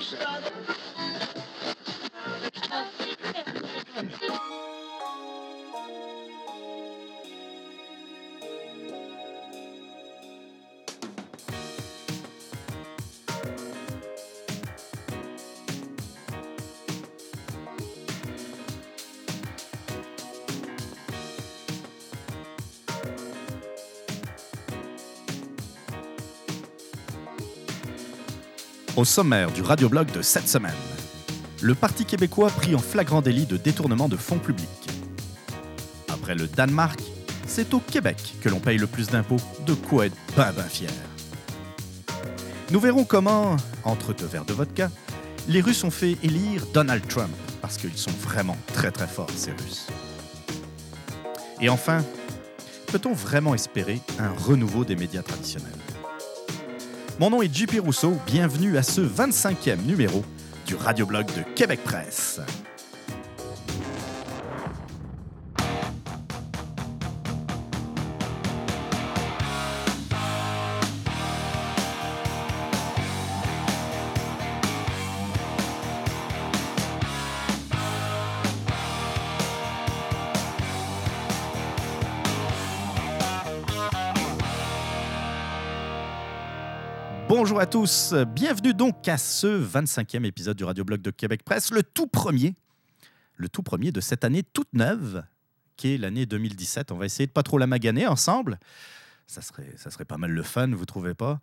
Yeah. Au sommaire du radioblog de cette semaine, le Parti québécois pris en flagrant délit de détournement de fonds publics. Après le Danemark, c'est au Québec que l'on paye le plus d'impôts, de quoi être ben ben fier. Nous verrons comment, entre deux verres de vodka, les Russes ont fait élire Donald Trump, parce qu'ils sont vraiment très très forts, ces Russes. Et enfin, peut-on vraiment espérer un renouveau des médias traditionnels? Mon nom est JP Rousseau, bienvenue à ce 25e numéro du radioblog de Québec Presse. Bonjour à tous, bienvenue donc à ce 25e épisode du radioblog de Québec Presse, le tout premier, le tout premier de cette année toute neuve, qui est l'année 2017. On va essayer de pas trop la maganer ensemble. Ça serait, ça serait pas mal le fun, vous trouvez pas?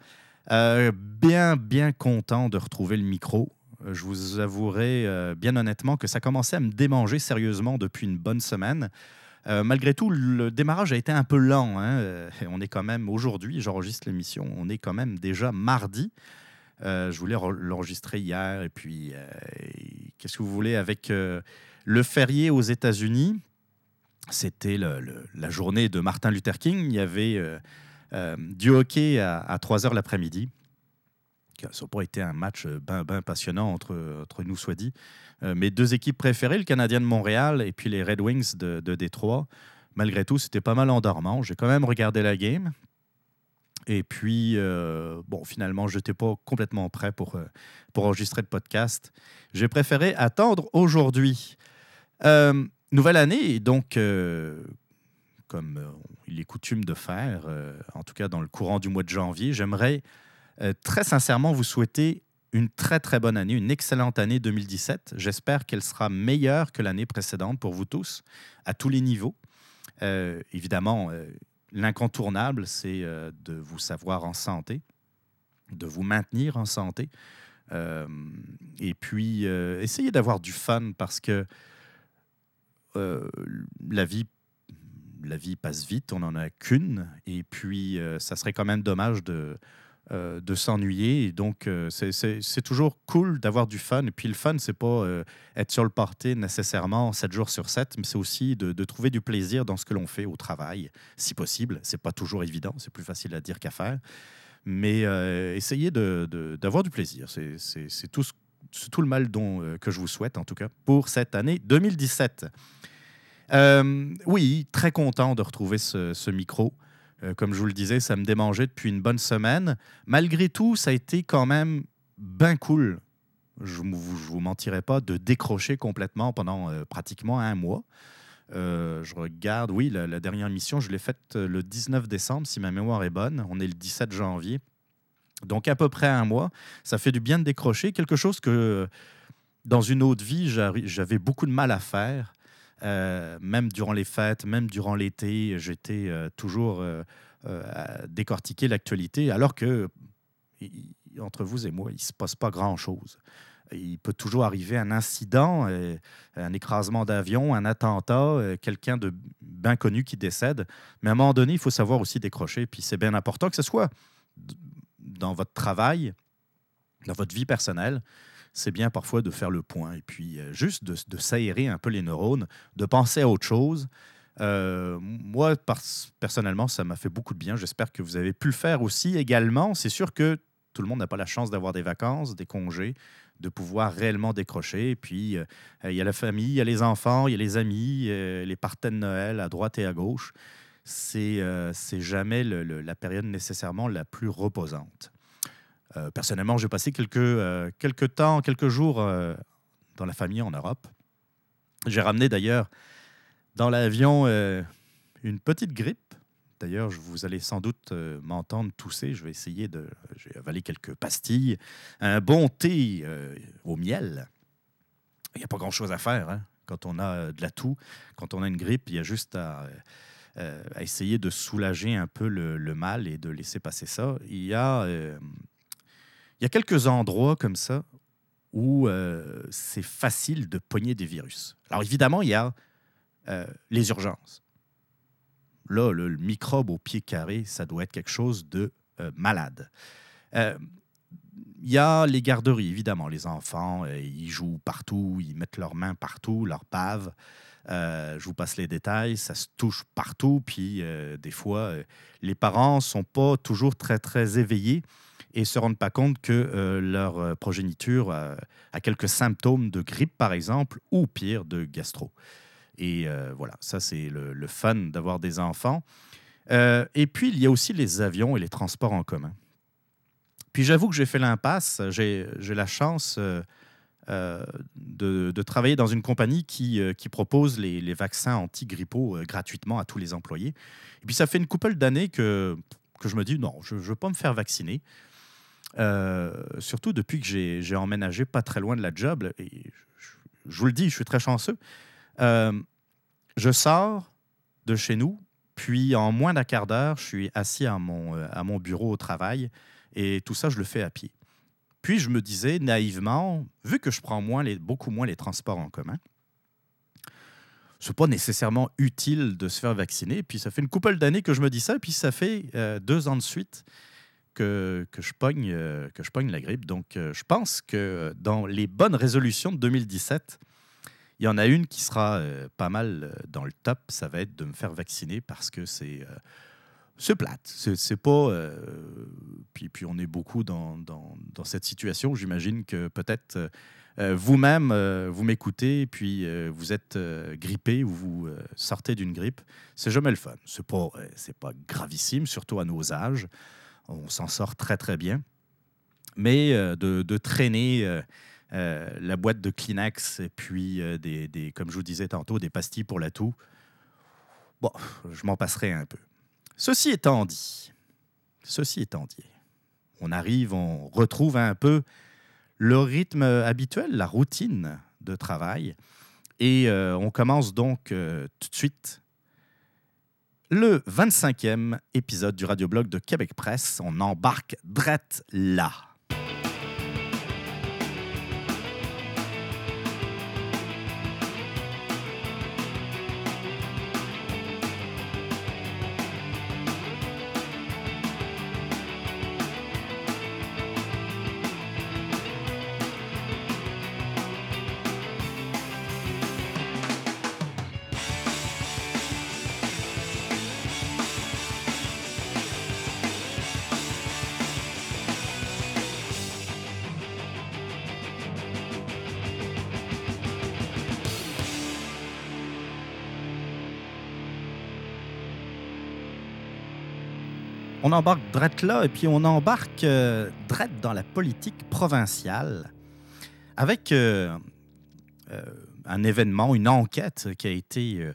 Euh, Bien, bien content de retrouver le micro. Je vous avouerai euh, bien honnêtement que ça commençait à me démanger sérieusement depuis une bonne semaine. Euh, malgré tout, le démarrage a été un peu lent. Hein. Euh, on est quand même, aujourd'hui, j'enregistre l'émission, on est quand même déjà mardi. Euh, je voulais l'enregistrer hier. Et puis, qu'est-ce que vous voulez avec le férié aux États-Unis? C'était la journée de Martin Luther King. Il y avait du hockey à, à 3 heures l'après-midi. Ça n'a pas été un match bien ben passionnant entre, nous, soit dit. Euh, mes deux équipes préférées, le Canadien de Montréal et puis les Red Wings de, Détroit, malgré tout, c'était pas mal endormant. J'ai quand même regardé la game. Et puis, euh, bon, finalement, je n'étais pas complètement prêt pour, euh, pour enregistrer le podcast. J'ai préféré attendre aujourd'hui. nouvelle année, donc, comme il est coutume de faire, en tout cas dans le courant du mois de janvier, j'aimerais très sincèrement vous souhaiter une très très bonne année, une excellente année 2017. J'espère qu'elle sera meilleure que l'année précédente pour vous tous, à tous les niveaux. Euh, évidemment, euh, l'incontournable, c'est euh, de vous savoir en santé, de vous maintenir en santé. et puis, essayez d'avoir du fun parce que la vie la vie passe vite, on n'en a qu'une, et puis ça serait quand même dommage de, euh, de s'ennuyer. Donc, euh, c'est toujours cool d'avoir du fun. Et puis, le fun, c'est pas euh, être sur le party nécessairement 7 jours sur 7, mais c'est aussi de, trouver du plaisir dans ce que l'on fait au travail, si possible. C'est pas toujours évident, c'est plus facile à dire qu'à faire. Mais essayez d'avoir du plaisir. C'est tout, tout, le mal dont, que je vous souhaite, en tout cas, pour cette année 2017. oui, très content de retrouver ce micro. Euh, comme je vous le disais, ça me démangeait depuis une bonne semaine. Malgré tout, ça a été quand même bien cool. Je ne vous, mentirai pas de décrocher complètement pendant euh, pratiquement un mois. Euh, je regarde, oui, la, dernière mission, je l'ai faite le 19 décembre, si ma mémoire est bonne. On est le 17 janvier. Donc à peu près un mois. Ça fait du bien de décrocher. Quelque chose que dans une autre vie, j'avais beaucoup de mal à faire. Euh, même durant les fêtes, même durant l'été, j'étais euh, toujours euh, à décortiquer l'actualité, alors que entre vous et moi, il ne se passe pas grand-chose. Il peut toujours arriver un incident, un écrasement d'avion, un attentat, quelqu'un de bien connu qui décède. Mais à un moment donné, il faut savoir aussi décrocher. Puis c'est bien important que ce soit dans votre travail, dans votre vie personnelle, c'est bien parfois de faire le point et puis euh, juste de, s'aérer un peu les neurones, de penser à autre chose. Euh, moi, personnellement, ça m'a fait beaucoup de bien. J'espère que vous avez pu le faire aussi également. C'est sûr que tout le monde n'a pas la chance d'avoir des vacances, des congés, de pouvoir réellement décrocher. Et puis, euh, il y a la famille, il y a les enfants, il y a les amis, les parties de Noël à droite et à gauche. C'est jamais la période nécessairement la plus reposante. Euh, personnellement, j'ai passé quelques, euh, quelques temps, quelques jours euh, dans la famille en Europe. J'ai ramené d'ailleurs dans l'avion une petite grippe. D'ailleurs, vous allez sans doute m'entendre tousser. Je vais essayer de. J'ai avalé quelques pastilles, un bon thé au miel. Il n'y a pas grand-chose à faire hein, quand on a de la toux. Quand on a une grippe, il y a juste à, essayer de soulager un peu le, mal et de laisser passer ça. Il y a il y a quelques endroits comme ça où euh, c'est facile de pogner des virus. Alors évidemment, il y a euh, les urgences. Là, le, microbe au pied carré, ça doit être quelque chose de euh, malade. Il y a les garderies, évidemment. Les enfants, ils jouent partout, ils mettent leurs mains partout, leurs paves. je vous passe les détails, ça se touche partout. Puis des fois, les parents sont pas toujours très, très éveillés et ne se rendent pas compte que euh, leur euh, progéniture a, quelques symptômes de grippe, par exemple, ou pire, de gastro. Et euh, voilà, ça, c'est le, fun d'avoir des enfants. et puis, il y a aussi les avions et les transports en commun. Puis, j'avoue que j'ai fait l'impasse. J'ai la chance de, travailler dans une compagnie qui, qui propose les, les vaccins anti-grippaux gratuitement à tous les employés. Et puis, ça fait une couple d'années que, que je me dis, non, je ne veux pas me faire vacciner. Euh, surtout depuis que j'ai emménagé pas très loin de la job. Et je, vous le dis, je suis très chanceux. Euh, je sors de chez nous, puis en moins d'un quart d'heure, je suis assis à mon, euh, à mon bureau au travail. Et tout ça, je le fais à pied. Puis je me disais naïvement, vu que je prends beaucoup moins les transports en commun, c'est pas nécessairement utile de se faire vacciner. Puis ça fait une couple d'années que je me dis ça, puis ça fait deux ans de suite que, je, pogne, euh, que je pogne la grippe. Donc, euh, je pense que dans les bonnes résolutions de 2017, il y en a une qui sera euh, pas mal dans le top. Ça va être de me faire vacciner parce que c'est plate. C'est pas. puis, puis on est beaucoup dans, dans, dans cette situation. J'imagine que peut-être vous-même, vous m'écoutez, puis vous êtes grippé ou vous sortez d'une grippe. C'est jamais le fun. C'est pas, c'est pas gravissime, surtout à nos âges on s'en sort très très bien. Mais euh, de, traîner euh, euh, la boîte de Kleenex et puis des, comme je vous disais tantôt, des pastilles pour la toux, bon, je m'en passerai un peu. Ceci étant dit, ceci étant dit, on arrive, on retrouve un peu le rythme habituel, la routine de travail. Et on commence donc tout de suite le 25e épisode du radioblog de Québec Presse. On embarque drette là. On embarque drette là et puis on embarque euh, dans la politique provinciale avec euh, euh, un événement, une enquête qui a été,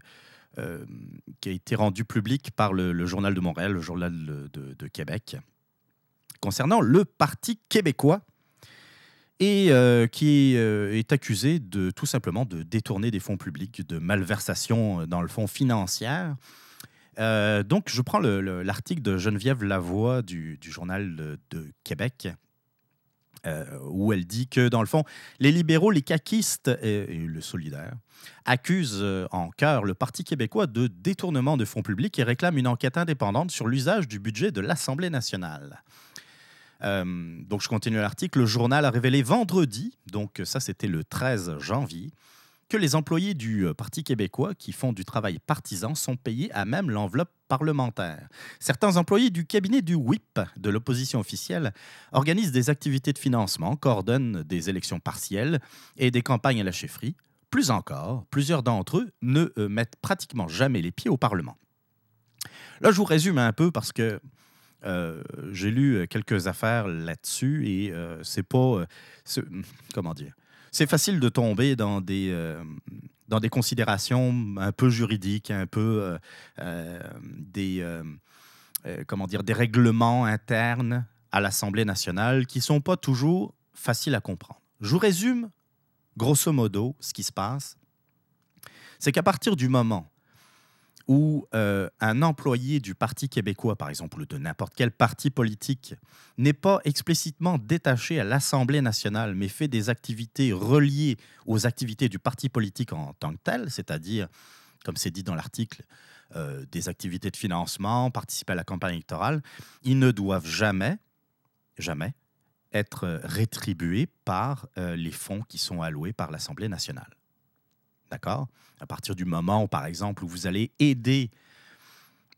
qui a été rendue publique par le, Journal de Montréal, le Journal de, Québec, concernant le Parti québécois et qui est accusé de tout simplement de détourner des fonds publics, de malversation dans le fonds financier euh, donc, je prends l'article de Geneviève Lavoie du, Journal de, Québec, euh, où elle dit que, dans le fond, les libéraux, les caquistes et, le solidaire accusent euh, en cœur le Parti québécois de détournement de fonds publics et réclament une enquête indépendante sur l'usage du budget de l'Assemblée nationale. donc, je continue l'article. Le journal a révélé vendredi, donc ça c'était le 13 janvier, que les employés du euh, Parti québécois qui font du travail partisan sont payés à même l'enveloppe parlementaire. Certains employés du cabinet du WIP de l'opposition officielle organisent des activités de financement, coordonnent des élections partielles et des campagnes à la chefferie. Plus encore, plusieurs d'entre eux ne euh, mettent pratiquement jamais les pieds au Parlement. Là, je vous résume un peu parce que J'ai lu quelques affaires là-dessus et c'est pas. comment dire C'est facile de tomber dans des dans des considérations un peu juridiques, un peu des, comment dire, des règlements internes à l'Assemblée nationale qui sont pas toujours faciles à comprendre. Je vous résume grosso modo ce qui se passe. C'est qu'à partir du moment où euh, un employé du Parti québécois, par exemple, ou de n'importe quel parti politique, n'est pas explicitement détaché à l'Assemblée nationale, mais fait des activités reliées aux activités du parti politique en tant que tel, c'est-à-dire, comme c'est dit dans l'article, euh, des activités de financement, participer à la campagne électorale, ils ne doivent jamais, jamais être rétribués par euh, les fonds qui sont alloués par l'Assemblée nationale. D'accord? À partir du moment où, par exemple, où vous allez aider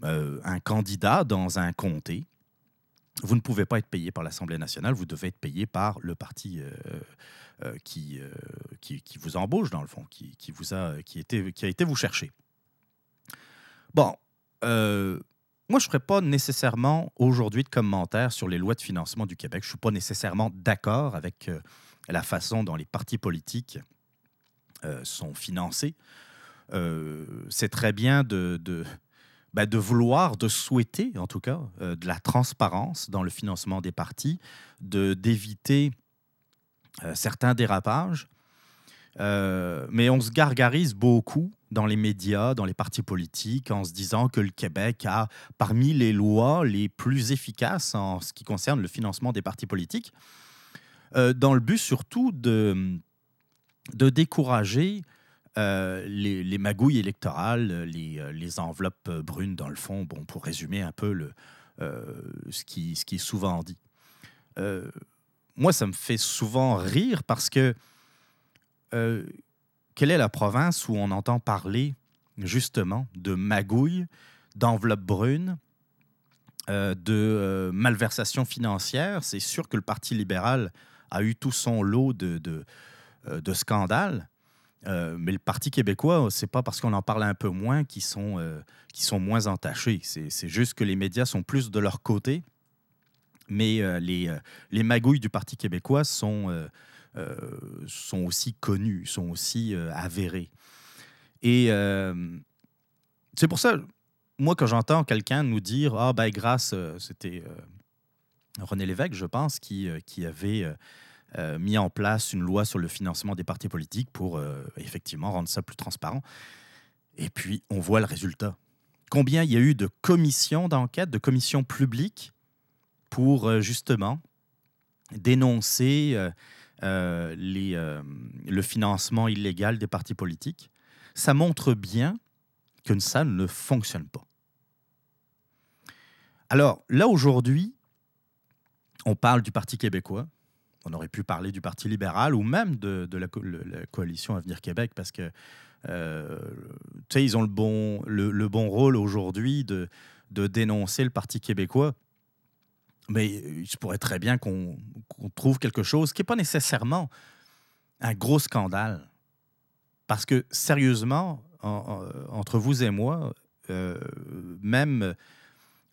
euh, un candidat dans un comté, vous ne pouvez pas être payé par l'Assemblée nationale, vous devez être payé par le parti euh, qui, qui, qui, vous embauche, dans le fond, qui, vous a, qui, était, qui a été vous chercher. Bon, moi, je ne ferai pas nécessairement aujourd'hui de commentaires sur les lois de financement du Québec. Je ne suis pas nécessairement d'accord avec euh, la façon dont les partis politiques euh, sont financés. Euh, c'est très bien de, ben, de, vouloir, de souhaiter en tout cas, de la transparence dans le financement des partis, d'éviter certains dérapages. mais on se gargarise beaucoup dans les médias, dans les partis politiques, en se disant que le Québec a parmi les lois les plus efficaces en ce qui concerne le financement des partis politiques, euh, dans le but surtout de, de décourager euh, les, magouilles électorales, les, euh, enveloppes brunes dans le fond, bon, pour résumer un peu ce, qui, est souvent dit. moi, ça me fait souvent rire parce que quelle est la province où on entend parler justement de magouilles, d'enveloppes brunes, euh, de euh, malversations financières? C'est sûr que le Parti libéral a eu tout son lot de, euh, scandales. mais le Parti québécois, c'est pas parce qu'on en parle un peu moins qu'ils sont, sont moins entachés. C'est juste que les médias sont plus de leur côté. Mais les, les magouilles du Parti québécois sont, euh, sont aussi connus, sont aussi euh, avérés. Et euh, c'est pour ça, moi, quand j'entends quelqu'un nous dire Ah, ben, grâce, c'était René Lévesque, je pense, qui, qui avait mis en place une loi sur le financement des partis politiques pour effectivement rendre ça plus transparent. Et puis, on voit le résultat. Combien il y a eu de commissions d'enquête, de commissions publiques pour justement dénoncer euh, les, euh, le financement illégal des partis politiques, ça montre bien que ça ne fonctionne pas. Alors là, aujourd'hui, on parle du Parti québécois. On aurait pu parler du Parti libéral ou même de, la, coalition Avenir Québec parce que euh, ils ont le bon, le, bon rôle aujourd'hui de, de dénoncer le Parti québécois mais il se pourrait très bien qu'on trouve quelque chose qui n'est pas nécessairement un gros scandale. Parce que, sérieusement, entre vous et moi, euh, même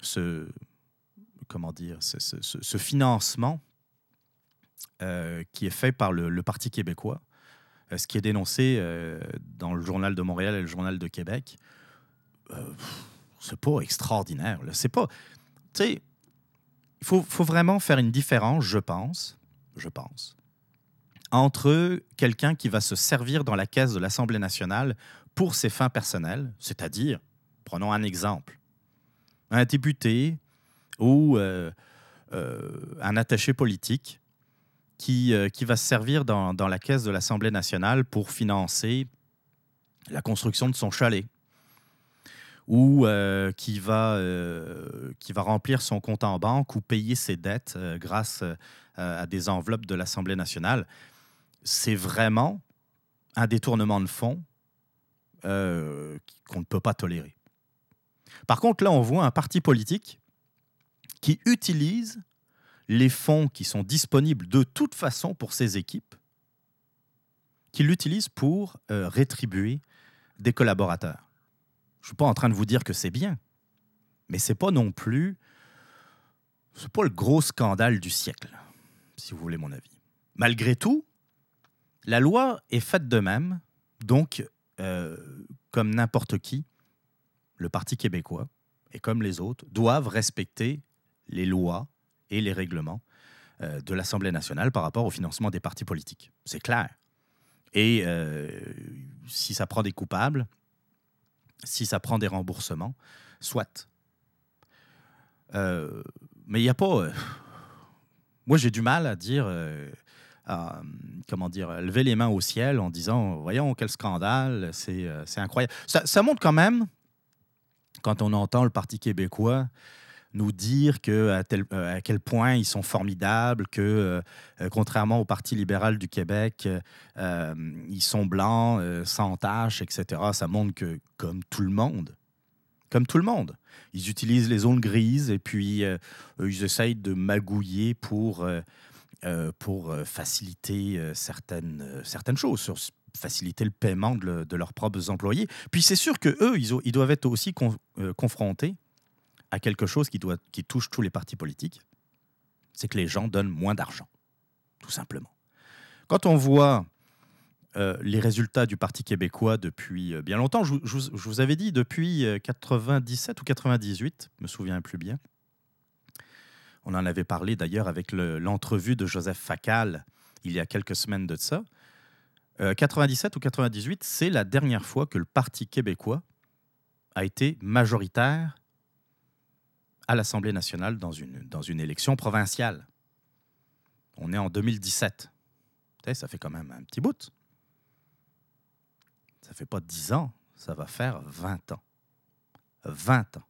ce, comment dire, ce, financement qui est fait par le, Parti québécois, euh, ce qui est dénoncé dans le Journal de Montréal et le Journal de Québec, c'est pas extraordinaire. C'est pas. Tu sais, il faut, vraiment faire une différence, je pense, je pense, entre quelqu'un qui va se servir dans la caisse de l'Assemblée nationale pour ses fins personnelles, c'est-à-dire, prenons un exemple, un député ou euh, euh, un attaché politique qui, euh, qui va se servir dans, la caisse de l'Assemblée nationale pour financer la construction de son chalet ou euh, qui, va, euh, qui va remplir son compte en banque ou payer ses dettes grâce à des enveloppes de l'Assemblée nationale. C'est vraiment un détournement de fonds qu'on ne peut pas tolérer. Par contre, là, on voit un parti politique qui utilise les fonds qui sont disponibles de toute façon pour ses équipes, qui l'utilise pour rétribuer des collaborateurs. Je ne suis pas en train de vous dire que c'est bien, mais c'est pas non plus c'est pas le gros scandale du siècle, si vous voulez mon avis. Malgré tout, la loi est faite de même, donc, euh, comme n'importe qui, le Parti québécois, et comme les autres, doivent respecter les lois et les règlements euh, de l'Assemblée nationale par rapport au financement des partis politiques. C'est clair. Et euh, si ça prend des coupables, si ça prend des remboursements, soit. Euh, mais il n'y a pas. moi, j'ai du mal à dire. À, comment dire, lever les mains au ciel en disant Voyons, quel scandale, c'est incroyable. Ça, ça montre quand même quand on entend le Parti québécois nous dire que, à, tel, euh, à, quel point ils sont formidables, que euh, euh, contrairement au Parti libéral du Québec, ils sont blancs, sans taches, etc. Ça montre que, comme tout le monde, comme tout le monde, ils utilisent les zones grises et puis ils essayent de magouiller pour, pour faciliter certaines, certaines choses, faciliter le paiement de, leurs propres employés. Puis c'est sûr que eux, ils, ils doivent être aussi confrontés à quelque chose qui, touche tous les partis politiques, c'est que les gens donnent moins d'argent, tout simplement. Quand on voit euh, les résultats du Parti québécois depuis euh, bien longtemps, je, vous avais dit depuis 97 ou 98, je me souviens plus bien. On en avait parlé d'ailleurs avec l'entrevue de Joseph Facal il y a quelques semaines de ça. 97 euh, ou 98, c'est la dernière fois que le Parti québécois a été majoritaire à l'Assemblée nationale dans une, dans une élection provinciale. On est en 2017. Ça fait quand même un petit bout. Ça fait pas 10 ans, ça va faire 20 ans. 20 ans.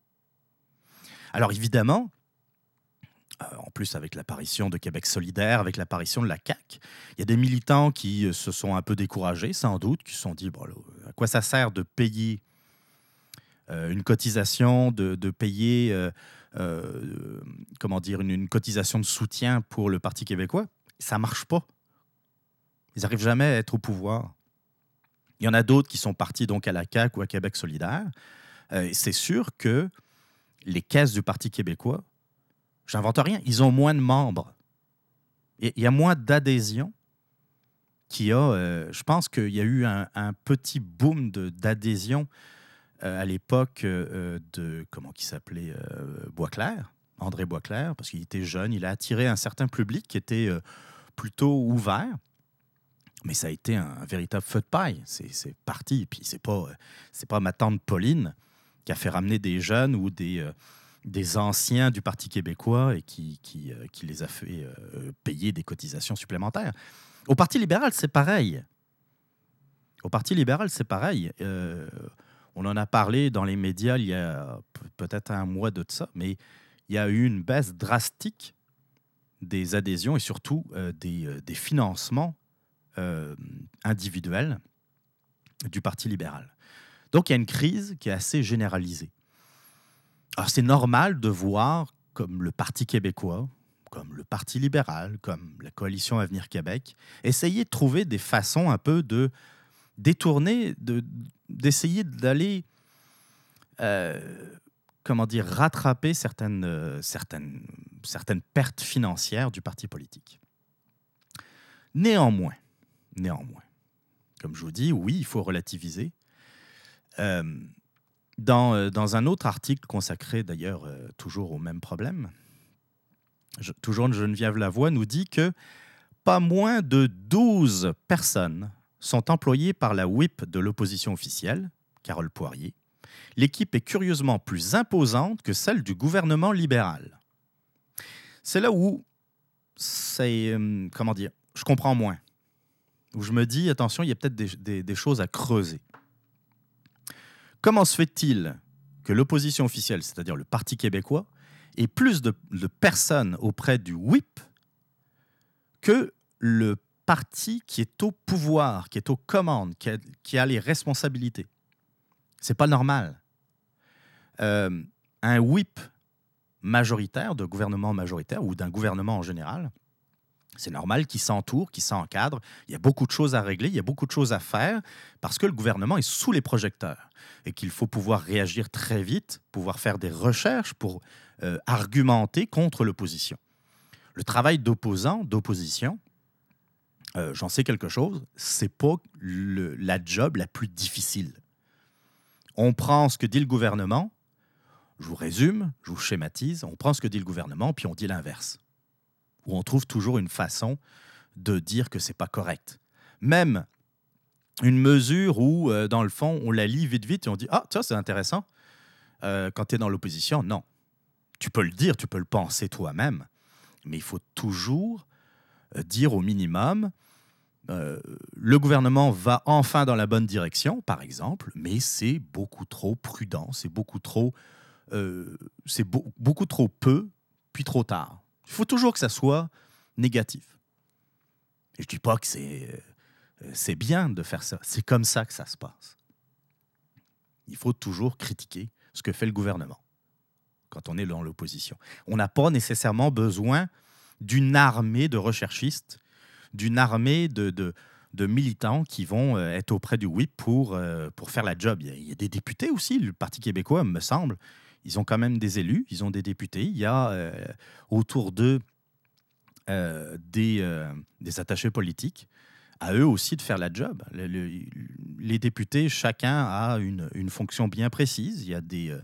Alors évidemment, euh, en plus avec l'apparition de Québec solidaire, avec l'apparition de la CAQ. Il y a des militants qui euh, se sont un peu découragés, sans doute, qui se sont dit, bon, à quoi ça sert de payer euh, une cotisation, de, payer comment dire, une, cotisation de soutien pour le Parti québécois Ça marche pas. Ils n'arrivent jamais à être au pouvoir. Il y en a d'autres qui sont partis donc à la CAQ ou à Québec solidaire. c'est sûr que les caisses du Parti québécois J'invente rien. Ils ont moins de membres. Il y a moins d'adhésion a. Euh, je pense qu'il y a eu un, petit boom d'adhésion euh, à l'époque euh, de. Comment qui s'appelait Boisclair, André Boisclair, parce qu'il était jeune. Il a attiré un certain public qui était plutôt ouvert. Mais ça a été un, véritable feu de paille. C'est parti. Puis c'est pas, pas ma tante Pauline qui a fait ramener des jeunes ou des des anciens du Parti québécois et qui, qui, euh, qui les a fait euh, payer des cotisations supplémentaires. Au Parti libéral, c'est pareil. Au Parti libéral, c'est pareil. Euh, on en a parlé dans les médias il y a peut-être un mois de ça, mais il y a eu une baisse drastique des adhésions et surtout des, des, financements individuels du Parti libéral. Donc il y a une crise qui est assez généralisée. Alors c'est normal de voir comme le Parti québécois, comme le Parti libéral, comme la coalition Avenir Québec, essayer de trouver des façons un peu de détourner, d'essayer d'aller, euh, comment dire, rattraper certaines, euh, certaines, certaines pertes financières du parti politique. Néanmoins, néanmoins, comme je vous dis, oui, il faut relativiser. Euh, euh, dans, un autre article consacré d'ailleurs toujours au même problème, toujours Geneviève Lavoie nous dit que pas moins de 12 personnes sont employées par la whip de l'opposition officielle, Carole Poirier. L'équipe est curieusement plus imposante que celle du gouvernement libéral. C'est là où c'est, euh, comment dire, je comprends moins. Où je me dis, attention, il y a peut-être des choses à creuser. Comment se fait-il que l'opposition officielle, c'est-à-dire le Parti québécois, ait plus de, personnes auprès du WIP que le parti qui est au pouvoir, qui est aux commandes, qui a, les responsabilités C'est pas normal. Euh, un WIP majoritaire, de gouvernement majoritaire ou d'un gouvernement en général, c'est normal qu'il s'entoure, qu'il s'encadre. Il y a beaucoup de choses à régler, il y a beaucoup de choses à faire parce que le gouvernement est sous les projecteurs et qu'il faut pouvoir réagir très vite, pouvoir faire des recherches pour argumenter contre l'opposition. Le travail d'opposant, d'opposition, j'en sais quelque chose, c'est pas la job la plus difficile. On prend ce que dit le gouvernement, je vous résume, je vous schématise, on prend ce que dit le gouvernement, puis on dit l'inverse. Ou on trouve toujours une façon de dire que c'est pas correct. Même une mesure où, euh, dans le fond, on la lit vite vite et on dit Ah, ça c'est intéressant. Euh, quand tu es dans l'opposition, non. Tu peux le dire, tu peux le penser toi-même, mais il faut toujours euh, dire au minimum le gouvernement va enfin dans la bonne direction, par exemple, mais c'est beaucoup trop prudent, c'est beaucoup trop euh, c'est beaucoup trop peu, puis trop tard. Il faut toujours que ça soit négatif. Et je dis pas que c'est euh, c'est bien de faire ça. C'est comme ça que ça se passe. Il faut toujours critiquer ce que fait le gouvernement quand on est dans l'opposition. On n'a pas nécessairement besoin d'une armée de recherchistes, d'une armée de, de, militants qui vont euh, être auprès du WIP pour, pour faire la job. Il y, a, des députés aussi, le Parti québécois, me semble, ils ont quand même des élus, ils ont des députés. Il y a euh, autour d'eux euh, des, euh, des, attachés politiques. À eux aussi de faire la job. les députés, chacun a une, une, fonction bien précise. Il y a des,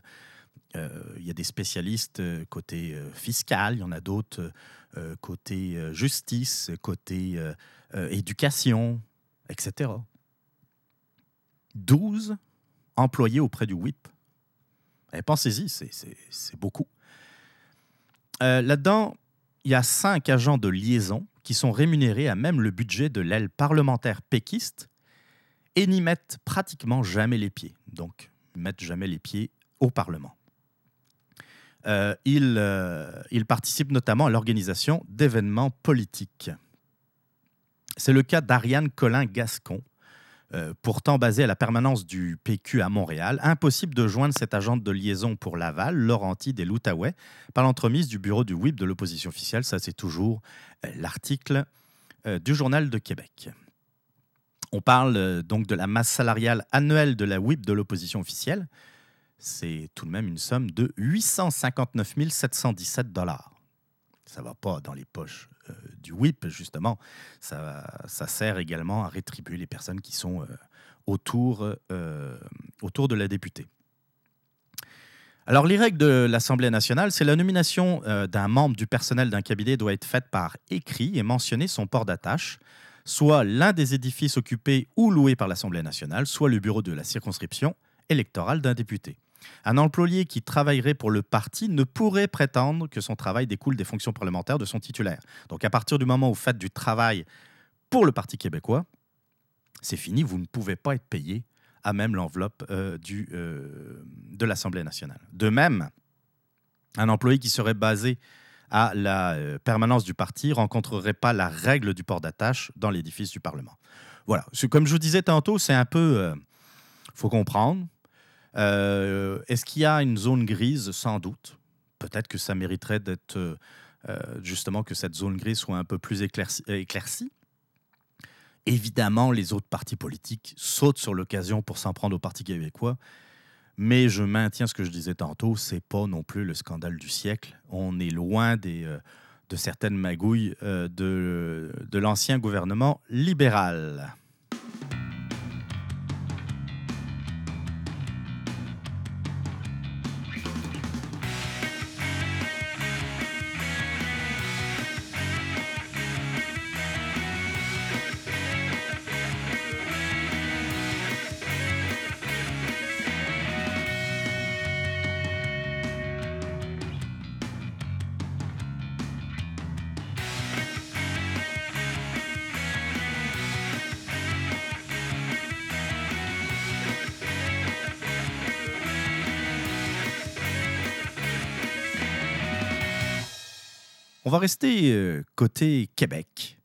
il y a des spécialistes côté fiscal, il y en a d'autres côté justice, côté éducation, etc. 12 employés auprès du WIP eh, pensez-y, c'est beaucoup. Euh, là-dedans, il y a cinq agents de liaison qui sont rémunérés à même le budget de l'aile parlementaire péquiste et n'y mettent pratiquement jamais les pieds. Donc, ils mettent jamais les pieds au Parlement. Euh, euh, ils, participent notamment à l'organisation d'événements politiques. C'est le cas d'Ariane Collin-Gascon, euh, pourtant basé à la permanence du PQ à Montréal, impossible de joindre cet agent de liaison pour Laval, Laurentide et l'Outaouais par l'entremise du bureau du WIP de l'opposition officielle. Ça, c'est toujours l'article du Journal de Québec. On parle donc de la masse salariale annuelle de la WIP de l'opposition officielle. C'est tout de même une somme de 859 717 dollars. Ça ne va pas dans les poches euh, du WIP, justement, ça, sert également à rétribuer les personnes qui sont euh, autour, euh, autour de la députée. Alors, les règles de l'Assemblée nationale, c'est la nomination d'un membre du personnel d'un cabinet doit être faite par écrit et mentionner son port d'attache, soit l'un des édifices occupés ou loués par l'Assemblée nationale, soit le bureau de la circonscription électorale d'un député. Un employé qui travaillerait pour le parti ne pourrait prétendre que son travail découle des fonctions parlementaires de son titulaire. Donc à partir du moment où vous faites du travail pour le Parti québécois, c'est fini, vous ne pouvez pas être payé à même l'enveloppe euh, euh, de l'Assemblée nationale. De même, un employé qui serait basé à la euh, permanence du parti rencontrerait pas la règle du port d'attache dans l'édifice du Parlement. Voilà, comme je vous disais tantôt, c'est un peu... Il faut comprendre, euh, est-ce qu'il y a une zone grise Sans doute? Peut-être que ça mériterait d'être euh, euh, justement que cette zone grise soit un peu plus éclaircie. Évidemment, les autres partis politiques sautent sur l'occasion pour s'en prendre au Parti québécois. Mais je maintiens ce que je disais tantôt, c'est pas non plus le scandale du siècle. On est loin des, de certaines magouilles de, de l'ancien gouvernement libéral. Va rester euh, côté Québec.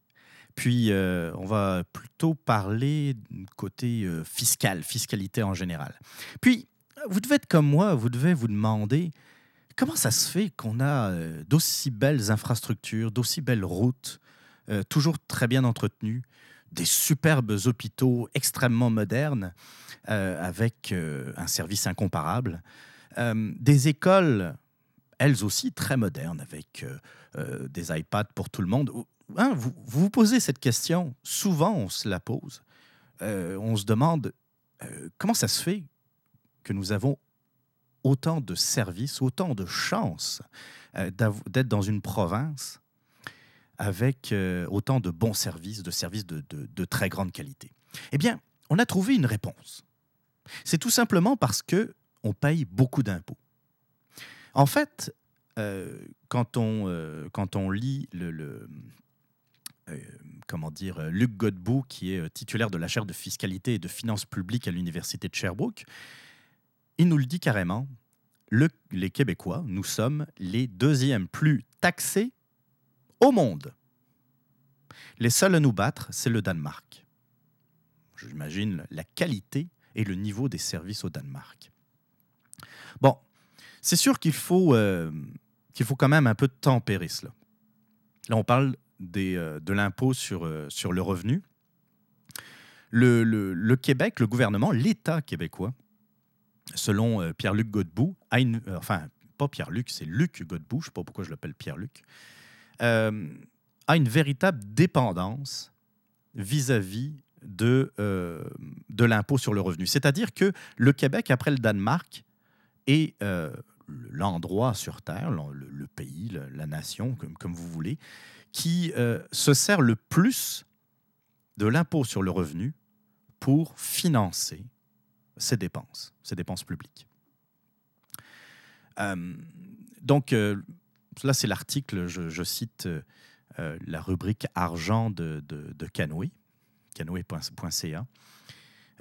Puis, euh, on va plutôt parler côté euh, fiscal, fiscalité en général. Puis, vous devez être comme moi, vous devez vous demander comment ça se fait qu'on a d'aussi belles infrastructures, d'aussi belles routes, toujours très bien entretenues, des superbes hôpitaux extrêmement modernes, avec un service incomparable, des écoles elles aussi très modernes, avec des iPads pour tout le monde. Hein, vous, vous posez cette question, souvent on se la pose. on se demande comment ça se fait que nous avons autant de services, autant de chances d'être dans une province avec autant de bons services, de services de, de très grande qualité? Eh bien, on a trouvé une réponse. C'est tout simplement parce que on paye beaucoup d'impôts. En fait, euh, quand, on, euh, quand on lit le, euh, comment dire, Luc Godbout, qui est titulaire de la chaire de fiscalité et de finances publiques à l'université de Sherbrooke, il nous le dit carrément. les Québécois, nous sommes les deuxièmes plus taxés au monde. Les seuls à nous battre, c'est le Danemark. J'imagine la qualité et le niveau des services au Danemark. Bon, c'est sûr qu'il faut, euh, faut quand même un peu tempérer cela. Là, on parle euh, de l'impôt sur, euh, sur le revenu. Le, le, Québec, le gouvernement, l'État québécois, selon Pierre-Luc Godbout, enfin, pas Pierre-Luc, c'est Luc Godbout, je ne sais pas pourquoi je l'appelle Pierre-Luc, a une véritable dépendance vis-à-vis de, de l'impôt sur le revenu. C'est-à-dire que le Québec, après le Danemark, et euh, l'endroit sur Terre, le, pays, la, nation, comme, vous voulez, qui euh, se sert le plus de l'impôt sur le revenu pour financer ses dépenses, ses dépenses publiques. Euh, donc, là, c'est l'article, je, cite la rubrique argent de, de, de.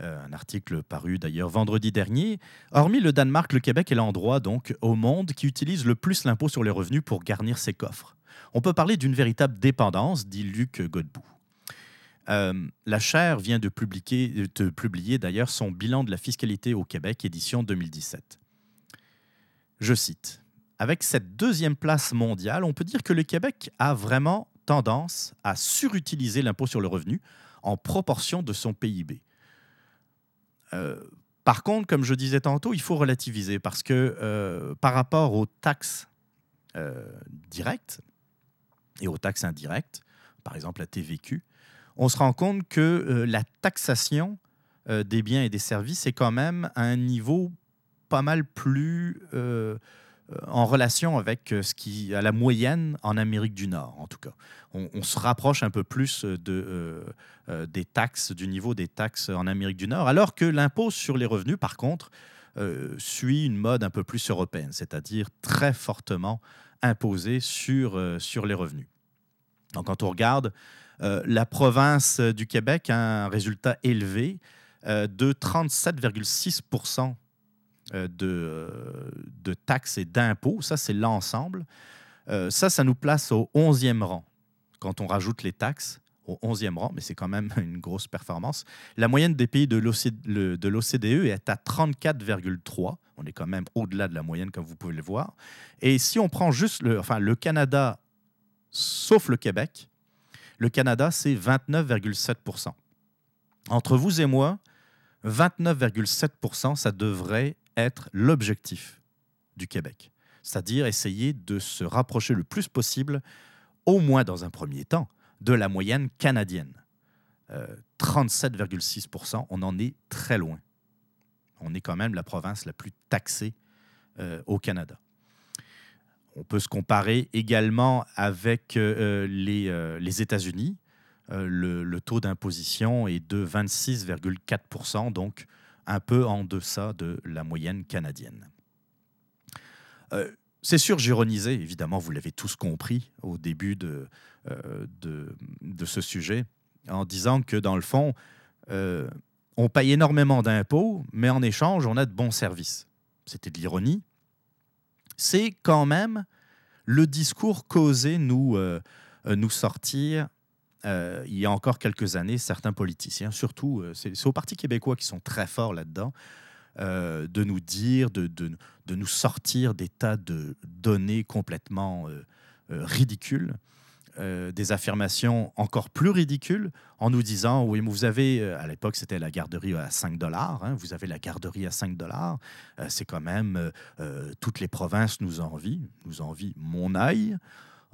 Euh, un article paru d'ailleurs vendredi dernier. Hormis le Danemark, le Québec est l'endroit donc au monde qui utilise le plus l'impôt sur les revenus pour garnir ses coffres. On peut parler d'une véritable dépendance, dit Luc Godbout. Euh, la chaire vient de publier, de publier d'ailleurs son bilan de la fiscalité au Québec, édition 2017. Je cite Avec cette deuxième place mondiale, on peut dire que le Québec a vraiment tendance à surutiliser l'impôt sur le revenu en proportion de son PIB. Euh, par contre, comme je disais tantôt, il faut relativiser parce que euh, par rapport aux taxes euh, directes et aux taxes indirectes, par exemple la TVQ, on se rend compte que la taxation des biens et des services est quand même à un niveau pas mal plus en relation avec euh, ce qui à la moyenne en Amérique du Nord, en tout cas. On, se rapproche un peu plus de, euh, des taxes, du niveau des taxes en Amérique du Nord, alors que l'impôt sur les revenus, par contre, suit une mode un peu plus européenne, c'est-à-dire très fortement imposé sur, sur les revenus. Donc, quand on regarde, la province du Québec a un résultat élevé de 37,6 euh, de, euh, de taxes et d'impôts. Ça, c'est l'ensemble. Euh, ça, ça nous place au 11e rang. Quand on rajoute les taxes, au 11e rang, mais c'est quand même une grosse performance. La moyenne des pays de l'OCDE est à 34,3. On est quand même au-delà de la moyenne, comme vous pouvez le voir. Et si on prend juste le, enfin, le Canada, sauf le Québec, le Canada, c'est 29,7% Entre vous et moi, 29,7% ça devrait être l'objectif du Québec, c'est-à-dire essayer de se rapprocher le plus possible, au moins dans un premier temps, de la moyenne canadienne. 37,6%, euh, on en est très loin. On est quand même la province la plus taxée euh, au Canada. On peut se comparer également avec euh, les, les États-Unis. Le, le, taux d'imposition est de 26,4%, donc un peu en deçà de la moyenne canadienne. Euh, c'est sûr, j'ironisais, évidemment, vous l'avez tous compris au début de, euh, de, ce sujet, en disant que dans le fond, euh, on paye énormément d'impôts, mais en échange, on a de bons services. C'était de l'ironie. C'est quand même le discours causé nous sortir euh, il y a encore quelques années, certains politiciens, surtout, euh, c'est au Parti québécois qui sont très forts là-dedans, euh, de nous dire, de, de, de, nous sortir des tas de données complètement ridicules. des affirmations encore plus ridicules en nous disant oui, vous avez, à l'époque c'était la garderie à 5 dollars, hein, vous avez la garderie à 5 dollars, c'est quand même toutes les provinces nous envient, nous envient mon aïe.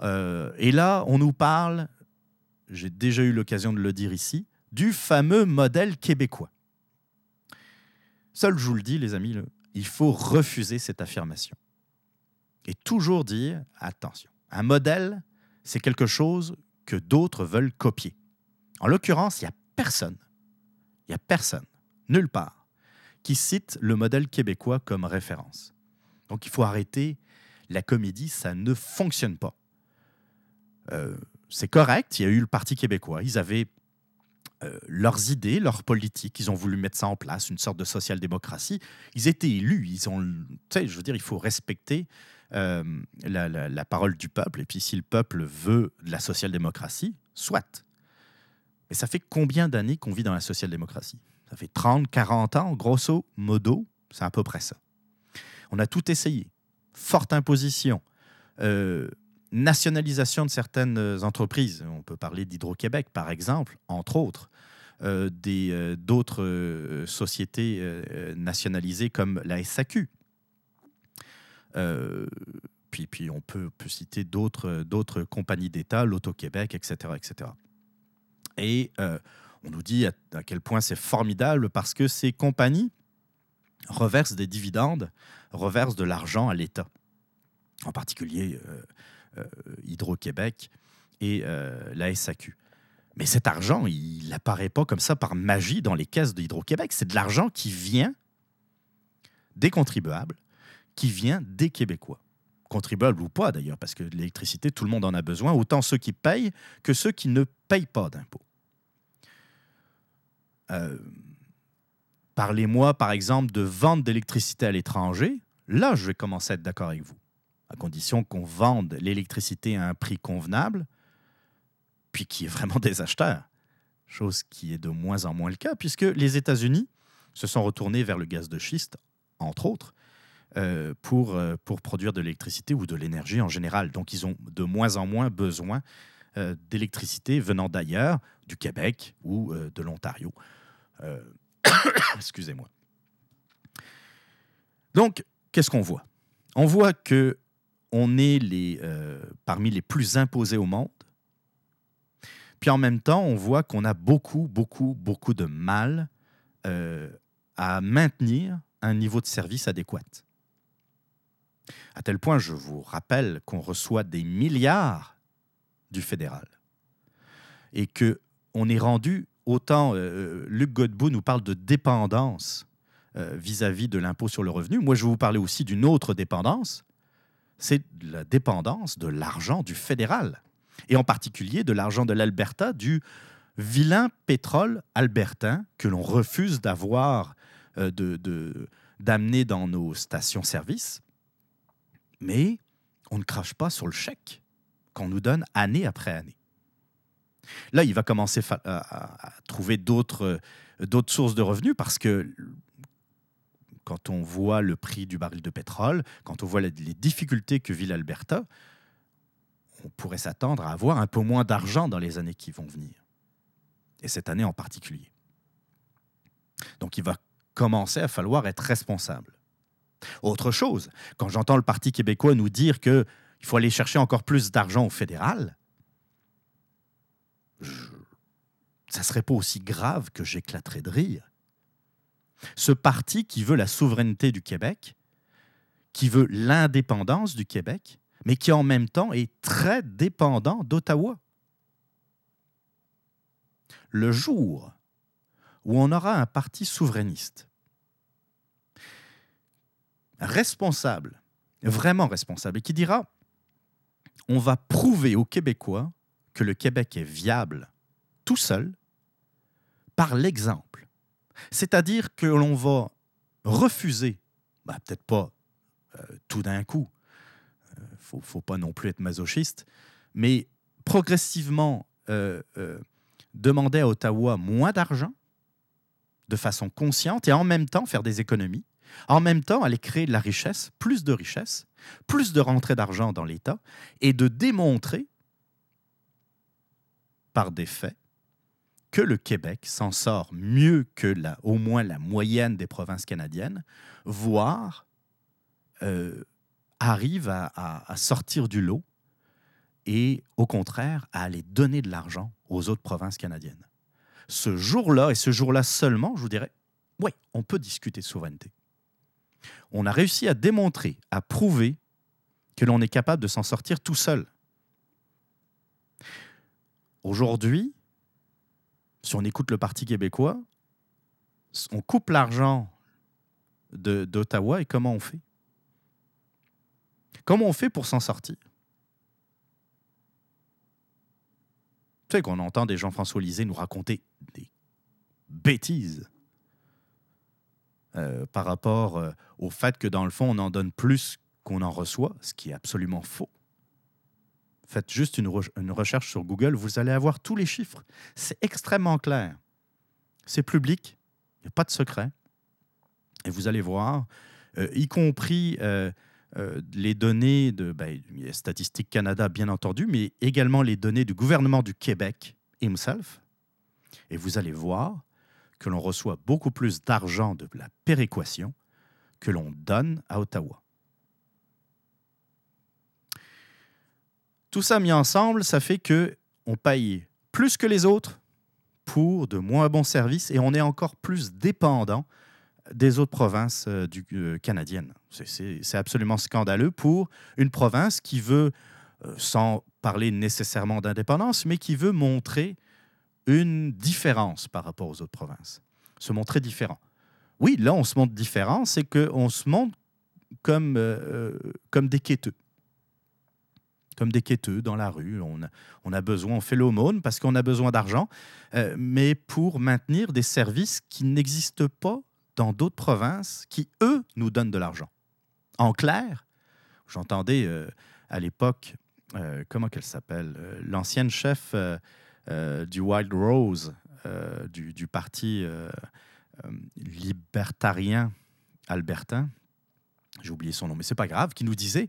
et là, on nous parle, j'ai déjà eu l'occasion de le dire ici, du fameux modèle québécois. Seul je vous le dis, les amis, il faut refuser cette affirmation. Et toujours dire, attention, un modèle, c'est quelque chose que d'autres veulent copier. En l'occurrence, il n'y a personne, il n'y a personne, nulle part, qui cite le modèle québécois comme référence. Donc il faut arrêter la comédie, ça ne fonctionne pas. Euh, c'est correct, il y a eu le Parti québécois, ils avaient euh, leurs idées, leurs politiques. Ils ont voulu mettre ça en place, une sorte de social-démocratie. Ils étaient élus. Je veux dire, il faut respecter euh, la, parole du peuple. Et puis, si le peuple veut la social-démocratie, soit. Mais ça fait combien d'années qu'on vit dans la social-démocratie? Ça fait 30, 40 ans, grosso modo. C'est à peu près ça. On a tout essayé. Forte imposition. Euh, nationalisation de certaines entreprises. On peut parler d'Hydro-Québec, par exemple, entre autres. Euh, euh, d'autres euh, sociétés nationalisées comme la SAQ. puis, puis on peut, citer d'autres compagnies d'État, l'Auto-Québec, etc., etc. Et on nous dit à, quel point c'est formidable parce que ces compagnies reversent des dividendes, reversent de l'argent à l'État. En particulier, euh, Hydro-Québec et euh, la SAQ. Mais cet argent, il n'apparaît pas comme ça par magie dans les caisses d'Hydro-Québec. C'est de l'argent qui vient des contribuables, qui vient des Québécois. Contribuables ou pas d'ailleurs, parce que l'électricité, tout le monde en a besoin, autant ceux qui payent que ceux qui ne payent pas d'impôts. Euh, parlez-moi par exemple de vente d'électricité à l'étranger. Là, je vais commencer à être d'accord avec vous à condition qu'on vende l'électricité à un prix convenable, puis qu'il y ait vraiment des acheteurs. Chose qui est de moins en moins le cas, puisque les États-Unis se sont retournés vers le gaz de schiste, entre autres, euh, pour, euh, pour produire de l'électricité ou de l'énergie en général. Donc ils ont de moins en moins besoin euh, d'électricité venant d'ailleurs, du Québec ou de l'Ontario. Excusez-moi. Donc, qu'est-ce qu'on voit? On voit que on est euh, parmi les plus imposés au monde. Puis en même temps, on voit qu'on a beaucoup, beaucoup, beaucoup de mal euh, à maintenir un niveau de service adéquat. À tel point, je vous rappelle qu'on reçoit des milliards du fédéral et que on est rendu autant. Euh, Luc Godbout nous parle de dépendance vis-à-vis -vis de l'impôt sur le revenu. Moi, je vais vous parler aussi d'une autre dépendance, c'est la dépendance de l'argent du fédéral, et en particulier de l'argent de l'Alberta, du vilain pétrole albertain que l'on refuse d'avoir, euh, de, d'amener dans nos stations-service. Mais on ne crache pas sur le chèque qu'on nous donne année après année. Là, il va commencer à, trouver d'autres, d'autres sources de revenus parce que quand on voit le prix du baril de pétrole, quand on voit les difficultés que vit l'Alberta, on pourrait s'attendre à avoir un peu moins d'argent dans les années qui vont venir. Et cette année en particulier. Donc il va commencer à falloir être responsable. Autre chose, quand j'entends le Parti québécois nous dire qu'il faut aller chercher encore plus d'argent au fédéral, ça serait pas aussi grave que j'éclaterais de rire ce parti qui veut la souveraineté du Québec, qui veut l'indépendance du Québec, mais qui en même temps est très dépendant d'Ottawa. Le jour où on aura un parti souverainiste, responsable, vraiment responsable, et qui dira, on va prouver aux Québécois que le Québec est viable tout seul, par l'exemple c'est-à-dire que l'on va refuser, bah, peut-être pas euh, tout d'un coup, il euh, faut, pas non plus être masochiste, mais progressivement euh, demander à Ottawa moins d'argent de façon consciente et en même temps faire des économies, en même temps aller créer de la richesse, plus de richesse, plus de rentrée d'argent dans l'État et de démontrer par des faits que le Québec s'en sort mieux que la, au moins la moyenne des provinces canadiennes, voire euh, arrive à, à sortir du lot et au contraire à aller donner de l'argent aux autres provinces canadiennes. Ce jour-là, et ce jour-là seulement, je vous dirais, oui, on peut discuter de souveraineté. On a réussi à démontrer, à prouver que l'on est capable de s'en sortir tout seul. Aujourd'hui, si on écoute le Parti québécois, on coupe l'argent d'Ottawa et comment on fait? Comment on fait pour s'en sortir? Tu sais qu'on entend des Jean-François Lisée nous raconter des bêtises euh, par rapport euh, au fait que dans le fond, on en donne plus qu'on en reçoit, ce qui est absolument faux. Faites juste une, recherche sur Google, vous allez avoir tous les chiffres. C'est extrêmement clair. C'est public, il n'y a pas de secret. Et vous allez voir, euh, y compris euh, les données de ben, Statistique Canada, bien entendu, mais également les données du gouvernement du Québec himself. Et vous allez voir que l'on reçoit beaucoup plus d'argent de la péréquation que l'on donne à Ottawa. Tout ça mis ensemble, ça fait que on paye plus que les autres pour de moins bons services et on est encore plus dépendant des autres provinces euh, euh, canadiennes. C'est absolument scandaleux pour une province qui veut, euh, sans parler nécessairement d'indépendance, mais qui veut montrer une différence par rapport aux autres provinces, se montrer différent. Oui, là, on se montre différent, c'est qu'on se montre comme, comme des quêteux. Comme des quêteux dans la rue. On on a besoin, on fait l'aumône parce qu'on a besoin d'argent, mais pour maintenir des services qui n'existent pas dans d'autres provinces qui, eux, nous donnent de l'argent. En clair, j'entendais euh, à l'époque, euh, comment qu'elle s'appelle, euh, l'ancienne chef du Wild Rose, du, du, parti libertarien albertain, j'ai oublié son nom, mais c'est pas grave, qui nous disait,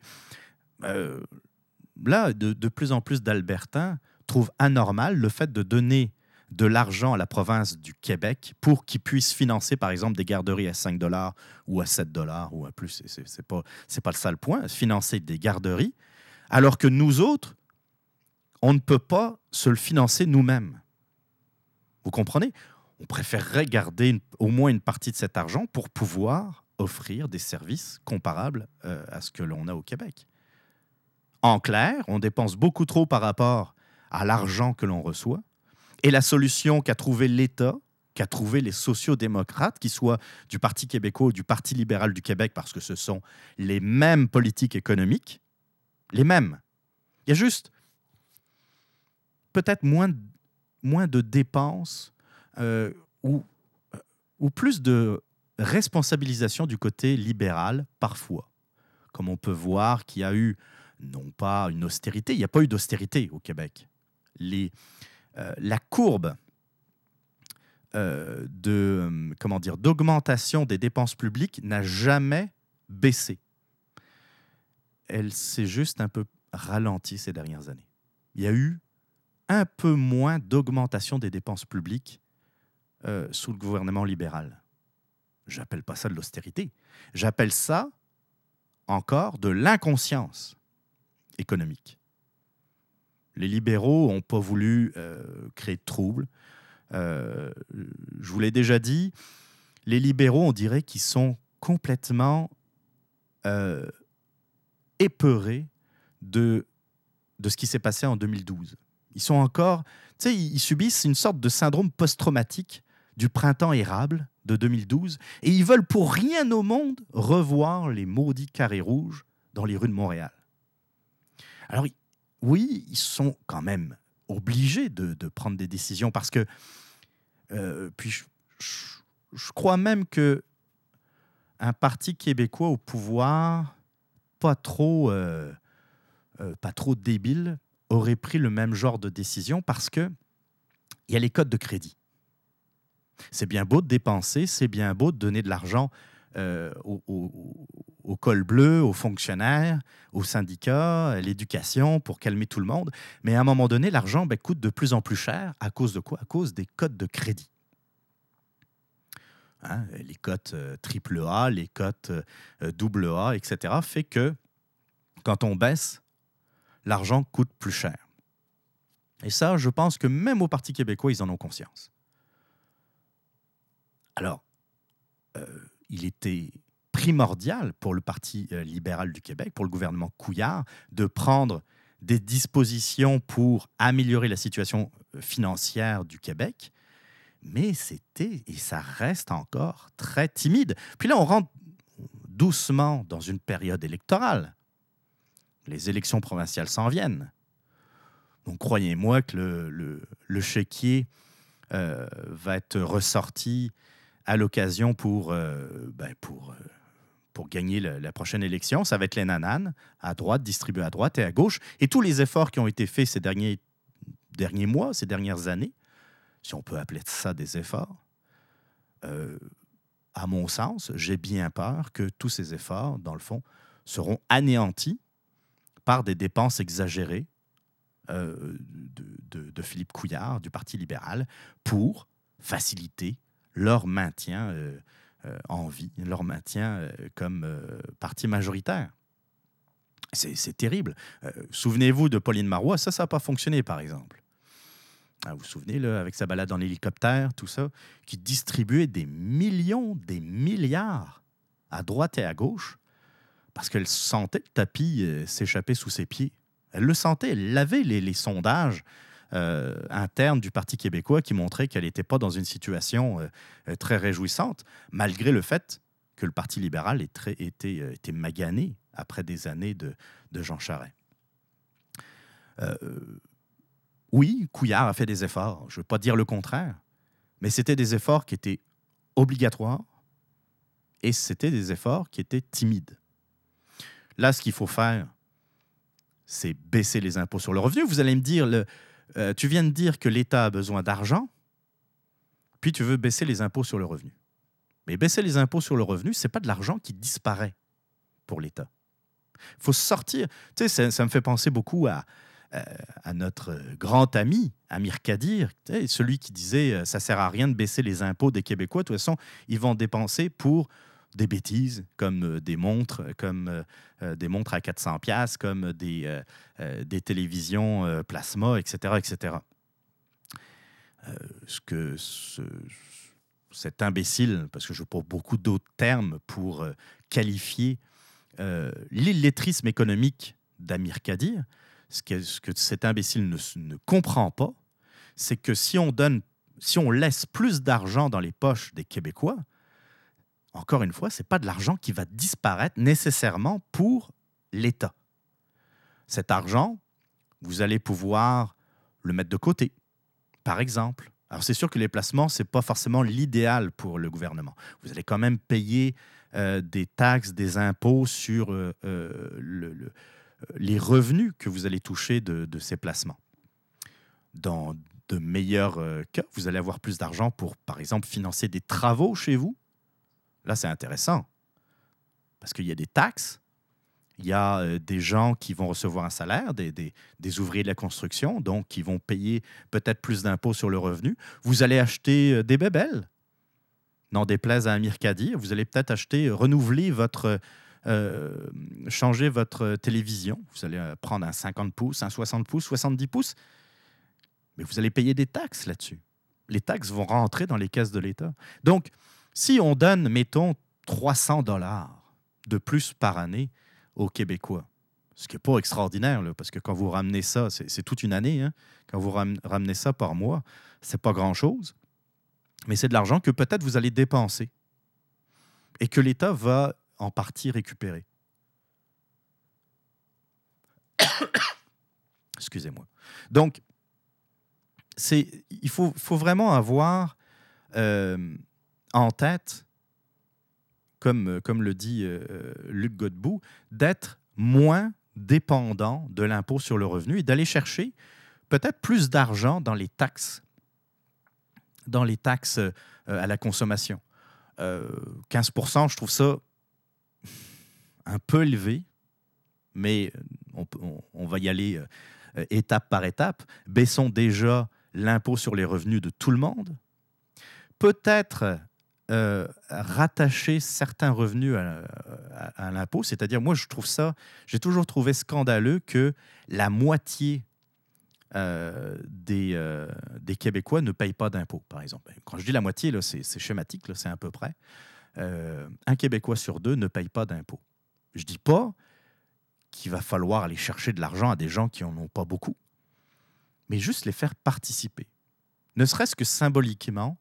là, de, plus en plus d'Albertains trouvent anormal le fait de donner de l'argent à la province du Québec pour qu'ils puissent financer, par exemple, des garderies à 5 dollars ou à 7 dollars ou à plus. Ce n'est pas, pas le seul point, financer des garderies, alors que nous autres, on ne peut pas se le financer nous-mêmes. Vous comprenez? On préférerait garder au moins une partie de cet argent pour pouvoir offrir des services comparables euh, à ce que l'on a au Québec. En clair, on dépense beaucoup trop par rapport à l'argent que l'on reçoit et la solution qu'a trouvé l'État, qu'a trouvé les sociaux-démocrates, qu'ils soient du Parti québécois ou du Parti libéral du Québec, parce que ce sont les mêmes politiques économiques, les mêmes. Il y a juste peut-être moins, moins de dépenses euh, ou, euh, ou plus de responsabilisation du côté libéral parfois. Comme on peut voir qu'il y a eu, non pas une austérité, il n'y a pas eu d'austérité au Québec. Euh, la courbe euh, de euh, d'augmentation des dépenses publiques n'a jamais baissé. Elle s'est juste un peu ralentie ces dernières années. Il y a eu un peu moins d'augmentation des dépenses publiques sous le gouvernement libéral. J'appelle pas ça de l'austérité. J'appelle ça encore de l'inconscience économique. Les libéraux n'ont pas voulu euh, créer de troubles. Euh, je vous l'ai déjà dit, les libéraux, on dirait qu'ils sont complètement euh, épeurés de, de ce qui s'est passé en 2012. Ils sont encore, tu sais, ils subissent une sorte de syndrome post-traumatique du printemps érable de 2012 et ils veulent pour rien au monde revoir les maudits carrés rouges dans les rues de Montréal. Alors, oui, ils sont quand même obligés de, prendre des décisions parce que, euh, je, crois même que un parti québécois au pouvoir, pas trop, euh, euh, pas trop débile, aurait pris le même genre de décision parce que il y a les codes de crédit. C'est bien beau de dépenser, c'est bien beau de donner de l'argent aux, au col bleu, aux fonctionnaires, aux syndicats, à l'éducation pour calmer tout le monde. Mais à un moment donné, l'argent ben, coûte de plus en plus cher. À cause de quoi? À cause des cotes de crédit. Hein, les cotes triple A, les cotes double A, etc., fait que quand on baisse, l'argent coûte plus cher. Et ça, je pense que même au Parti québécois, ils en ont conscience. Alors, euh, il était primordial pour le Parti euh, libéral du Québec, pour le gouvernement Couillard, de prendre des dispositions pour améliorer la situation euh, financière du Québec, mais c'était, et ça reste encore, très timide. Puis là, on rentre doucement dans une période électorale. Les élections provinciales s'en viennent. Donc croyez-moi que le, le, chéquier va être ressorti à l'occasion pour, euh, ben pour, euh, pour gagner la, prochaine élection. Ça va être les nananes à droite, distribués à droite et à gauche. Et tous les efforts qui ont été faits ces derniers, derniers mois, ces dernières années, si on peut appeler ça des efforts, euh, à mon sens, j'ai bien peur que tous ces efforts, dans le fond, seront anéantis par des dépenses exagérées de, de, Philippe Couillard, du Parti libéral, pour faciliter leur maintien euh, euh, en vie, leur maintien euh, comme parti majoritaire. C'est terrible. Souvenez-vous de Pauline Marois, ça, ça n'a pas fonctionné, par exemple. Ah, vous vous souvenez, là, avec sa balade en hélicoptère, tout ça, qui distribuait des millions, des milliards à droite et à gauche, parce qu'elle sentait le tapis s'échapper sous ses pieds. Elle le sentait, elle avait les, les sondages euh, interne du Parti québécois qui montrait qu'elle n'était pas dans une situation euh, euh, très réjouissante, malgré le fait que le Parti libéral était, était magané après des années de, Jean Charest. oui, Couillard a fait des efforts, je ne veux pas dire le contraire, mais c'était des efforts qui étaient obligatoires et c'était des efforts qui étaient timides. Là, ce qu'il faut faire, c'est baisser les impôts sur le revenu. Vous allez me dire, le, euh, tu viens de dire que l'État a besoin d'argent, puis tu veux baisser les impôts sur le revenu. Mais baisser les impôts sur le revenu, ce n'est pas de l'argent qui disparaît pour l'État. Il faut sortir. Tu sais, ça, me fait penser beaucoup à, euh, notre grand ami, Amir Kadir, celui qui disait euh, ça sert à rien de baisser les impôts des Québécois. De toute façon, ils vont dépenser pour des bêtises comme euh, des montres, comme euh, euh, des montres à 400 pièces, comme des, télévisions plasma, etc., etc. ce que cet imbécile, parce que je prends beaucoup d'autres termes pour qualifier l'illettrisme économique d'Amir Kadir, ce que, ce que, cet imbécile ne, ne comprend pas, c'est que si on donne, si on laisse plus d'argent dans les poches des Québécois, encore une fois, ce n'est pas de l'argent qui va disparaître nécessairement pour l'État. Cet argent, vous allez pouvoir le mettre de côté, par exemple. Alors c'est sûr que les placements, ce n'est pas forcément l'idéal pour le gouvernement. Vous allez quand même payer euh, des taxes, des impôts sur euh, euh, les revenus que vous allez toucher de, de ces placements. Dans de meilleurs cas, vous allez avoir plus d'argent pour, par exemple, financer des travaux chez vous, Là, c'est intéressant. Parce qu'il y a des taxes, il y a euh, des gens qui vont recevoir un salaire, des, ouvriers de la construction, donc qui vont payer peut-être plus d'impôts sur le revenu. Vous allez acheter euh, des bébelles. N'en déplaise à Amir Kadir, vous allez peut-être acheter, euh, renouveler votre. changer votre télévision. Vous allez prendre un 50 pouces, un 60 pouces, 70 pouces. Mais vous allez payer des taxes là-dessus. Les taxes vont rentrer dans les caisses de l'État. Donc, si on donne, mettons, 300 dollars de plus par année aux Québécois, ce qui n'est pas extraordinaire, parce que quand vous ramenez ça, c'est toute une année, hein, quand vous ramenez ça par mois, c'est pas grand-chose, mais c'est de l'argent que peut-être vous allez dépenser et que l'État va en partie récupérer. Excusez-moi. Donc, il faut, faut, vraiment avoir euh, en tête, comme, euh, comme le dit euh, euh, Luc Godbout, d'être moins dépendant de l'impôt sur le revenu et d'aller chercher peut-être plus d'argent dans les taxes, dans les taxes à la consommation. 15% je trouve ça un peu élevé, mais on, on- va y aller euh, étape par étape. Baissons déjà l'impôt sur les revenus de tout le monde. Peut-être euh, rattacher certains revenus à, l'impôt, c'est-à-dire moi je trouve ça, j'ai toujours trouvé scandaleux que la moitié euh, des, euh, des Québécois ne payent pas d'impôt, par exemple. Quand je dis la moitié, c'est, schématique, c'est à peu près. Un Québécois sur deux ne paye pas d'impôt. Je dis pas qu'il va falloir aller chercher de l'argent à des gens qui n'en ont pas beaucoup, mais juste les faire participer. Ne serait-ce que symboliquement,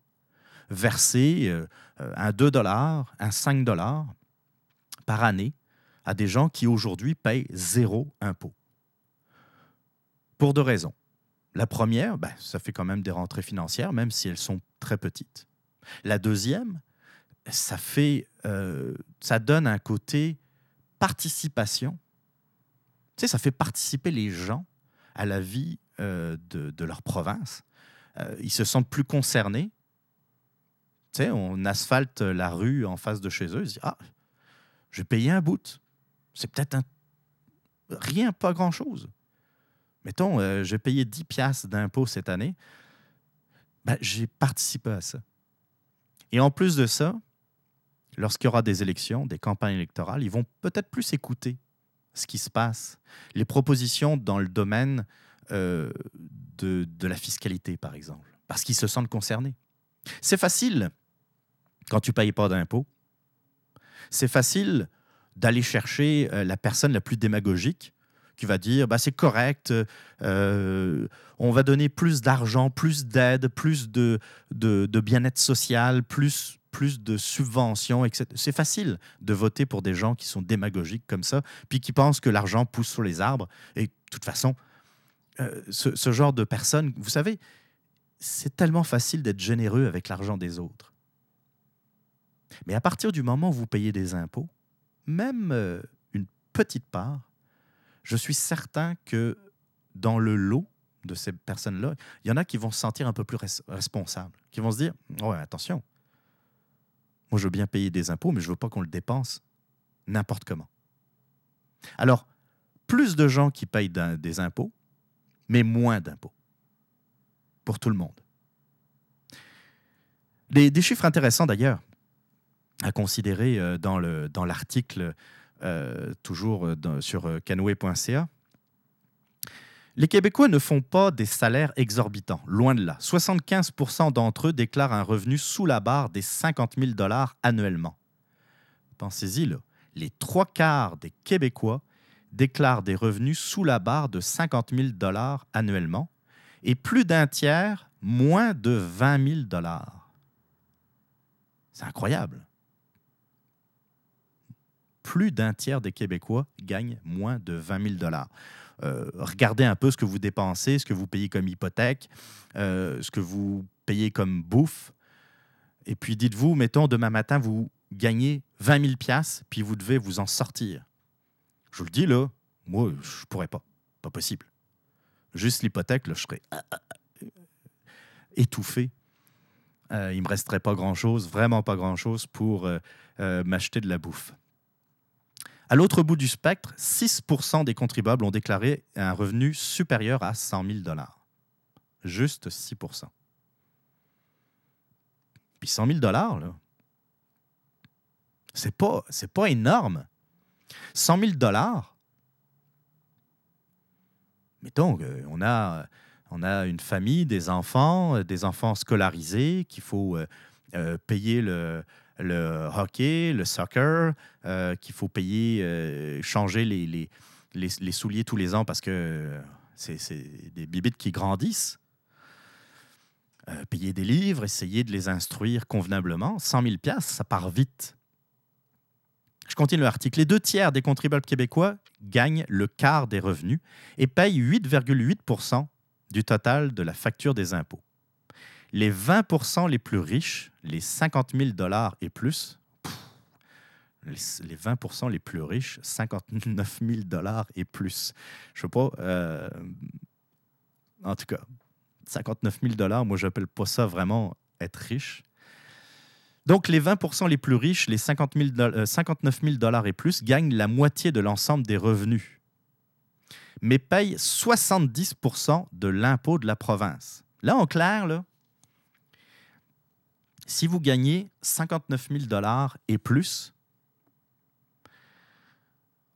verser euh, euh, un 2 dollars, un 5 dollars par année à des gens qui aujourd'hui payent zéro impôt. Pour deux raisons. La première, ben, ça fait quand même des rentrées financières, même si elles sont très petites. La deuxième, ça fait, euh, ça donne un côté participation. Tu sais, ça fait participer les gens à la vie de, de leur province. Ils se sentent plus concernés. On asphalte la rue en face de chez eux. Ils se disent, ah, je vais payer un bout. C'est peut-être rien, pas grand-chose. Mettons, euh, j'ai payé 10 piastres d'impôts cette année. Ben, j'ai participé à ça. Et en plus de ça, lorsqu'il y aura des élections, des campagnes électorales, ils vont peut-être plus écouter ce qui se passe, les propositions dans le domaine euh, de, de la fiscalité, par exemple, parce qu'ils se sentent concernés. C'est facile quand tu ne payes pas d'impôts. C'est facile d'aller chercher euh, la personne la plus démagogique qui va dire bah, c'est correct, euh, on va donner plus d'argent, plus d'aide, plus de, bien-être social, plus, plus de subventions, etc. C'est facile de voter pour des gens qui sont démagogiques comme ça, puis qui pensent que l'argent pousse sur les arbres. Et de toute façon, euh, ce, ce genre de personnes, vous savez, c'est tellement facile d'être généreux avec l'argent des autres. Mais à partir du moment où vous payez des impôts, même euh, une petite part, je suis certain que dans le lot de ces personnes-là, il y en a qui vont se sentir un peu plus res- responsables, qui vont se dire Ouais, attention, moi je veux bien payer des impôts, mais je veux pas qu'on le dépense n'importe comment. Alors, plus de gens qui payent des impôts, mais moins d'impôts pour tout le monde. Des chiffres intéressants d'ailleurs à considérer euh, dans le- dans l'article euh, toujours euh, sur euh, canoë.ca. Les Québécois ne font pas des salaires exorbitants, loin de là. 75% d'entre eux déclarent un revenu sous la barre des 50 000 dollars annuellement. Pensez-y. Les trois quarts des Québécois déclarent des revenus sous la barre de 50 000 dollars annuellement et plus d'un tiers moins de 20 000 dollars. C'est incroyable. Plus d'un tiers des Québécois gagnent moins de 20 000 dollars. Euh, regardez un peu ce que vous dépensez, ce que vous payez comme hypothèque, euh, ce que vous payez comme bouffe. Et puis dites-vous, mettons, demain matin, vous gagnez 20 000 piastres, puis vous devez vous en sortir. Je vous le dis, là, moi, je pourrais pas. Pas possible. Juste l'hypothèque, là, je serais ah, étouffé. Euh, il me resterait pas grand-chose, vraiment pas grand-chose pour euh, euh, m'acheter de la bouffe. À l'autre bout du spectre, 6% des contribuables ont déclaré un revenu supérieur à 100 000 dollars. Juste 6% Puis 100 000 dollars, là, c'est pas, c'est pas énorme. 100 000 dollars, mettons qu'on a, on a une famille, des enfants, euh, des enfants scolarisés, qu'il faut euh, euh, payer le, le hockey, le soccer, euh, qu'il faut payer, euh, changer les, les, les, souliers tous les ans parce que c'est des bibites qui grandissent. Euh, payer des livres, essayer de les instruire convenablement. 100 000 piastres, ça part vite. Je continue l'article. Les deux tiers des contribuables québécois gagnent le quart des revenus et payent 8,8% du total de la facture des impôts. Les 20% les plus riches, les 50 000 dollars et plus, les, les 20% les plus riches, 59 000 dollars et plus. Je sais pas. euh, en tout cas, 59 000 dollars, moi, j'appelle pas ça vraiment être riche. Donc, les 20% les plus riches, les 50 000 euh, 59 000 dollars et plus, gagnent la moitié de l'ensemble des revenus, mais payent 70% de l'impôt de la province. Là, en clair, là, si vous gagnez 59 000 dollars et plus,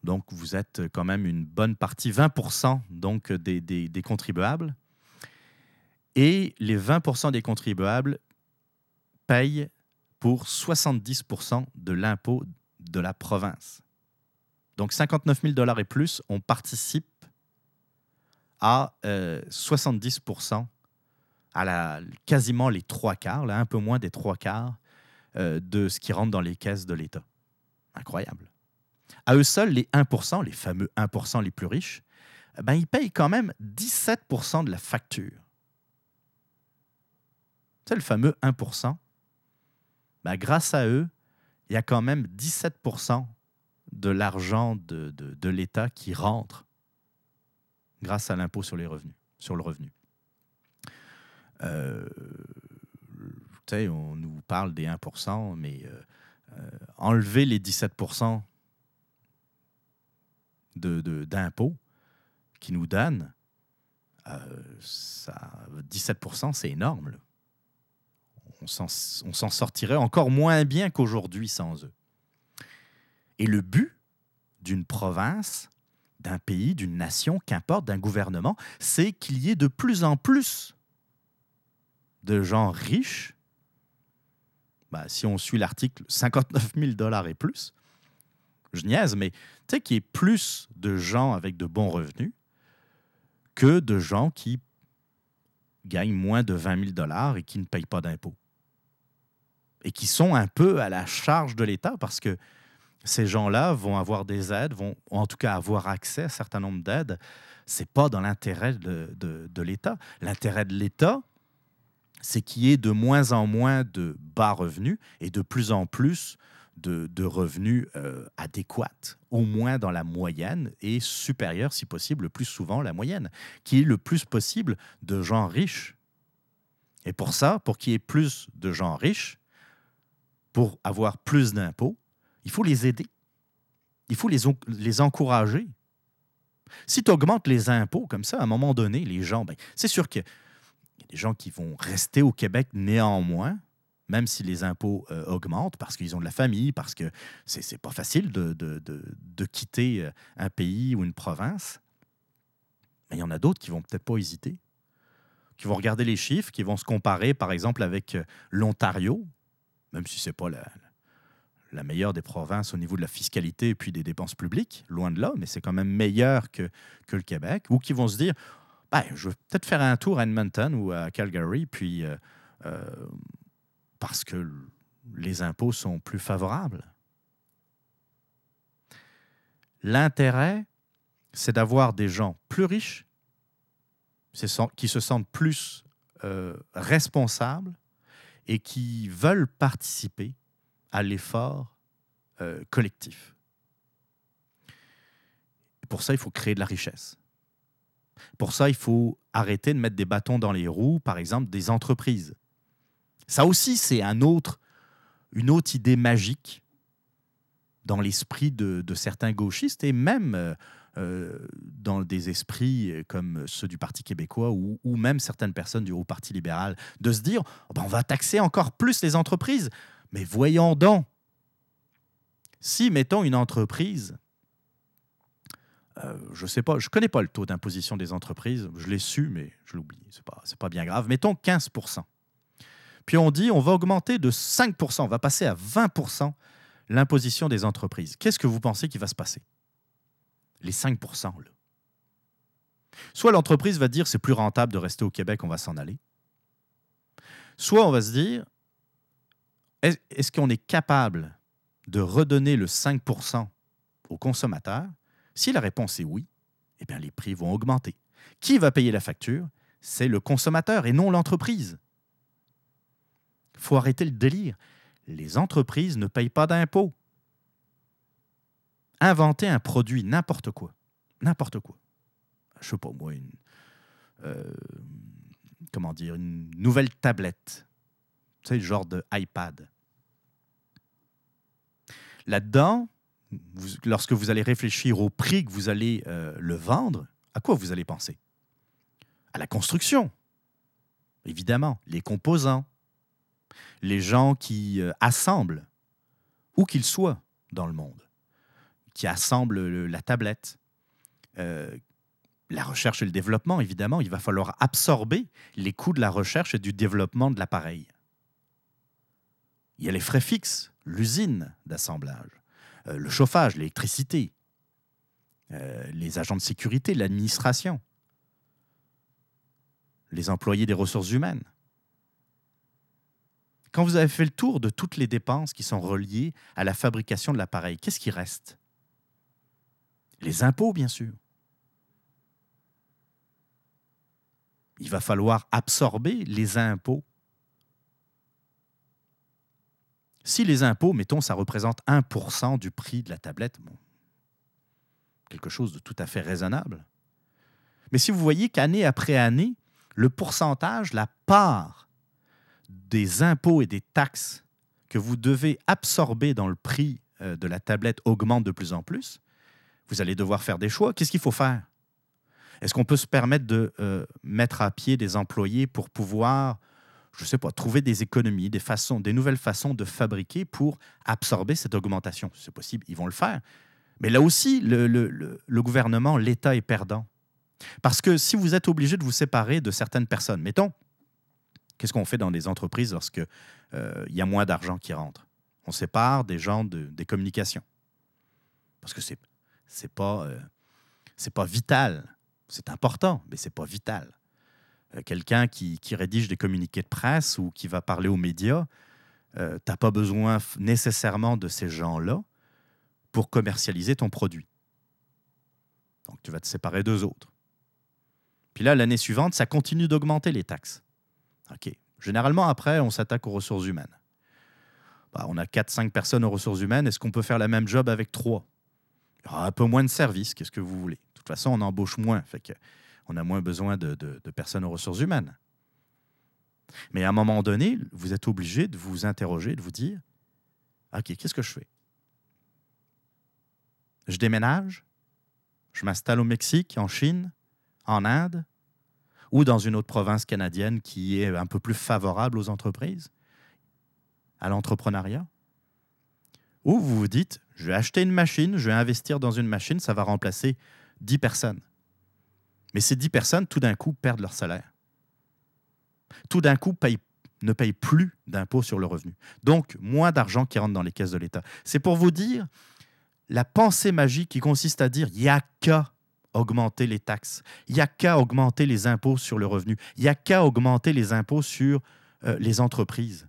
donc vous êtes quand même une bonne partie, 20% donc des, des- des contribuables, et les 20% des contribuables payent pour 70% de l'impôt de la province. Donc 59 000 dollars et plus, on participe à euh, 70 à la, quasiment les trois quarts, là, un peu moins des trois quarts euh, de ce qui rentre dans les caisses de l'État. Incroyable. À eux seuls, les 1% les fameux 1% les plus riches, eh ben, ils payent quand même 17% de la facture. C'est le fameux 1% ben, Grâce à eux, il y a quand même 17% de l'argent de, de- de l'État qui rentre grâce à l'impôt sur les revenus, sur le revenu. Euh, on nous parle des 1% mais euh, euh, enlever les 17 de- de- d'impôts qui nous donnent, ça, 17% c'est énorme. on s'en sortirait encore moins bien qu'aujourd'hui sans eux. Et le but d'une province, d'un pays, d'une nation, qu'importe, d'un gouvernement, c'est qu'il y ait de plus en plus de gens riches. Bah, si on suit l'article 59 000 dollars et plus, je niaise, mais tu sais qu'il y ait plus de gens avec de bons revenus que de gens qui gagnent moins de 20 000 dollars et qui ne payent pas d'impôts. Et qui sont un peu à la charge de l'État parce que ces gens-là vont avoir des aides, vont en tout cas avoir accès à un certain nombre d'aides. Ce n'est pas dans l'intérêt de, de- de l'État. L'intérêt de l'État, c'est qu'il y ait de moins en moins de bas revenus et de plus en plus de, de revenus euh, adéquats, au moins dans la moyenne et supérieur, si possible, le plus souvent la moyenne, qui est le plus possible de gens riches. Et pour ça, pour qu'il y ait plus de gens riches, pour avoir plus d'impôts, il faut les aider. Il faut les, les encourager. Si tu augmentes les impôts comme ça, à un moment donné, les gens, ben, c'est sûr qu'il y a des gens qui vont rester au Québec néanmoins, même si les impôts euh, augmentent, parce qu'ils ont de la famille, parce que c'est pas facile de, de- de- de quitter euh, un pays ou une province. Mais il y en a d'autres qui vont peut-être pas hésiter, qui vont regarder les chiffres, qui vont se comparer, par exemple, avec euh, l'Ontario, même si c'est pas la, la meilleure des provinces au niveau de la fiscalité et puis des dépenses publiques, loin de là, mais c'est quand même meilleur que, que le Québec, ou qui vont se dire, ben, je vais peut-être faire un tour à Edmonton ou à Calgary, puis euh, euh, parce que les impôts sont plus favorables. L'intérêt, c'est d'avoir des gens plus riches, qui se sentent plus euh, responsables et qui veulent participer à l'effort collectif. Pour ça, il faut créer de la richesse. Pour ça, il faut arrêter de mettre des bâtons dans les roues, par exemple, des entreprises. Ça aussi, c'est un autre, une autre idée magique dans l'esprit de, certains gauchistes et même euh, euh, dans des esprits comme ceux du Parti québécois ou, ou même certaines personnes du Haut Parti libéral, de se dire Oh ben, on va taxer encore plus les entreprises. Mais voyons donc, si, mettons, une entreprise, euh, je sais pas, je connais pas le taux d'imposition des entreprises, je l'ai su, mais je l'oublie, c'est pas, pas bien grave, mettons 15 Puis on dit, on va augmenter de 5% on va passer à 20% l'imposition des entreprises. Qu'est-ce que vous pensez qui va se passer? Les 5% là. Soit l'entreprise va dire, c'est plus rentable de rester au Québec, on va s'en aller. Soit on va se dire, est- est-ce qu'on est capable de redonner le 5% aux consommateurs? Si la réponse est oui, eh bien, les prix vont augmenter. Qui va payer la facture? C'est le consommateur et non l'entreprise. Il faut arrêter le délire. Les entreprises ne payent pas d'impôts. Inventer un produit, n'importe quoi. N'importe quoi. Je sais pas, moi, une. euh, comment dire, une nouvelle tablette. Tu sais, le genre de iPad. Là-dedans, lorsque vous allez réfléchir au prix que vous allez euh, le vendre, à quoi vous allez penser? À la construction, évidemment, les composants, les gens qui euh, assemblent, où qu'ils soient dans le monde, qui assemblent la tablette, euh, la recherche et le développement, évidemment, il va falloir absorber les coûts de la recherche et du développement de l'appareil. Il y a les frais fixes, l'usine d'assemblage, euh, le chauffage, l'électricité, euh, les agents de sécurité, l'administration, les employés des ressources humaines. Quand vous avez fait le tour de toutes les dépenses qui sont reliées à la fabrication de l'appareil, qu'est-ce qui reste? Les impôts, bien sûr. Il va falloir absorber les impôts Si les impôts, mettons, ça représente 1% du prix de la tablette, quelque chose de tout à fait raisonnable. Mais si vous voyez qu'année après année, le pourcentage, la part des impôts et des taxes que vous devez absorber dans le prix euh, de la tablette augmente de plus en plus, vous allez devoir faire des choix. Qu'est-ce qu'il faut faire? Est-ce qu'on peut se permettre de euh, mettre à pied des employés pour pouvoir je ne sais pas, trouver des économies, des façons, des nouvelles façons de fabriquer pour absorber cette augmentation. C'est possible, ils vont le faire. Mais là aussi, le, gouvernement, l'État est perdant. Parce que si vous êtes obligé de vous séparer de certaines personnes, mettons, qu'est-ce qu'on fait dans des entreprises lorsque euh, il y a moins d'argent qui rentre? On sépare des gens de, des communications. Parce que c'est c'est pas euh, c'est pas vital. C'est important, mais c'est pas vital. Euh, quelqu'un qui, rédige des communiqués de presse ou qui va parler aux médias, euh, tu n'as pas besoin nécessairement de ces gens-là pour commercialiser ton produit. Donc tu vas te séparer d'eux autres. Puis là, l'année suivante, ça continue d'augmenter les taxes. OK. Généralement, après, on s'attaque aux ressources humaines. Bah, on a 4-5 personnes aux ressources humaines. Est-ce qu'on peut faire la même job avec 3 Il y aura un peu moins de services. Qu'est-ce que vous voulez? De toute façon, on embauche moins. On a moins besoin de, personnes aux ressources humaines. Mais à un moment donné, vous êtes obligé de vous interroger, de vous dire, OK, qu'est-ce que je fais? Je déménage, je m'installe au Mexique, en Chine, en Inde, ou dans une autre province canadienne qui est un peu plus favorable aux entreprises, à l'entrepreneuriat? Ou vous vous dites, je vais acheter une machine, je vais investir dans une machine, ça va remplacer 10 personnes. Mais ces 10 personnes, tout d'un coup, perdent leur salaire. Tout d'un coup, ne payent plus d'impôts sur le revenu. Donc, moins d'argent qui rentre dans les caisses de l'État. C'est pour vous dire la pensée magique qui consiste à dire il n'y a qu'à augmenter les taxes, il n'y a qu'à augmenter les impôts sur le revenu, il n'y a qu'à augmenter les impôts sur euh, les entreprises.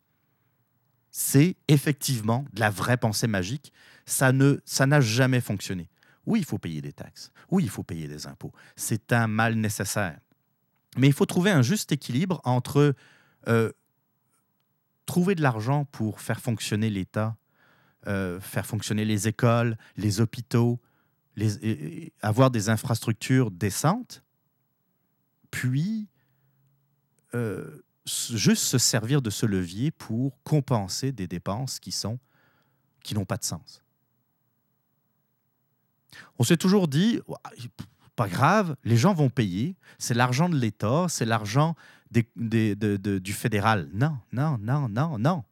C'est effectivement de la vraie pensée magique. Ça ne, ça n'a jamais fonctionné. Oui, il faut payer des taxes. Oui, il faut payer des impôts. C'est un mal nécessaire. Mais il faut trouver un juste équilibre entre euh, trouver de l'argent pour faire fonctionner l'État, euh, faire fonctionner les écoles, les hôpitaux, avoir des infrastructures décentes, puis euh, juste se servir de ce levier pour compenser des dépenses qui sont qui n'ont pas de sens. On s'est toujours dit, pas grave, les gens vont payer, c'est l'argent de l'État, c'est l'argent du fédéral. Non, non, non, non, non.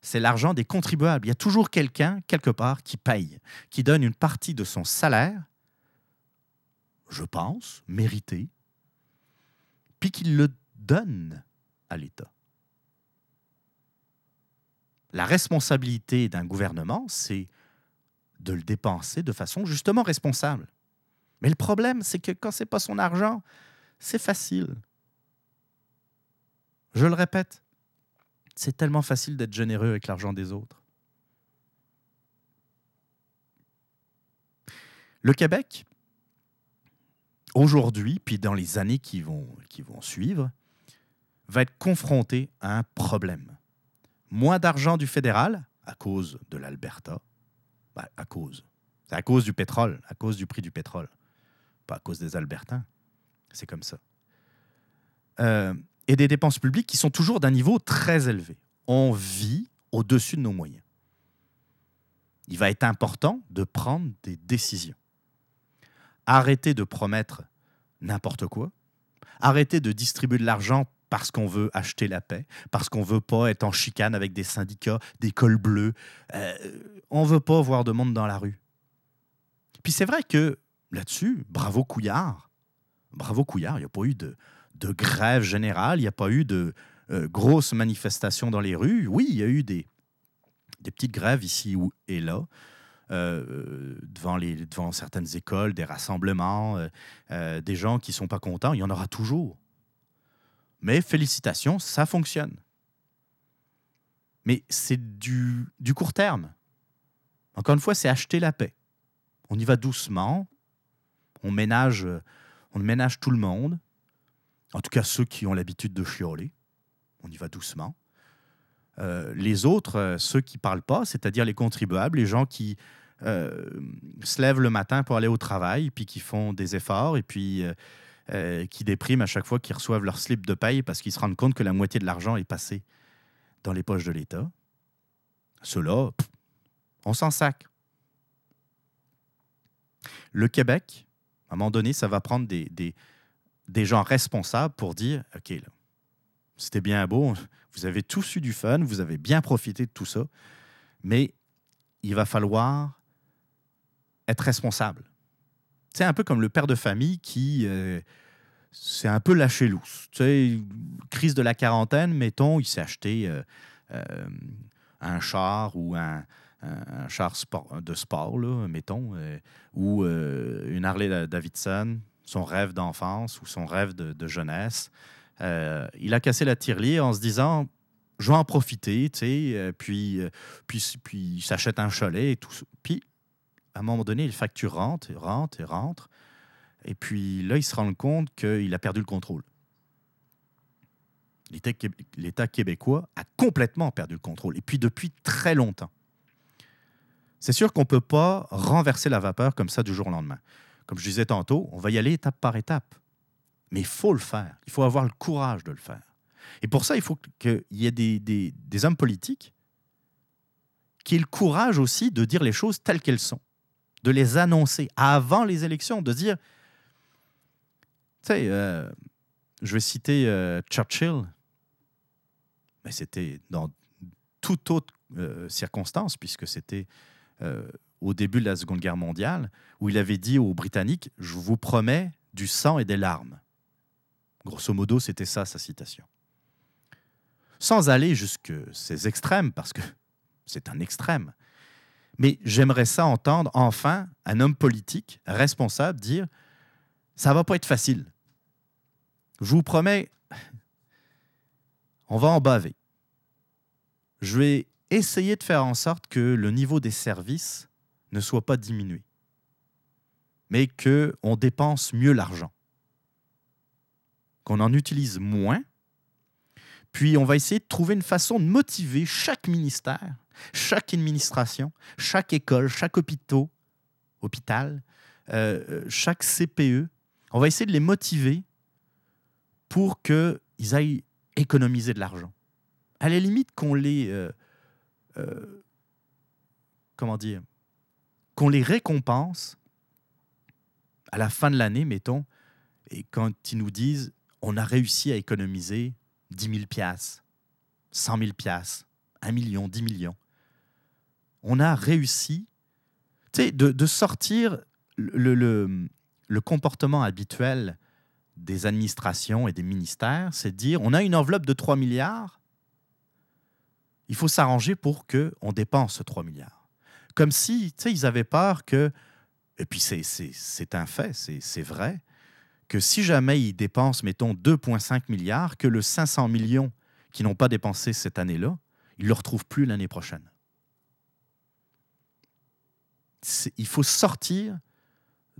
C'est l'argent des contribuables. Il y a toujours quelqu'un, quelque part, qui paye, qui donne une partie de son salaire, je pense, mérité, puis qu'il le donne à l'État. La responsabilité d'un gouvernement, c'est de le dépenser de façon justement responsable. Mais le problème, c'est que quand c'est pas son argent, c'est facile. Je le répète, c'est tellement facile d'être généreux avec l'argent des autres. Le Québec, aujourd'hui, puis dans les années qui vont, qui vont suivre, va être confronté à un problème. Moins d'argent du fédéral à cause de l'Alberta, bah, à cause. C'est à cause du pétrole, à cause du prix du pétrole. Pas à cause des Albertains. C'est comme ça. Euh, et des dépenses publiques qui sont toujours d'un niveau très élevé. On vit au-dessus de nos moyens. il va être important de prendre des décisions. Arrêtez de promettre n'importe quoi. Arrêtez de distribuer de l'argent parce qu'on veut acheter la paix, parce qu'on veut pas être en chicane avec des syndicats, des cols bleus. Euh, on veut pas voir de monde dans la rue. Puis c'est vrai que là-dessus, bravo Couillard. Bravo Couillard, il n'y a pas eu de, de grève générale, il n'y a pas eu de euh, grosses manifestations dans les rues. Oui, il y a eu des, des petites grèves ici et là. Euh, devant, les, devant certaines écoles, des rassemblements, euh, des gens qui ne sont pas contents, il y en aura toujours. Mais félicitations, ça fonctionne. Mais c'est du, du court terme. Encore une fois, c'est acheter la paix. On y va doucement, on ménage, on ménage tout le monde, en tout cas ceux qui ont l'habitude de chioler. On y va doucement. Euh, les autres, euh, ceux qui ne parlent pas, c'est-à-dire les contribuables, les gens qui euh, se lèvent le matin pour aller au travail, puis qui font des efforts, et puis qui dépriment à chaque fois qu'ils reçoivent leur slip de paye parce qu'ils se rendent compte que la moitié de l'argent est passé dans les poches de l'État. Ceux-là, on s'en sac. Le Québec, à un moment donné, ça va prendre des, des, gens responsables pour dire, OK, c'était bien beau, vous avez tous eu du fun, vous avez bien profité de tout ça, mais il va falloir être responsable. C'est un peu comme le père de famille qui euh, s'est un peu lâché loose. Tu crise de la quarantaine, mettons, il s'est acheté euh, euh, un char ou un, char de sport, là, mettons, ou une Harley Davidson, son rêve d'enfance ou son rêve de jeunesse. Euh, il a cassé la tirelire en se disant je vais en profiter, tu sais, euh, puis, euh, puis, puis il s'achète un chalet et tout. Puis, à un moment donné, il facture rentre et rentre et rentre. Et puis là, il se rend compte qu'il a perdu le contrôle. L'État québécois a complètement perdu le contrôle, et puis depuis très longtemps. C'est sûr qu'on ne peut pas renverser la vapeur comme ça du jour au lendemain. Comme je disais tantôt, on va y aller étape par étape. Mais il faut le faire. Il faut avoir le courage de le faire. Et pour ça, il faut qu'il y ait des, hommes politiques qui aient le courage aussi de dire les choses telles qu'elles sont, de les annoncer avant les élections, de dire, tu sais, euh, je vais citer euh, Churchill, mais c'était dans toute autre euh, circonstance, puisque c'était au début de la Seconde Guerre mondiale, où il avait dit aux Britanniques, je vous promets du sang et des larmes. Grosso modo, c'était ça sa citation. Sans aller jusque ces extrêmes, parce que c'est un extrême. Mais j'aimerais ça entendre enfin un homme politique responsable dire ça va pas être facile. Je vous promets, on va en baver. Je vais essayer de faire en sorte que le niveau des services ne soit pas diminué, mais qu'on dépense mieux l'argent qu'on en utilise moins. Puis on va essayer de trouver une façon de motiver chaque ministère, chaque administration, chaque école, chaque hôpital, hôpital euh, chaque CPE. On va essayer de les motiver pour qu'ils aillent économiser de l'argent. À la limite qu'on les... Euh, euh, comment dire Qu'on les récompense à la fin de l'année, mettons, et quand ils nous disent on a réussi à économiser 10 000 piastres, 100 000 piastres, 1 million, 10 millions. On a réussi de, de sortir le, le, comportement habituel des administrations et des ministères, c'est de dire on a une enveloppe de 3 milliards, il faut s'arranger pour qu'on dépense 3 milliards. Comme si ils avaient peur que, et puis c'est un fait, c'est vrai, que si jamais ils dépensent, mettons, 2,5 milliards, que le 500 millions qu'ils n'ont pas dépensé cette année-là, ils ne le retrouvent plus l'année prochaine. Il faut sortir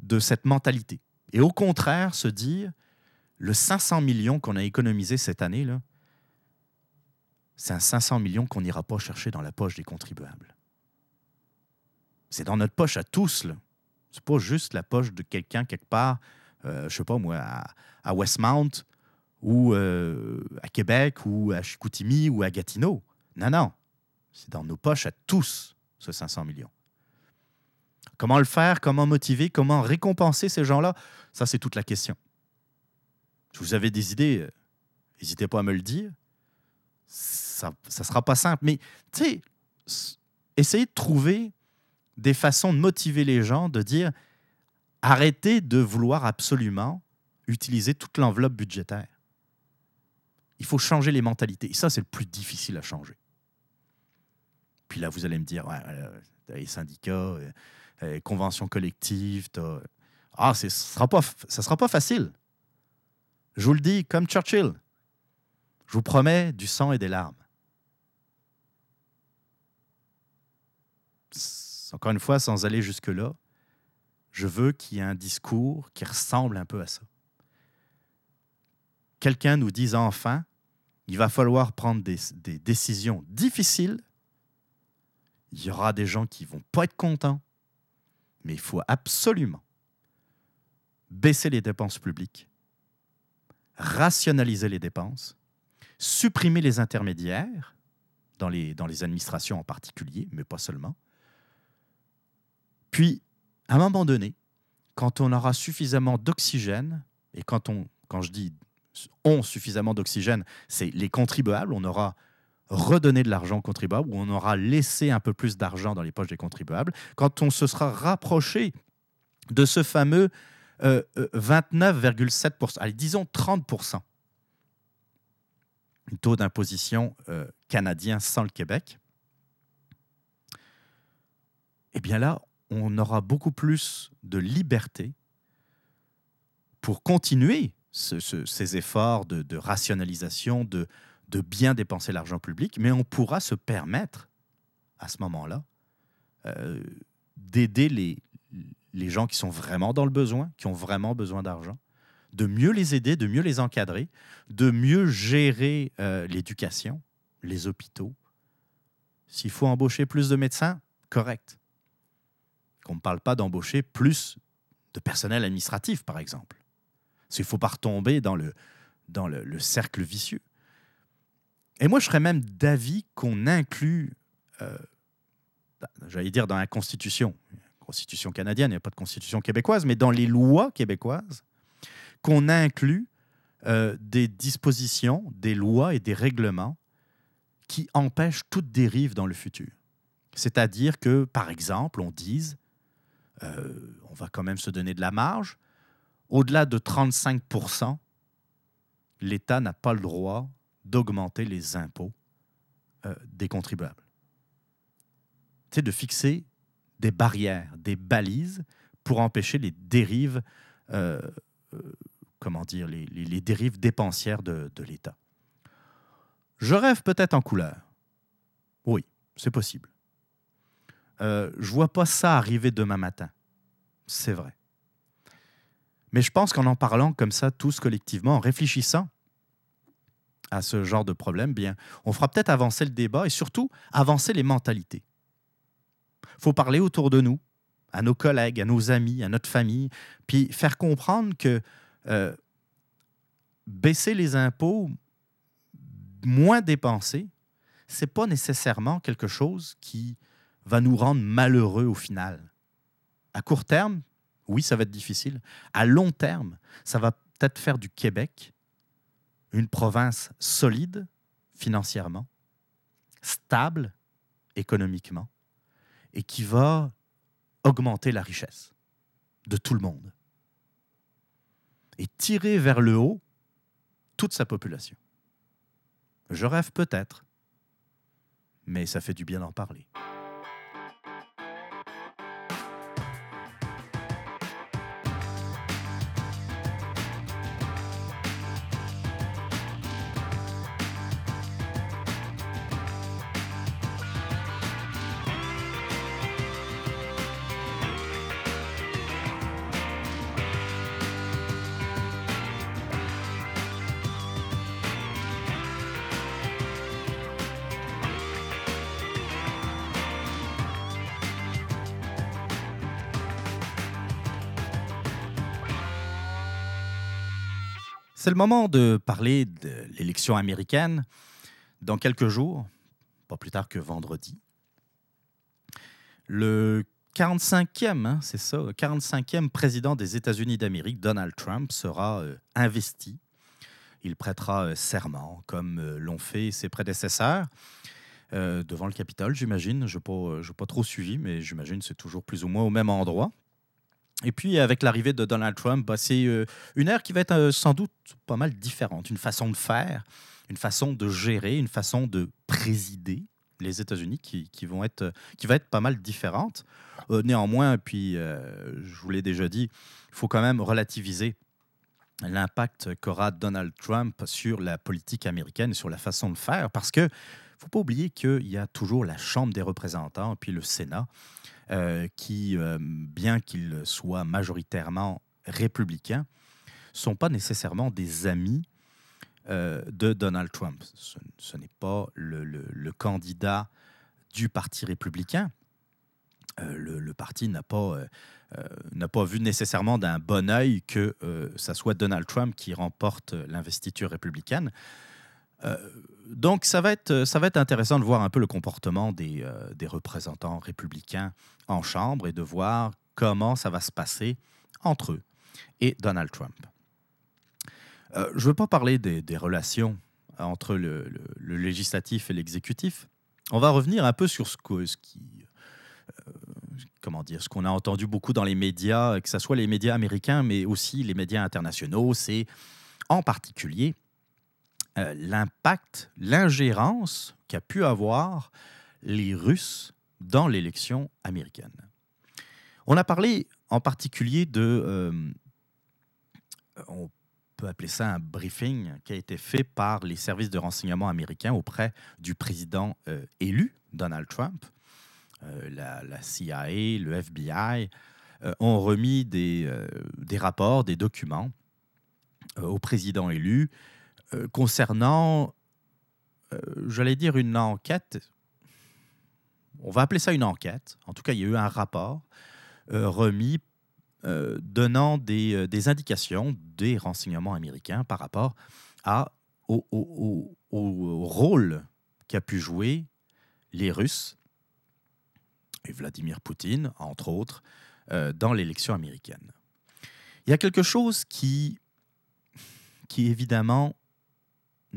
de cette mentalité. Et au contraire, se dire, le 500 millions qu'on a économisé cette année-là, c'est un 500 millions qu'on n'ira pas chercher dans la poche des contribuables. C'est dans notre poche à tous. Ce n'est pas juste la poche de quelqu'un quelque part euh, je sais pas moi, à, Westmount ou euh, à Québec ou à Chicoutimi ou à Gatineau. Non, non. C'est dans nos poches à tous, ce 500 millions. Comment le faire Comment motiver Comment récompenser ces gens-là? Ça, c'est toute la question. Si vous avez des idées, euh, n'hésitez pas à me le dire. Ça ne sera pas simple. Mais, tu sais, essayez de trouver des façons de motiver les gens, de dire arrêtez de vouloir absolument utiliser toute l'enveloppe budgétaire. Il faut changer les mentalités. Et ça, c'est le plus difficile à changer. Puis là, vous allez me dire, ouais, les syndicats, euh, les conventions collectives, ah, ce ne sera, pas, ça sera pas facile. Je vous le dis, comme Churchill, je vous promets du sang et des larmes. Encore une fois, sans aller jusque-là, je veux qu'il y ait un discours qui ressemble un peu à ça. Quelqu'un nous dise enfin, il va falloir prendre des, des décisions difficiles. Il y aura des gens qui vont pas être contents, mais il faut absolument baisser les dépenses publiques, rationaliser les dépenses, supprimer les intermédiaires, dans les, administrations en particulier, mais pas seulement. Puis, à un moment donné, quand on aura suffisamment d'oxygène, et quand quand je dis ont suffisamment d'oxygène, c'est les contribuables, on aura redonné de l'argent aux contribuables, ou on aura laissé un peu plus d'argent dans les poches des contribuables, quand on se sera rapproché de ce fameux 29,7%, euh, euh, allez, disons 30%, taux d'imposition euh, canadien sans le Québec, eh bien là, on aura beaucoup plus de liberté pour continuer ces efforts de, rationalisation, de, de bien dépenser l'argent public, mais on pourra se permettre, à ce moment-là, d'aider les, les gens qui sont vraiment dans le besoin, qui ont vraiment besoin d'argent, de mieux les aider, de mieux les encadrer, de mieux gérer euh, l'éducation, les hôpitaux. S'il faut embaucher plus de médecins, correct. Qu'on ne parle pas d'embaucher plus de personnel administratif, par exemple. S'il ne faut pas retomber dans le, dans le, cercle vicieux. Et moi, je serais même d'avis qu'on inclut, euh, j'allais dire dans la Constitution, constitution canadienne, il n'y a pas de constitution québécoise, mais dans les lois québécoises, qu'on inclut euh, des dispositions, des lois et des règlements qui empêchent toute dérive dans le futur. C'est-à-dire que, par exemple, on dise, euh, on va quand même se donner de la marge, au-delà de 35% l'État n'a pas le droit d'augmenter les impôts euh, des contribuables. C'est de fixer des barrières, des balises pour empêcher les dérives, euh, euh, comment dire, les, dérives dépensières de, l'État. Je rêve peut-être en couleur. Oui, c'est possible. Euh, je vois pas ça arriver demain matin. C'est vrai. Mais je pense qu'en en parlant comme ça, tous collectivement, en réfléchissant à ce genre de problème, bien, on fera peut-être avancer le débat et surtout avancer les mentalités faut parler autour de nous, à nos collègues, à nos amis, à notre famille, puis faire comprendre que euh, baisser les impôts, moins dépenser, c'est pas nécessairement quelque chose qui va nous rendre malheureux au final. À court terme, oui, ça va être difficile. À long terme, ça va peut-être faire du Québec une province solide financièrement, stable économiquement, et qui va augmenter la richesse de tout le monde et tirer vers le haut toute sa population. Je rêve peut-être, mais ça fait du bien d'en parler. C'est le moment de parler de l'élection américaine dans quelques jours, pas plus tard que vendredi. Le 45e, hein, c'est ça, 45e président des États-Unis d'Amérique, Donald Trump, sera euh, investi. Il prêtera euh, serment, comme euh, l'ont fait ses prédécesseurs, devant le Capitole, j'imagine. Je n'ai pas, trop suivi, mais j'imagine que c'est toujours plus ou moins au même endroit. Et puis, avec l'arrivée de Donald Trump, bah, c'est une ère qui va être sans doute pas mal différente, une façon de faire, une façon de gérer, une façon de présider les États-Unis qui, vont être, qui va être pas mal différente. Euh, néanmoins, puis euh, je vous l'ai déjà dit, il faut quand même relativiser l'impact qu'aura Donald Trump sur la politique américaine et sur la façon de faire, parce que faut pas oublier qu'il y a toujours la Chambre des représentants puis le Sénat, euh, qui, bien qu'ils soient majoritairement républicains, sont pas nécessairement des amis de Donald Trump. Ce, n'est pas le, candidat du Parti républicain, euh, le, parti n'a pas, euh, euh, n'a pas vu nécessairement d'un bon œil que ça soit Donald Trump qui remporte l'investiture républicaine. Donc ça va, être, intéressant de voir un peu le comportement des, des représentants républicains en Chambre et de voir comment ça va se passer entre eux et Donald Trump. je ne veux pas parler des, relations entre le, législatif et l'exécutif. On va revenir un peu sur ce, que, comment dire, ce qu'on a entendu beaucoup dans les médias, que ce soit les médias américains, mais aussi les médias internationaux, c'est en particulier euh, l'impact, l'ingérence qu'a pu avoir les Russes dans l'élection américaine. On a parlé en particulier de, euh, on peut appeler ça un briefing qui a été fait par les services de renseignement américains auprès du président euh, élu, Donald Trump, euh, la, CIA, le FBI, ont remis des, rapports, des documents au président élu concernant, j'allais dire, une enquête. On va appeler ça une enquête. En tout cas, il y a eu un rapport remis donnant des, indications des renseignements américains par rapport à, au, au, au rôle qu'a pu jouer les Russes et Vladimir Poutine, entre autres, euh, dans l'élection américaine. Il y a quelque chose qui, qui évidemment,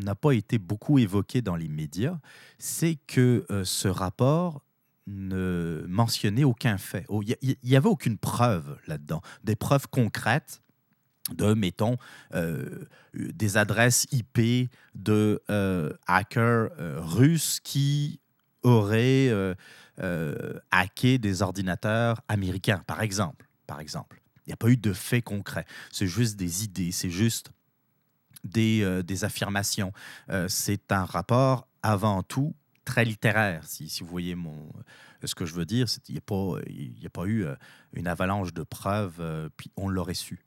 n'a pas été beaucoup évoqué dans les médias, c'est que euh, ce rapport ne mentionnait aucun fait. Oh, il n'y avait aucune preuve là-dedans, des preuves concrètes de, mettons, euh, des adresses IP de hackers russes qui auraient euh, hacker des ordinateurs américains, par exemple. Par exemple. Il n'y a pas eu de faits concrets. C'est juste des idées, c'est juste des, euh, des affirmations. Euh, c'est un rapport avant tout très littéraire, si, vous voyez mon, ce que je veux dire. Il n'y a, pas, a pas eu une avalanche de preuves, puis on l'aurait su.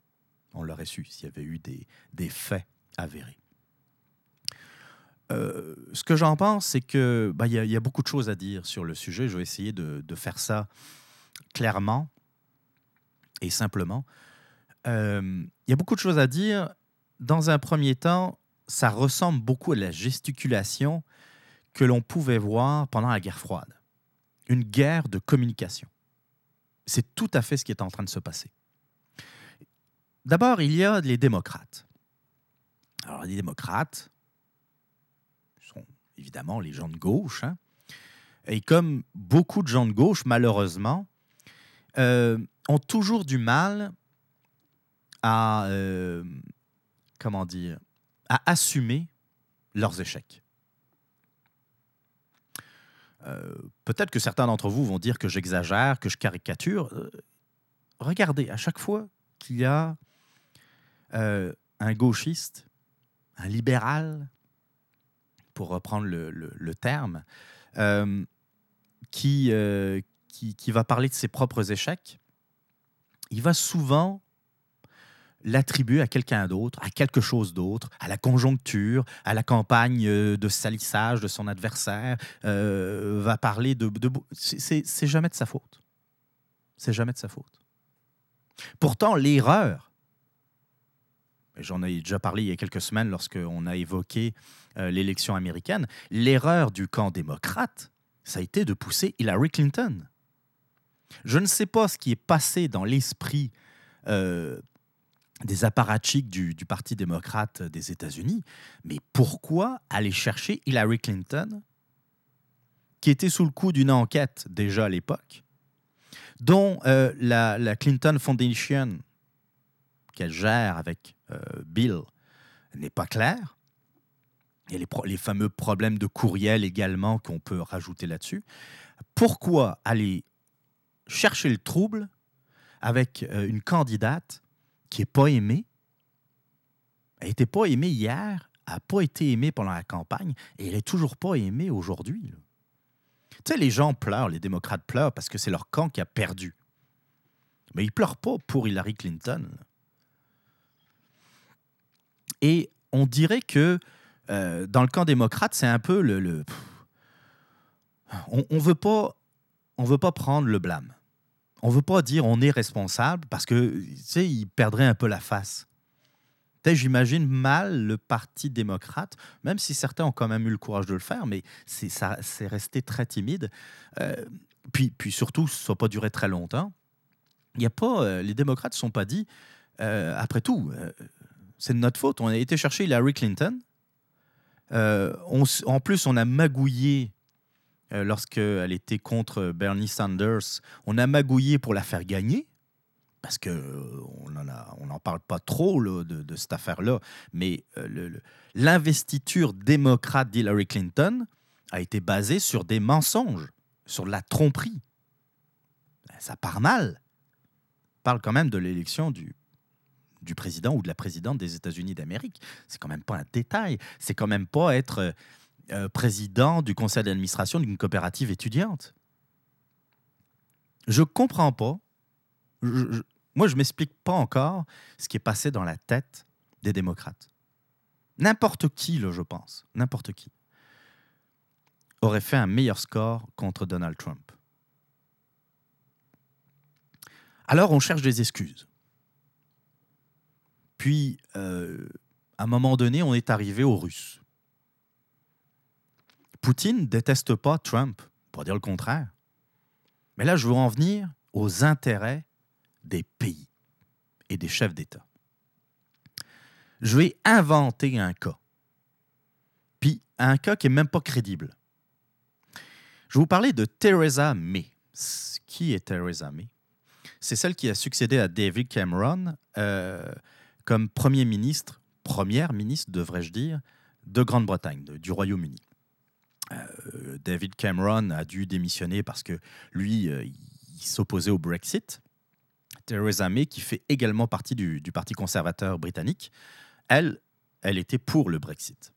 On l'aurait su s'il y avait eu des, des faits avérés. Euh, ce que j'en pense, c'est que bah, il y, a beaucoup de choses à dire sur le sujet. Je vais essayer de, faire ça clairement et simplement. Euh, il y a beaucoup de choses à dire. Dans un premier temps, ça ressemble beaucoup à la gesticulation que l'on pouvait voir pendant la guerre froide. Une guerre de communication. C'est tout à fait ce qui est en train de se passer. D'abord, il y a les démocrates. Alors, les démocrates, évidemment les gens de gauche. Hein. Et comme beaucoup de gens de gauche, malheureusement, euh, ont toujours du mal à, euh, comment dire, à assumer leurs échecs. Euh, peut-être que certains d'entre vous vont dire que j'exagère, que je caricature. regardez, à chaque fois qu'il y a un gauchiste, un libéral, pour reprendre le, terme, euh, euh, qui, qui, va parler de ses propres échecs, il va souvent l'attribuer à quelqu'un d'autre, à quelque chose d'autre, à la conjoncture, à la campagne euh, de salissage de son adversaire, va parler de... c'est jamais de sa faute. C'est jamais de sa faute. Pourtant, l'erreur j'en ai déjà parlé il y a quelques semaines lorsqu'on a évoqué euh, l'élection américaine, l'erreur du camp démocrate, ça a été de pousser Hillary Clinton. Je ne sais pas ce qui est passé dans l'esprit euh, des apparatchiks du, Parti démocrate des États-Unis, mais pourquoi aller chercher Hillary Clinton, qui était sous le coup d'une enquête déjà à l'époque, dont euh, la, Clinton Foundation, qu'elle gère avec euh, Bill, n'est pas claire. Il y a les, pro- les fameux problèmes de courriel également qu'on peut rajouter là-dessus. Pourquoi aller chercher le trouble avec euh, une candidate qui n'est pas aimée? Elle n'était pas aimée hier, n'a pas été aimée pendant la campagne et elle n'est toujours pas aimée aujourd'hui. Tu sais, les gens pleurent, les démocrates pleurent parce que c'est leur camp qui a perdu. Mais ils pleurent pas pour Hillary Clinton. Et on dirait que euh, dans le camp démocrate, c'est un peu le. on ne on veut pas prendre le blâme. On veut pas dire on est responsable parce que, tu sais, ils perdraient un peu la face. J'imagine mal le Parti démocrate, même si certains ont quand même eu le courage de le faire, mais c'est resté très timide. Euh, puis, puis surtout, ça n'a pas duré très longtemps. Il y a pas, euh, les démocrates ne sont pas dit, euh, après tout, c'est de notre faute. On a été chercher Hillary Clinton. En plus, on a magouillé euh, lorsqu'elle était contre Bernie Sanders. On a magouillé pour la faire gagner. Parce que euh, on n'en parle pas trop de, cette affaire-là, mais euh, l'investiture démocrate d'Hillary Clinton a été basée sur des mensonges, sur de la tromperie. Ben, Ça part mal. On parle quand même de l'élection du, du président ou de la présidente des États-Unis d'Amérique. C'est quand même pas un détail. C'est quand même pas être euh, président du conseil d'administration d'une coopérative étudiante. Je comprends pas. Je- je- moi, je m'explique pas encore ce qui est passé dans la tête des démocrates. N'importe qui, je pense, n'importe qui, aurait fait un meilleur score contre Donald Trump. Alors, on cherche des excuses. Puis, euh, à un moment donné, on est arrivé aux Russes. Poutine déteste pas Trump, pour dire le contraire. Mais là, je veux en venir aux intérêts des pays et des chefs d'État. Je vais inventer un cas. Puis un cas qui n'est même pas crédible. Je vais vous parler de Theresa May. Qui est Theresa May? C'est celle qui a succédé à David Cameron euh, comme Premier ministre, première ministre, devrais-je dire, de Grande-Bretagne, de- du Royaume-Uni. Euh, David Cameron a dû démissionner parce que lui, euh, il s'opposait au Brexit. Theresa May, qui fait également partie du, Parti conservateur britannique, elle, elle était pour le Brexit.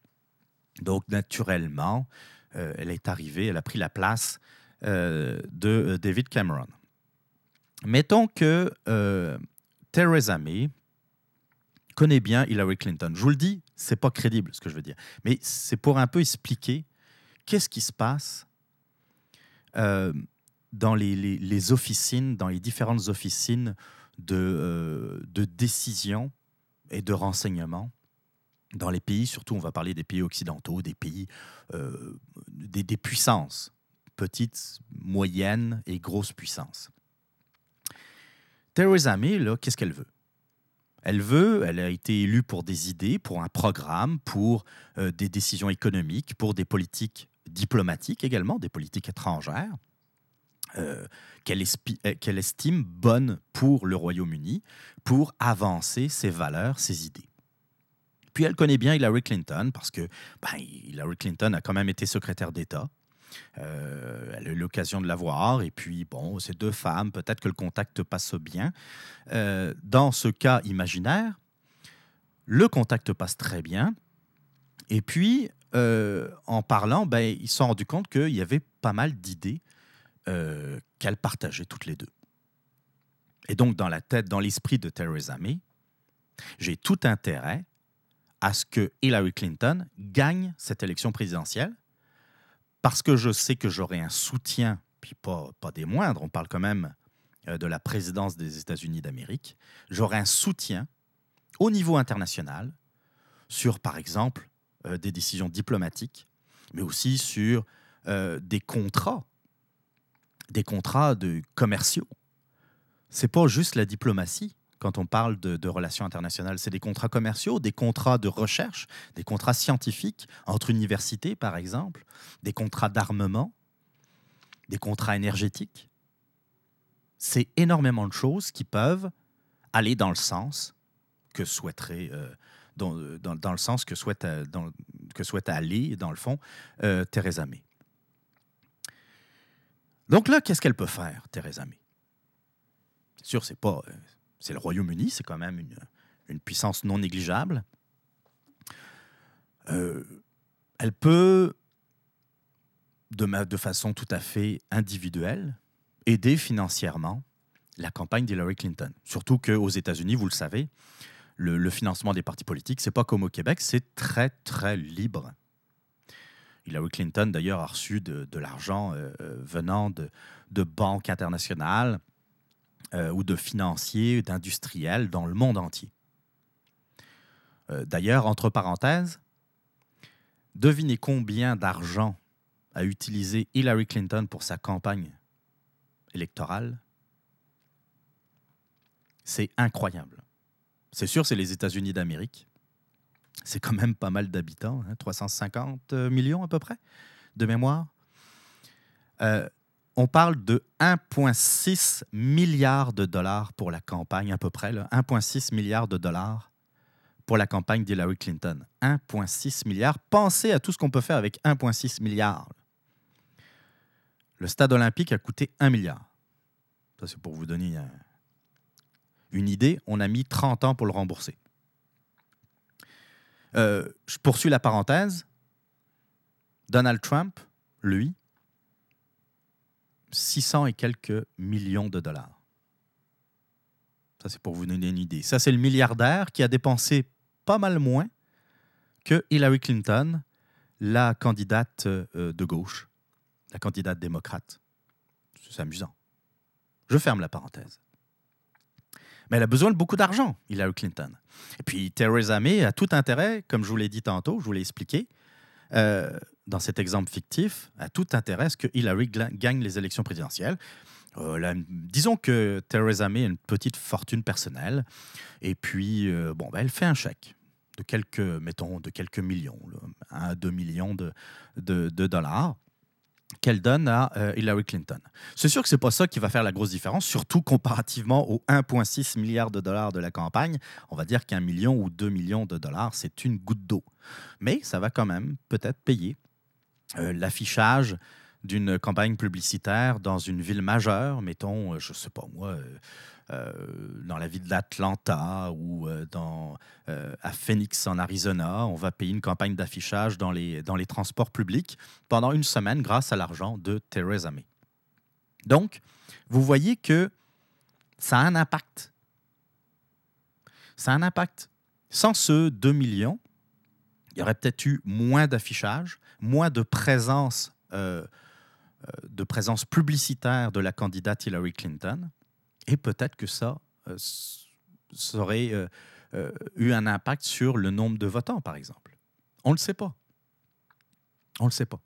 Donc, naturellement, euh, elle est arrivée, elle a pris la place de David Cameron. Mettons que Theresa May connaît bien Hillary Clinton. Je vous le dis, c'est pas crédible ce que je veux dire, mais c'est pour un peu expliquer qu'est-ce qui se passe euh, dans les, officines, dans les différentes officines de, euh, de décision et de renseignement dans les pays, surtout on va parler des pays occidentaux, des pays, euh, des, puissances, petites, moyennes et grosses puissances. Theresa May, qu'est-ce qu'elle veut? Elle veut, elle a été élue pour des idées, pour un programme, pour des décisions économiques, pour des politiques diplomatiques également, des politiques étrangères, euh, euh, qu'elle estime bonnes pour le Royaume-Uni, pour avancer ses valeurs, ses idées. Puis elle connaît bien Hillary Clinton parce que ben, Hillary Clinton a quand même été secrétaire d'État. Euh, elle a eu l'occasion de la voir. Et puis, bon, ces deux femmes, peut-être que le contact passe bien. Dans ce cas imaginaire, le contact passe très bien. Et puis, euh, en parlant, ben, ils se sont rendus compte qu'il y avait pas mal d'idées euh, qu'elles partageaient toutes les deux. Et donc, dans la tête, dans l'esprit de Theresa May, j'ai tout intérêt à ce que Hillary Clinton gagne cette élection présidentielle parce que je sais que j'aurai un soutien, puis pas, des moindres, on parle quand même euh, de la présidence des États-Unis d'Amérique, j'aurai un soutien au niveau international sur, par exemple, euh, des décisions diplomatiques, mais aussi sur euh, des contrats des contrats de commerciaux. C'est pas juste la diplomatie quand on parle de, relations internationales. C'est des contrats commerciaux, des contrats de recherche, des contrats scientifiques entre universités, par exemple, des contrats d'armement, des contrats énergétiques. C'est énormément de choses qui peuvent aller dans le sens que souhaiterait, euh, dans, dans, dans, le sens que souhaite, euh, aller, dans le fond, euh, Theresa May. Donc là, qu'est-ce qu'elle peut faire, Theresa May? C'est sûr, c'est pas. C'est le Royaume-Uni, c'est quand même une, puissance non négligeable. Euh, elle peut, de, de façon tout à fait individuelle, aider financièrement la campagne d'Hillary Clinton. Surtout qu'aux États-Unis, vous le savez, le, financement des partis politiques, c'est pas comme au Québec, c'est très, très libre. Hillary Clinton, d'ailleurs, a reçu de, l'argent euh, venant de, banques internationales euh, ou de financiers, d'industriels dans le monde entier. Euh, d'ailleurs, entre parenthèses, devinez combien d'argent a utilisé Hillary Clinton pour sa campagne électorale? C'est incroyable. C'est sûr, c'est les États-Unis d'Amérique c'est quand même pas mal d'habitants, hein, 350 millions à peu près de mémoire. Euh, on parle de 1,6 milliard de dollars pour la campagne, à peu près, 1,6 milliard de dollars pour la campagne d'Hillary Clinton. 1,6 milliard. Pensez à tout ce qu'on peut faire avec 1,6 milliard. Le stade olympique a coûté 1 milliard. Ça, c'est pour vous donner une idée. On a mis 30 ans pour le rembourser. Euh, je poursuis la parenthèse. Donald Trump, lui, 600 et quelques millions de dollars. Ça, c'est pour vous donner une idée. Ça, c'est le milliardaire qui a dépensé pas mal moins que Hillary Clinton, la candidate euh, de gauche, la candidate démocrate. C'est amusant. Je ferme la parenthèse. Mais elle a besoin de beaucoup d'argent, Hillary Clinton. Et puis Theresa May a tout intérêt, comme je vous l'ai dit tantôt, je vous l'ai expliqué, euh, dans cet exemple fictif, a tout intérêt à ce que Hillary gagne les élections présidentielles. Euh, disons que Theresa May a une petite fortune personnelle, et puis, euh, bon, ben, elle fait un chèque de quelques, mettons, de quelques millions, là, 1 2 millions de dollars qu'elle donne à euh, Hillary Clinton. C'est sûr que c'est pas ça qui va faire la grosse différence, surtout comparativement aux 1,6 milliard de dollars de la campagne. On va dire qu'un million ou deux millions de dollars, c'est une goutte d'eau. Mais ça va quand même peut-être payer euh, l'affichage d'une campagne publicitaire dans une ville majeure, mettons, euh, je sais pas moi, dans la ville d'Atlanta ou euh, euh, à Phoenix en Arizona, on va payer une campagne d'affichage dans les, transports publics pendant une semaine grâce à l'argent de Theresa May. Donc, vous voyez que ça a un impact. Ça a un impact. Sans ce 2 millions, il y aurait peut-être eu moins d'affichage, moins euh, de présence publicitaire de la candidate Hillary Clinton. Et peut-être que ça, euh, aurait euh, euh, eu un impact sur le nombre de votants, par exemple. On ne le sait pas. On ne le sait pas.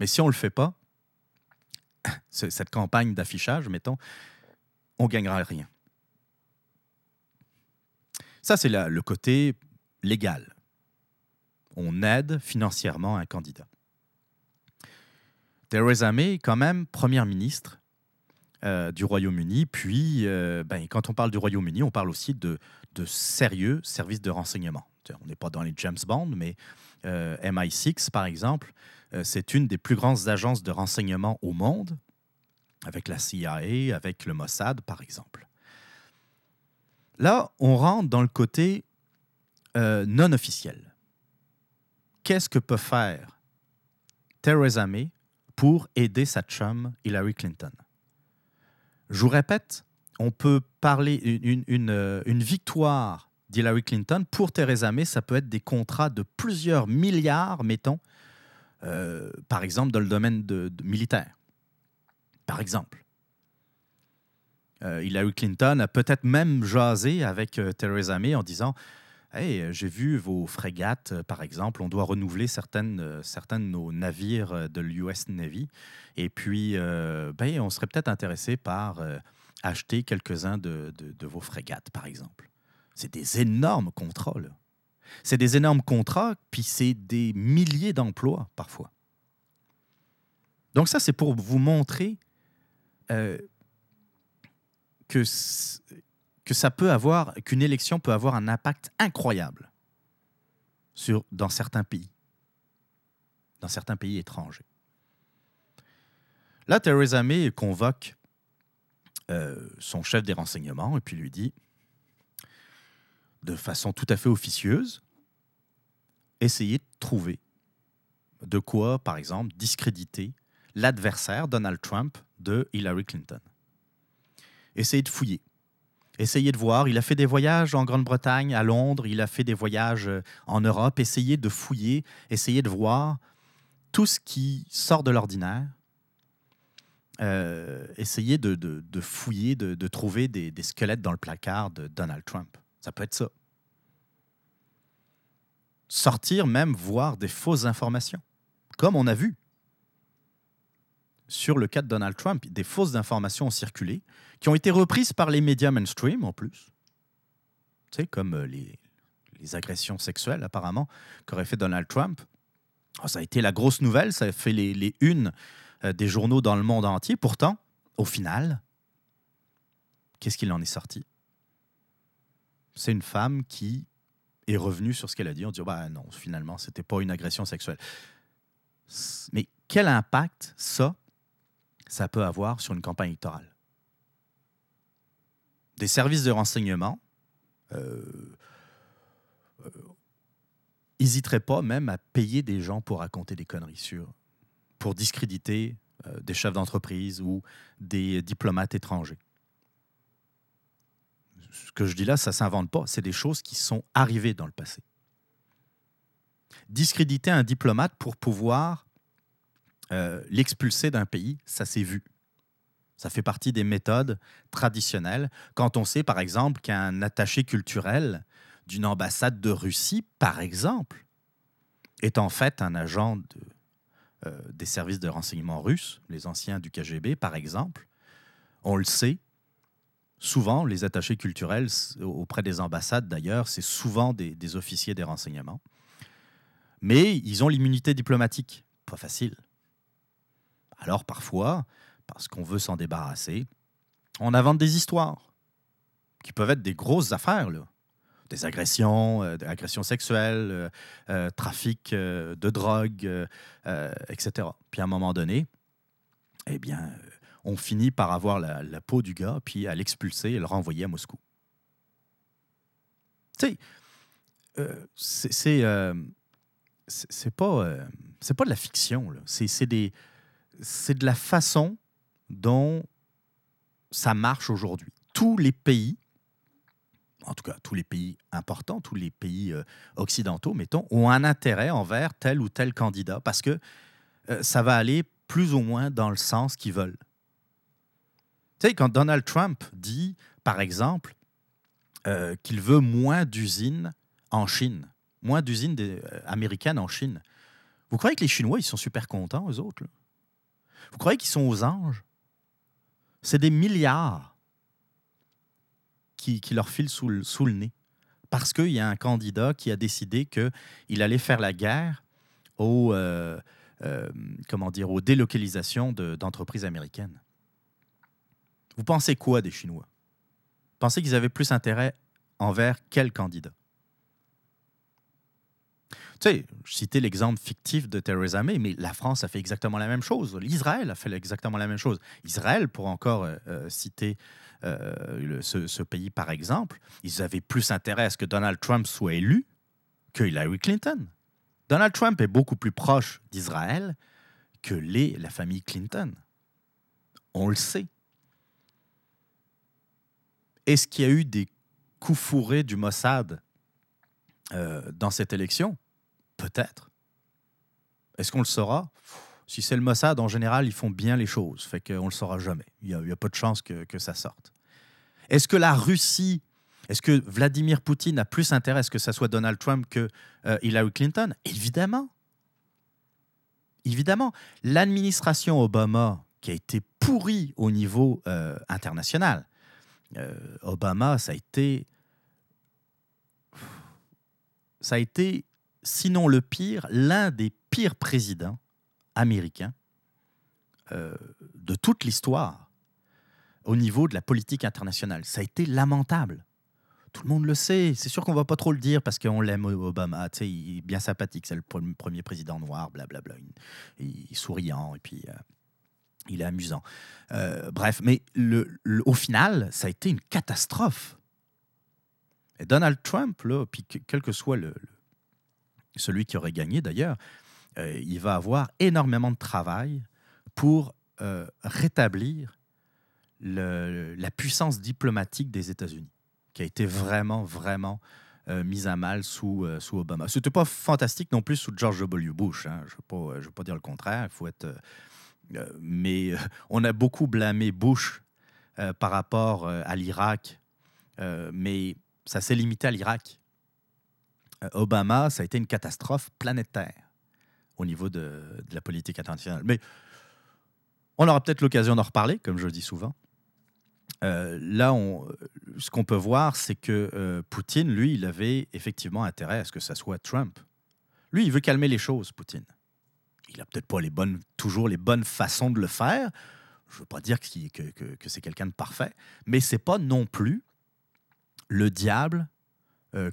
Mais si on ne le fait pas, cette campagne d'affichage, mettons, on ne gagnera rien. Ça, c'est le côté légal. On aide financièrement un candidat. Theresa May, quand même, première ministre, euh, du Royaume-Uni. Puis, euh, ben, quand on parle du Royaume-Uni, on parle aussi de, de sérieux services de renseignement. On n'est pas dans les James Bond, mais euh, MI6, par exemple, c'est une des plus grandes agences de renseignement au monde, avec la CIA, avec le Mossad, par exemple. Là, on rentre dans le côté non officiel. Qu'est-ce que peut faire Theresa May pour aider sa chum Hillary Clinton? Je vous répète, on peut parler euh, une victoire d'Hillary Clinton pour Theresa May, ça peut être des contrats de plusieurs milliards, mettons, euh, par exemple dans le domaine militaire. Par exemple. Euh, Hillary Clinton a peut-être même jasé avec Theresa May en disant Hey, j'ai vu vos frégates, euh, par exemple, on doit renouveler certaines, euh, certains de nos navires euh, de l'US Navy. Et puis, euh, ben, on serait peut-être intéressé par euh, acheter quelques-uns de, vos frégates, par exemple. C'est des énormes contrats, là. C'est des énormes contrats, puis c'est des milliers d'emplois, parfois. Donc ça, c'est pour vous montrer euh, que, qu'une élection peut avoir un impact incroyable dans certains pays, dans certains pays étrangers. Là, Theresa May convoque euh, son chef des renseignements et puis lui dit, de façon tout à fait officieuse, essayez de trouver de quoi, par exemple, discréditer l'adversaire Donald Trump de Hillary Clinton. Essayez de fouiller. Essayez de voir. Il a fait des voyages en Grande-Bretagne, à Londres, il a fait des voyages euh, en Europe. Essayez de fouiller, essayez de voir tout ce qui sort de l'ordinaire. Euh, essayez de, fouiller, de, de trouver des, des squelettes dans le placard de Donald Trump. Ça peut être ça. Sortir même, voir des fausses informations, comme on a vu sur le cas de Donald Trump, des fausses informations ont circulé, qui ont été reprises par les médias mainstream en plus. Tu sais, comme euh, les, agressions sexuelles apparemment qu'aurait fait Donald Trump. Ah, ça a été la grosse nouvelle, ça a fait les, les unes euh, des journaux dans le monde entier. Pourtant, au final, qu'est-ce qu'il en est sorti? C'est une femme qui est revenue sur ce qu'elle a dit. On dit, bah non, finalement, c'était pas une agression sexuelle. Mais quel impact ça, ça peut avoir sur une campagne électorale Des services de renseignement euh, euh, hésiteraient pas même à payer des gens pour raconter des conneries sur, pour discréditer euh, des chefs d'entreprise ou des diplomates étrangers. Ce que je dis là, ça ne s'invente pas. C'est des choses qui sont arrivées dans le passé. Discréditer un diplomate pour pouvoir euh, l'expulser d'un pays, ça s'est vu. Ça fait partie des méthodes traditionnelles. Quand on sait, par exemple, qu'un attaché culturel d'une ambassade de Russie, par exemple, est en fait un agent euh, des services de renseignement russes, les anciens du KGB, par exemple, on le sait, souvent, les attachés culturels auprès des ambassades, d'ailleurs, c'est souvent des officiers des renseignements. Mais ils ont l'immunité diplomatique. Pas facile. Alors parfois, parce qu'on veut s'en débarrasser, on invente des histoires qui peuvent être des grosses affaires. Des agressions, euh, des agressions sexuelles, euh, euh, trafic de drogue, etc. Puis à un moment donné, eh bien, on finit par avoir la, peau du gars, puis à l'expulser et le renvoyer à Moscou. Tu sais, c'est pas, pas de la fiction, c'est des- c'est de la façon dont ça marche aujourd'hui. Tous les pays, en tout cas tous les pays importants, tous les pays euh, occidentaux, mettons, ont un intérêt envers tel ou tel candidat parce que euh, ça va aller plus ou moins dans le sens qu'ils veulent. Tu sais, quand Donald Trump dit, par exemple, euh, qu'il veut moins d'usines en Chine, moins d'usines américaines en Chine, vous croyez que les Chinois, ils sont super contents, eux autres? Vous croyez qu'ils sont aux anges? C'est des milliards qui, leur filent sous le, nez. Parce qu'il y a un candidat qui a décidé qu'il allait faire la guerre aux, euh, euh, comment dire, aux délocalisations de- d'entreprises américaines. Vous pensez quoi des Chinois? Pensez qu'ils avaient plus intérêt envers quel candidat? Tu sais, je citais l'exemple fictif de Theresa May, mais la France a fait exactement la même chose. L'Israël a fait exactement la même chose. Israël, pour encore euh, euh, citer euh, ce, pays par exemple, ils avaient plus intérêt à ce que Donald Trump soit élu que Hillary Clinton. Donald Trump est beaucoup plus proche d'Israël que l'est la famille Clinton. On le sait. Est-ce qu'il y a eu des coups fourrés du Mossad dans cette élection? Peut-être. Est-ce qu'on le saura? Si c'est le Mossad, en général, ils font bien les choses. Fait qu'on ne le saura jamais. Il n'y a, pas de chance que, que ça sorte. Est-ce que la Russie, Est-ce que Vladimir Poutine a plus intérêt à ce que ça soit Donald Trump que euh, Hillary Clinton? Évidemment. Évidemment. L'administration Obama, qui a été pourrie au niveau euh, international, euh, Obama, ça a été. Ça a été, sinon le pire, l'un des pires présidents américains de toute l'histoire au niveau de la politique internationale. Ça a été lamentable. Tout le monde le sait. C'est sûr qu'on va pas trop le dire parce qu'on l'aime, Obama. Tu sais, il est bien sympathique. C'est le premier président noir, blablabla. Il, est souriant et puis euh, il est amusant. Euh, bref, mais au final, ça a été une catastrophe. Et Donald Trump, là, puis quel que soit le, celui qui aurait gagné d'ailleurs, euh, il va avoir énormément de travail pour rétablir la puissance diplomatique des États-Unis, qui a été vraiment, vraiment euh, mise à mal sous, euh, sous Obama. C'était pas fantastique non plus sous George W. Bush. Hein. Je ne veux, pas dire le contraire. Il faut être. Euh, mais on a beaucoup blâmé Bush par rapport à l'Irak, mais ça s'est limité à l'Irak. Obama, ça a été une catastrophe planétaire au niveau de, la politique internationale. Mais on aura peut-être l'occasion d'en reparler, comme je le dis souvent. Euh, là, on, ce qu'on peut voir, c'est que euh, Poutine, lui, il avait effectivement intérêt à ce que ça soit Trump. Lui, il veut calmer les choses, Poutine. Il n'a peut-être pas bonnes, toujours les bonnes façons de le faire. Je ne veux pas dire que, que, c'est quelqu'un de parfait, mais c'est pas non plus le diable euh,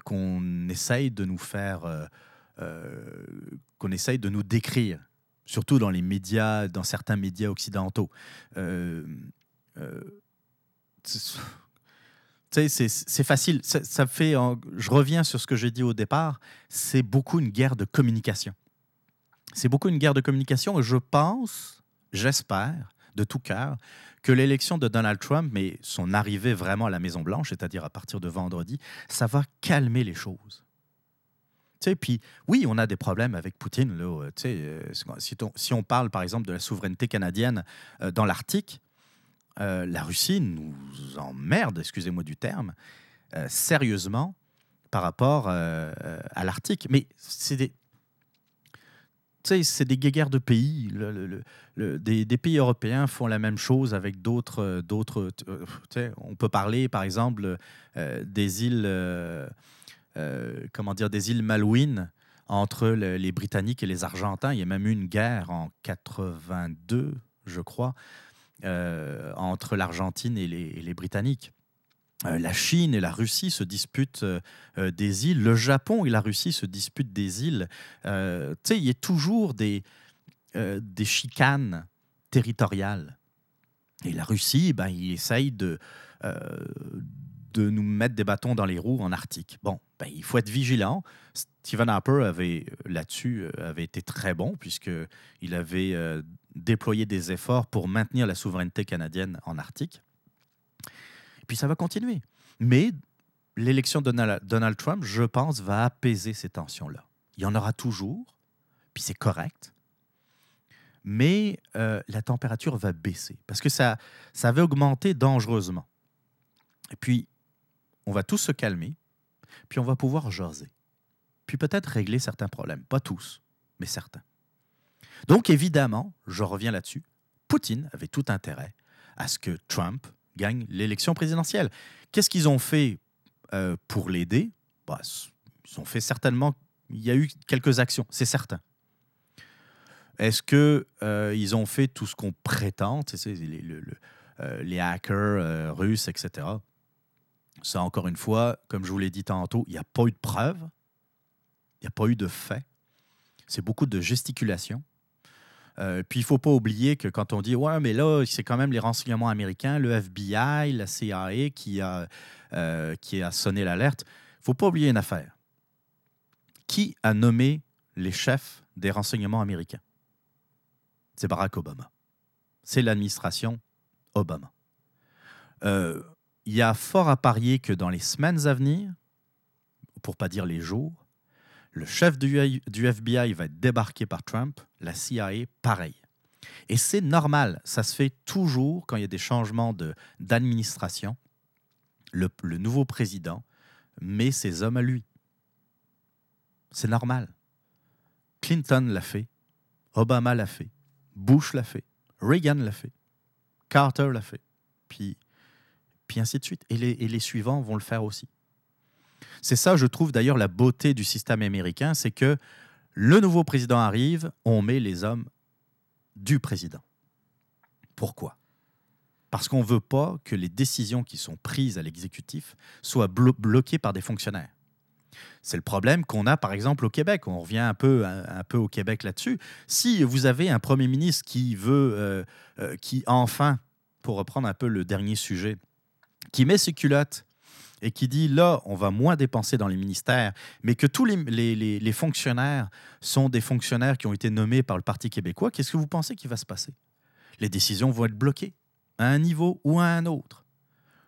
qu'on essaye de nous faire, qu'on essaye de nous décrire, surtout dans les médias, dans certains médias occidentaux c'est facile. Ça, fait. Je reviens sur ce que j'ai dit au départ. C'est beaucoup une guerre de communication. C'est beaucoup une guerre de communication et je pense, j'espère, de tout cœur, que l'élection de Donald Trump, mais son arrivée vraiment à la Maison Blanche, c'est-à-dire à partir de vendredi, ça va calmer les choses. Tu sais, puis oui, on a des problèmes avec Poutine. Là, tu sais, euh, si, on, parle par exemple de la souveraineté canadienne euh, dans l'Arctique, euh, la Russie nous emmerde, excusez-moi du terme, euh, sérieusement par rapport euh, à l'Arctique. Mais c'est des, c'est des guéguerres de pays. des, pays européens font la même chose avec d'autres. d'autres on peut parler, par exemple, des îles, comment dire, des îles Malouines entre les Britanniques et les Argentins. Il y a même eu une guerre en 82, je crois, euh, entre l'Argentine et les, Britanniques. Euh, la Chine et la Russie se disputent euh, des îles. Le Japon et la Russie se disputent des îles. tu sais, il y a toujours des, des chicanes territoriales. Et la Russie, ben, il essaye de, de nous mettre des bâtons dans les roues en Arctique. Bon, ben, il faut être vigilant. Stephen Harper avait là-dessus avait été très bon puisqu'il avait déployer des efforts pour maintenir la souveraineté canadienne en Arctique. Puis ça va continuer. Mais l'élection de Donald Trump, je pense, va apaiser ces tensions-là. Il y en aura toujours, puis c'est correct. Mais euh, la température va baisser parce que ça, ça va augmenter dangereusement. Et puis, on va tous se calmer, puis on va pouvoir jaser. Puis peut-être régler certains problèmes. Pas tous, mais certains. Donc évidemment, je reviens là-dessus, Poutine avait tout intérêt à ce que Trump gagne l'élection présidentielle. Qu'est-ce qu'ils ont fait euh, pour l'aider? Bah, Ils ont fait certainement, il y a eu quelques actions, c'est certain. Est-ce qu'ils euh, ont fait tout ce qu'on prétend, les, euh, les hackers russes, etc. Ça, encore une fois, comme je vous l'ai dit tantôt, il n'y a pas eu de preuves, il n'y a pas eu de faits. C'est beaucoup de gesticulation. Euh, puis il ne faut pas oublier que quand on dit ouais, mais là, c'est quand même les renseignements américains, le FBI, la CIA qui a, euh, qui a sonné l'alerte, il ne faut pas oublier une affaire. Qui a nommé les chefs des renseignements américains? C'est Barack Obama. C'est l'administration Obama. Euh, il y a fort à parier que dans les semaines à venir, pour pas dire les jours, le chef du, FBI va être débarqué par Trump, la CIA, pareil. Et c'est normal, ça se fait toujours quand il y a des changements d'administration. Le, nouveau président mais ses hommes à lui. C'est normal. Clinton l'a fait, Obama l'a fait, Bush l'a fait, Reagan l'a fait, Carter l'a fait, puis, puis ainsi de suite. Et les suivants vont le faire aussi. C'est ça, je trouve d'ailleurs, la beauté du système américain, c'est que le nouveau président arrive, on met les hommes du président. Pourquoi? Parce qu'on ne veut pas que les décisions qui sont prises à l'exécutif soient bloquées par des fonctionnaires. C'est le problème qu'on a par exemple au Québec. On revient un peu, un, peu au Québec là-dessus. Si vous avez un Premier ministre qui veut, euh, euh, qui enfin, pour reprendre un peu le dernier sujet, qui met ses culottes et qui dit là, on va moins dépenser dans les ministères, mais que tous les, fonctionnaires sont des fonctionnaires qui ont été nommés par le Parti québécois, qu'est-ce que vous pensez qui va se passer? Les décisions vont être bloquées à un niveau ou à un autre.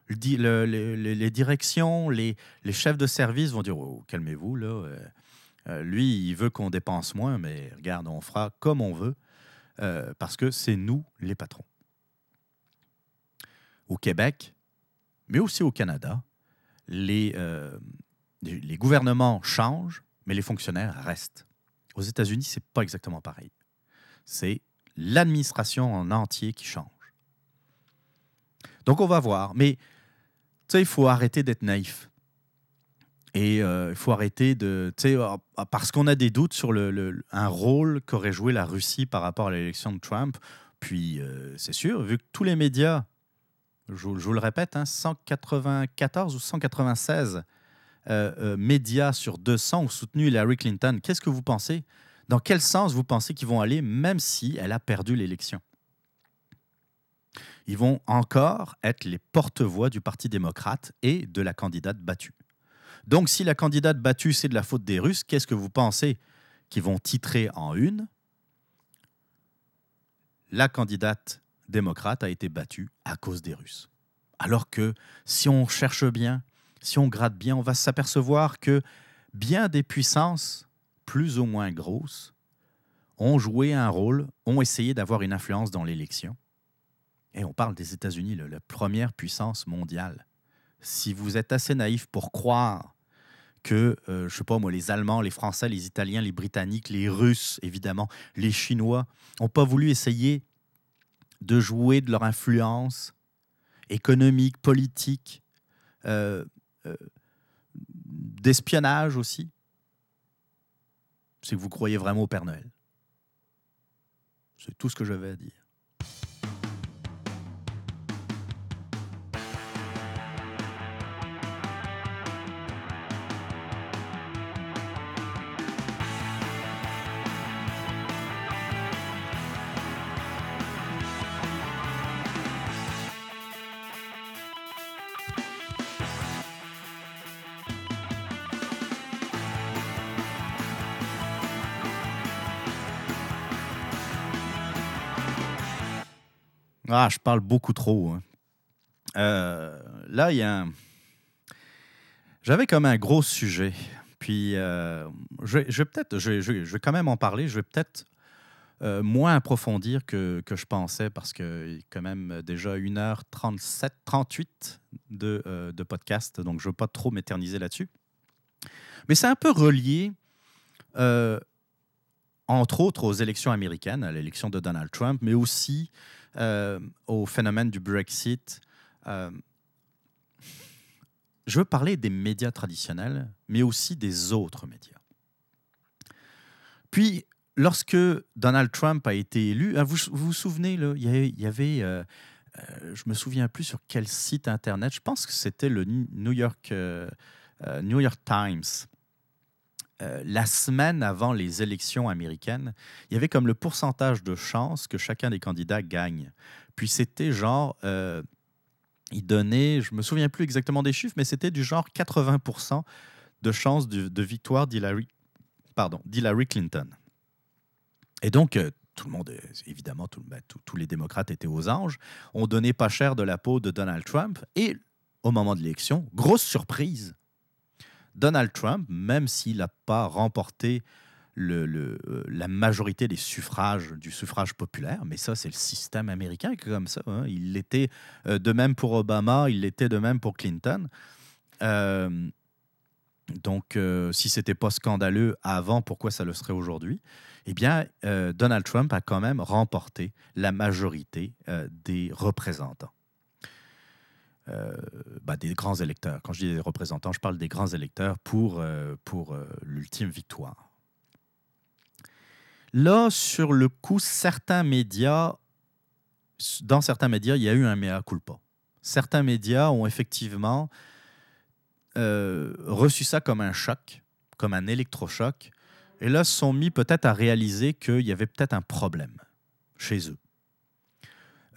Le, les directions, les, chefs de service vont dire oh, calmez-vous, là. Euh, euh, lui, il veut qu'on dépense moins, mais regarde, on fera comme on veut, euh, parce que c'est nous les patrons. Au Québec, mais aussi au Canada, euh, les, gouvernements changent, mais les fonctionnaires restent. Aux États-Unis, c'est pas exactement pareil. C'est l'administration en entier qui change. Donc on va voir. Mais il faut arrêter d'être naïf. Et euh, il faut arrêter de. Sais, euh, parce qu'on a des doutes sur le, un rôle qu'aurait joué la Russie par rapport à l'élection de Trump. Puis, c'est sûr, vu que tous les médias je, vous le répète, 194 hein, ou 196 euh, euh, médias sur 200 ont soutenu Hillary Clinton. Qu'est-ce que vous pensez? Dans quel sens vous pensez qu'ils vont aller, même si elle a perdu l'élection? Ils vont encore être les porte-voix du Parti démocrate et de la candidate battue. Donc, si la candidate battue, c'est de la faute des Russes, qu'est-ce que vous pensez qu'ils vont titrer en une? La candidate démocrate a été battue à cause des Russes. Alors que si on cherche bien, si on gratte bien, on va s'apercevoir que bien des puissances, plus ou moins grosses, ont joué un rôle, ont essayé d'avoir une influence dans l'élection. Et on parle des États-Unis, la première puissance mondiale. Si vous êtes assez naïf pour croire que, euh, je sais pas moi, les Allemands, les Français, les Italiens, les Britanniques, les Russes, évidemment, les Chinois, n'ont pas voulu essayer de jouer de leur influence économique, politique, euh, euh, d'espionnage aussi, c'est que vous croyez vraiment au Père Noël. C'est tout ce que j'avais à dire. Ah, je parle beaucoup trop. Hein. Euh, là, il y a un... J'avais comme un gros sujet. Puis, euh, je, vais peut-être, je, vais quand même en parler. Je vais peut-être euh, moins approfondir que, que, je pensais parce a quand même déjà 1h37, 38 de, de podcast. Donc, je ne veux pas trop m'éterniser là-dessus. Mais c'est un peu relié, entre autres, aux élections américaines, à l'élection de Donald Trump, mais aussi euh, au phénomène du Brexit. Euh, je veux parler des médias traditionnels, mais aussi des autres médias. Puis, lorsque Donald Trump a été élu, hein, vous vous, souvenez, il y avait, je ne je me souviens plus sur quel site internet, je pense que c'était le New York, New York Times, euh, la semaine avant les élections américaines, il y avait comme le pourcentage de chances que chacun des candidats gagne. Puis c'était genre, euh, il donnait, je me souviens plus exactement des chiffres, mais c'était du genre 80% de chances de, victoire d'Hillary, Clinton. Et donc, euh, tout le monde, évidemment, ben, tous les démocrates étaient aux anges. On donnait pas cher de la peau de Donald Trump. Et au moment de l'élection, grosse surprise, Donald Trump, même s'il n'a pas remporté euh, la majorité des suffrages du suffrage populaire, mais ça, c'est le système américain comme ça. Hein. Il l'était euh, de même pour Obama, il l'était de même pour Clinton. Euh, Donc, euh, si c'était pas scandaleux avant, pourquoi ça le serait aujourd'hui? Eh bien, Donald Trump a quand même remporté la majorité des représentants. Bah, des grands électeurs. Quand je dis des représentants, je parle des grands électeurs pour, pour l'ultime victoire. Là, sur le coup, certains médias, dans certains médias, il y a eu un mea culpa. Certains médias ont effectivement euh, reçu ça comme un choc, comme un électrochoc, et là se sont mis peut-être à réaliser qu'il y avait peut-être un problème chez eux.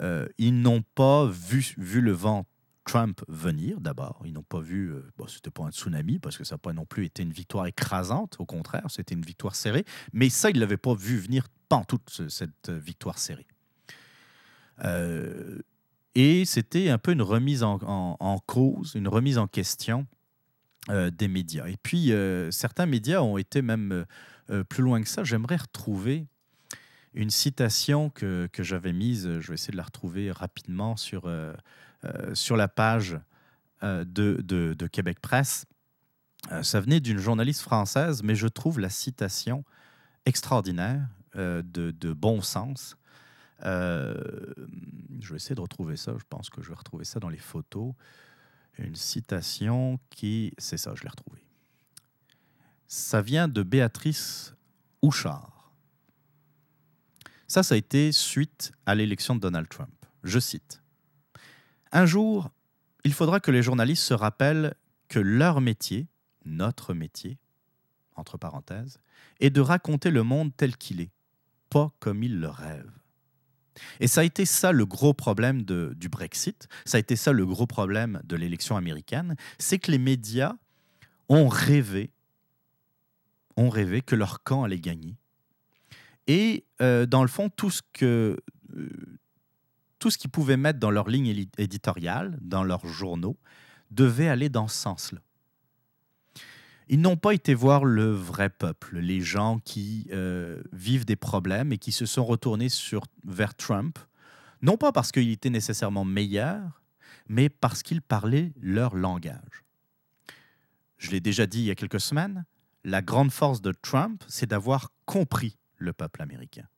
Euh, ils n'ont pas vu, vu le vent Trump venir d'abord. Ils n'ont pas vu, euh, bon, c'était pas un tsunami parce que ça n'a pas non plus été une victoire écrasante, au contraire, c'était une victoire serrée. Mais ça, ils ne l'avaient pas vu venir pas toute cette victoire serrée. et c'était un peu une remise en, cause, une remise en question euh, des médias. Et puis, euh, certains médias ont été même euh, plus loin que ça. J'aimerais retrouver une citation que, que j'avais mise, je vais essayer de la retrouver rapidement sur, sur la page de, de, Québec Presse. ça venait d'une journaliste française, mais je trouve la citation extraordinaire, de, de, bon sens. je vais essayer de retrouver ça, je pense que je vais retrouver ça dans les photos une citation qui, c'est ça, je l'ai retrouvée. Ça vient de Béatrice Houchard. Ça, ça a été suite à l'élection de Donald Trump. Je cite. Un jour, il faudra que les journalistes se rappellent que leur métier, notre métier, entre parenthèses, est de raconter le monde tel qu'il est, pas comme ils le rêvent. Et ça a été ça le gros problème du Brexit, ça a été ça le gros problème de l'élection américaine, c'est que les médias ont rêvé, ont rêvé que leur camp allait gagner. Et euh, dans le fond, tout ce que euh, tout ce qu'ils pouvaient mettre dans leur ligne éditoriale, dans leurs journaux, devait aller dans ce sens-là. Ils n'ont pas été voir le vrai peuple, les gens qui euh, vivent des problèmes et qui se sont retournés sur, vers Trump, non pas parce qu'il était nécessairement meilleur, mais parce qu'il parlait leur langage. Je l'ai déjà dit il y a quelques semaines, la grande force de Trump, c'est d'avoir compris le peuple américain.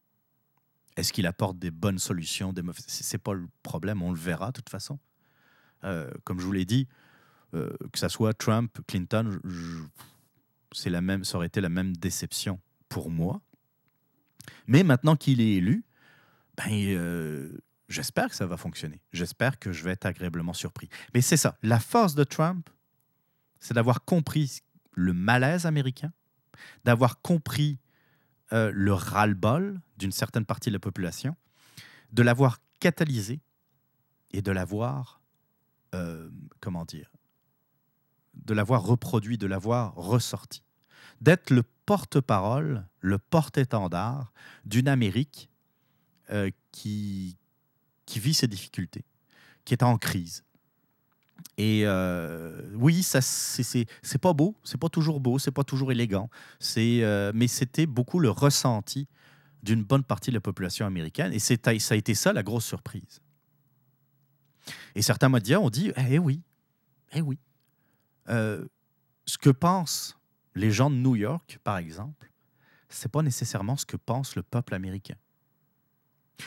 Est-ce qu'il apporte des bonnes solutions des mauvaises... Ce n'est pas le problème, on le verra de toute façon. Euh, comme je vous l'ai dit, euh, que ça soit Trump, Clinton, c'est la même, ça aurait été la même déception pour moi. Mais maintenant qu'il est élu, ben, euh, j'espère que ça va fonctionner. J'espère que je vais être agréablement surpris. Mais c'est ça, la force de Trump, c'est d'avoir compris le malaise américain, d'avoir compris euh, le ras-le-bol d'une certaine partie de la population, de l'avoir catalysé et de l'avoir, comment dire, de l'avoir reproduit, de l'avoir ressorti, d'être le porte-parole, le porte-étendard d'une Amérique euh, qui, qui vit ses difficultés, qui est en crise. Et euh, oui, ça c'est pas beau, c'est pas toujours beau, c'est pas toujours élégant, euh, mais c'était beaucoup le ressenti d'une bonne partie de la population américaine et ça a été ça la grosse surprise. Et certains médias ont dit eh oui, eh oui, euh, ce que pensent les gens de New York, par exemple, c'est pas nécessairement ce que pense le peuple américain.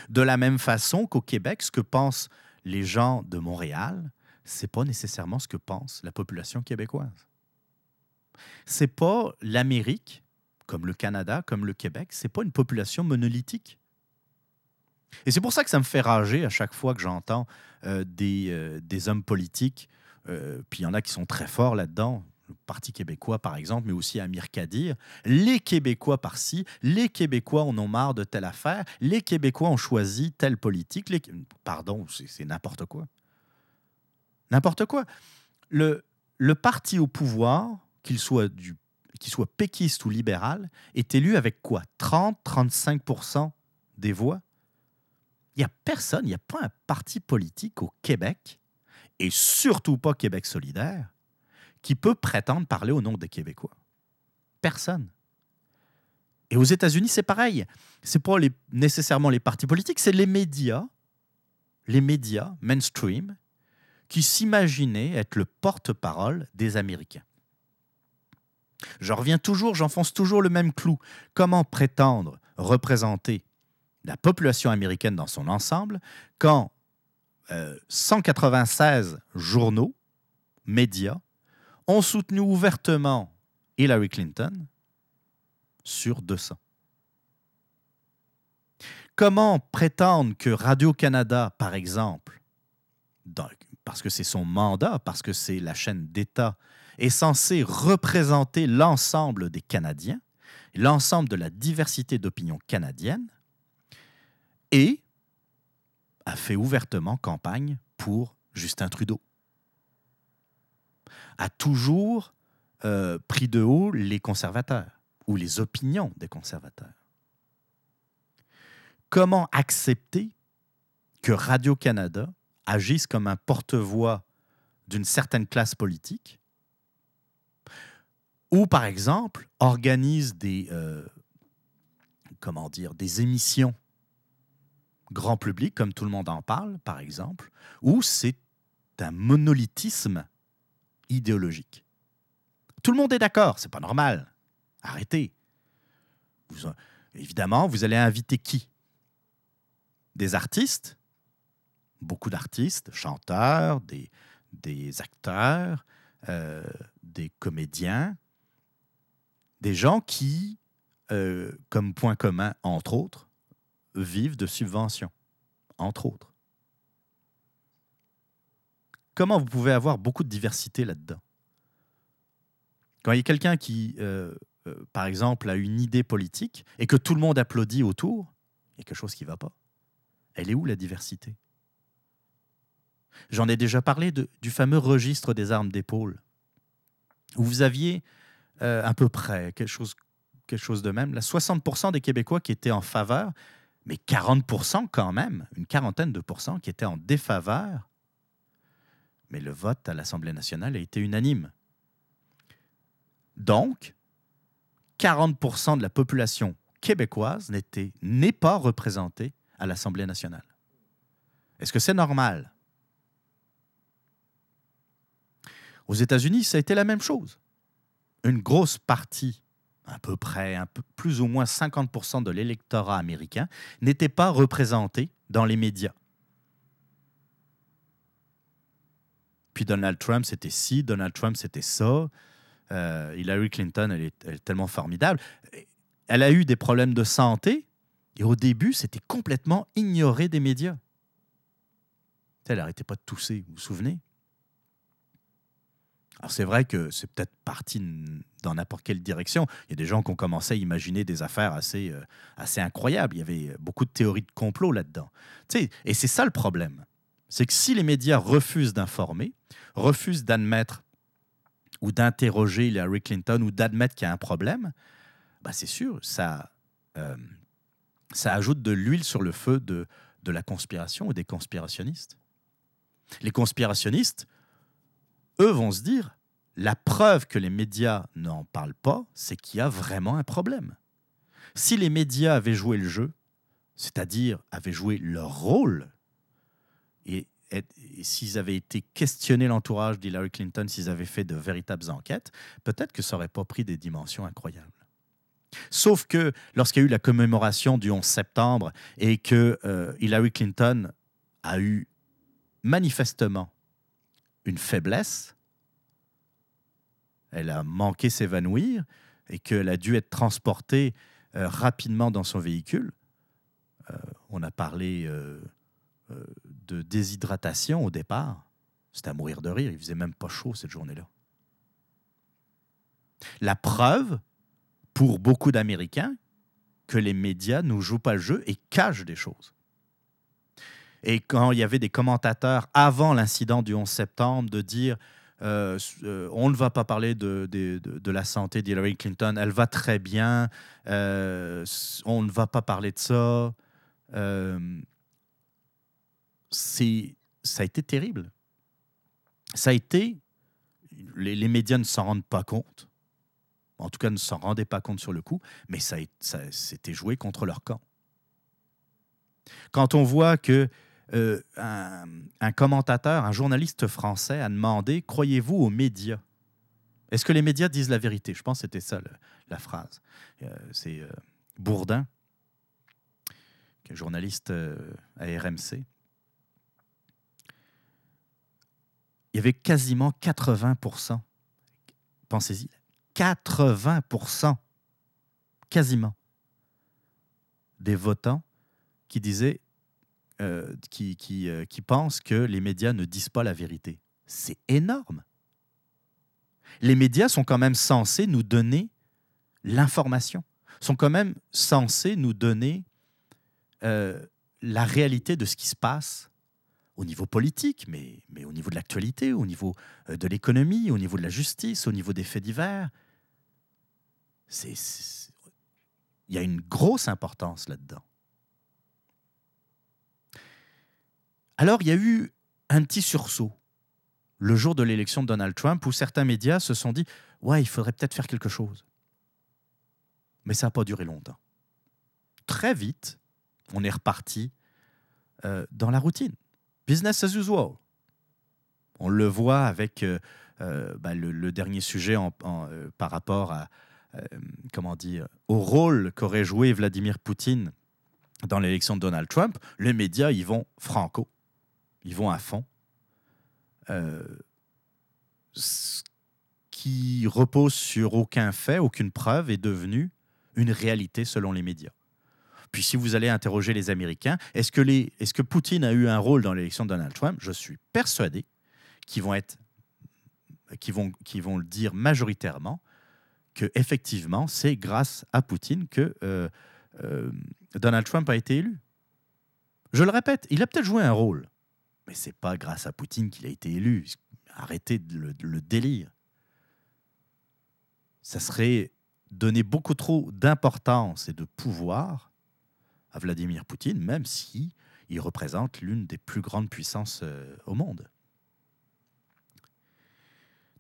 De la même façon qu'au Québec, ce que pensent les gens de Montréal, c'est pas nécessairement ce que pense la population québécoise. C'est pas l'Amérique, comme le Canada, comme le Québec, c'est pas une population monolithique. Et c'est pour ça que ça me fait rager à chaque fois que j'entends euh, des, euh, des hommes politiques euh, puis il y en a qui sont très forts là-dedans. Le Parti québécois, par exemple, mais aussi Amir Kadir. Les Québécois par-ci, les Québécois en ont marre de telle affaire, les Québécois ont choisi telle politique. Les... Pardon, c'est n'importe quoi. N'importe quoi. Le, parti au pouvoir, qu'il soit, péquiste ou libéral, est élu avec quoi? 30-35% des voix? Il n'y a personne, il n'y a pas un parti politique au Québec et surtout pas Québec solidaire, qui peut prétendre parler au nom des Québécois. Personne. Et aux États-Unis, c'est pareil. C'est pas les, nécessairement les partis politiques, c'est les médias, les médias mainstream, qui s'imaginaient être le porte-parole des Américains. Je reviens toujours, j'enfonce toujours le même clou. Comment prétendre représenter la population américaine dans son ensemble quand 196 euh, journaux, médias, ont soutenu ouvertement Hillary Clinton sur 200 Comment prétendre que Radio-Canada, par exemple, parce que c'est son mandat, parce que c'est la chaîne d'État, est censé représenter l'ensemble des Canadiens, l'ensemble de la diversité d'opinions canadiennes, et a fait ouvertement campagne pour Justin Trudeau. A toujours euh, pris de haut les conservateurs ou les opinions des conservateurs. Comment accepter que Radio-Canada agisse comme un porte-voix d'une certaine classe politique ou, par exemple, organise des, euh, comment dire, des émissions grand public, comme tout le monde en parle, par exemple, ou c'est un monolithisme idéologique. Tout le monde est d'accord, c'est pas normal. Arrêtez. évidemment, vous allez inviter qui? Des artistes, beaucoup d'artistes, chanteurs, des, acteurs, euh, des comédiens, des gens qui, euh, comme point commun, entre autres, vivent de subventions, entre autres. Comment vous pouvez avoir beaucoup de diversité là-dedans? Quand il y a quelqu'un qui, euh, par exemple, a une idée politique et que tout le monde applaudit autour, il y a quelque chose qui ne va pas. Elle est où la diversité? J'en ai déjà parlé du fameux registre des armes d'épaule, où vous aviez euh, à peu près quelque chose, de même, là, 60% des Québécois qui étaient en faveur, mais 40% quand même, une quarantaine de pourcents qui étaient en défaveur. Mais le vote à l'Assemblée nationale a été unanime. Donc, 40% de la population québécoise n'est pas représentée à l'Assemblée nationale. Est-ce que c'est normal? Aux États-Unis, ça a été la même chose. Une grosse partie, à peu près, plus ou moins 50% de l'électorat américain, n'était pas représenté dans les médias. Puis Donald Trump, c'était ci, Donald Trump, c'était ça. Euh, Hillary Clinton, elle est tellement formidable. Elle a eu des problèmes de santé, et au début, c'était complètement ignoré des médias. Elle n'arrêtait pas de tousser, vous vous souvenez? Alors c'est vrai que c'est peut-être parti dans n'importe quelle direction. Il y a des gens qui ont commencé à imaginer des affaires assez, euh, assez incroyables. Il y avait beaucoup de théories de complot là-dedans. et c'est ça le problème. C'est que si les médias refusent d'informer, refusent d'admettre ou d'interroger Hillary Clinton ou d'admettre qu'il y a un problème, bah c'est sûr, ça, euh, ça ajoute de l'huile sur le feu de, de la conspiration ou des conspirationnistes. Les conspirationnistes, eux, vont se dire, la preuve que les médias n'en parlent pas, c'est qu'il y a vraiment un problème. Si les médias avaient joué le jeu, c'est-à-dire avaient joué leur rôle, et, s'ils avaient été questionnés l'entourage d'Hillary Clinton, s'ils avaient fait de véritables enquêtes, peut-être que ça n'aurait pas pris des dimensions incroyables. Sauf que lorsqu'il y a eu la commémoration du 11 septembre et que euh, Hillary Clinton a eu manifestement une faiblesse, elle a manqué s'évanouir et qu'elle a dû être transportée euh, rapidement dans son véhicule. Euh, on a parlé de déshydratation au départ. C'était à mourir de rire. Il faisait même pas chaud cette journée-là. La preuve pour beaucoup d'Américains que les médias ne jouent pas le jeu et cachent des choses. Et quand il y avait des commentateurs avant l'incident du 11 septembre de dire euh, euh, on ne va pas parler de, de, la santé d'Hillary Clinton, elle va très bien, euh, on ne va pas parler de ça. ça a été terrible. Ça a été, les, les médias ne s'en rendent pas compte en tout cas ne s'en rendaient pas compte sur le coup, mais ça, ça s'était joué contre leur camp. Quand on voit que euh, un, commentateur, un journaliste français a demandé Croyez-vous aux médias? Est-ce que les médias disent la vérité? Je pense que c'était ça la phrase. Euh, c'est euh, Bourdin, qui est journaliste à RMC. Il y avait quasiment 80%, pensez-y, 80%, quasiment, des votants qui disaient, qui, qui, qui pensent que les médias ne disent pas la vérité. C'est énorme les médias sont quand même censés nous donner l'information, sont quand même censés nous donner euh, la réalité de ce qui se passe au niveau politique, mais, mais au niveau de l'actualité, au niveau euh, de l'économie, au niveau de la justice, au niveau des faits divers. C'est, il y a une grosse importance là-dedans. Alors, il y a eu un petit sursaut le jour de l'élection de Donald Trump où certains médias se sont dit Ouais, il faudrait peut-être faire quelque chose. Mais ça n'a pas duré longtemps. Très vite, on est reparti euh, dans la routine. Business as usual. On le voit avec euh, euh, bah, le, dernier sujet par rapport à, comment dire, au rôle qu'aurait joué Vladimir Poutine dans l'élection de Donald Trump. Les médias, ils vont franco. Ils vont à fond. Euh, qui repose sur aucun fait, aucune preuve, est devenu une réalité selon les médias. Puis si vous allez interroger les Américains, est-ce que, Poutine a eu un rôle dans l'élection de Donald Trump? Je suis persuadé qu'ils vont, être, vont, vont le dire majoritairement que effectivement c'est grâce à Poutine que euh, euh, Donald Trump a été élu. Je le répète, il a peut-être joué un rôle, mais c'est pas grâce à Poutine qu'il a été élu. Arrêtez le, le délire. Ça serait donner beaucoup trop d'importance et de pouvoir à Vladimir Poutine, même si il représente l'une des plus grandes puissances euh, au monde.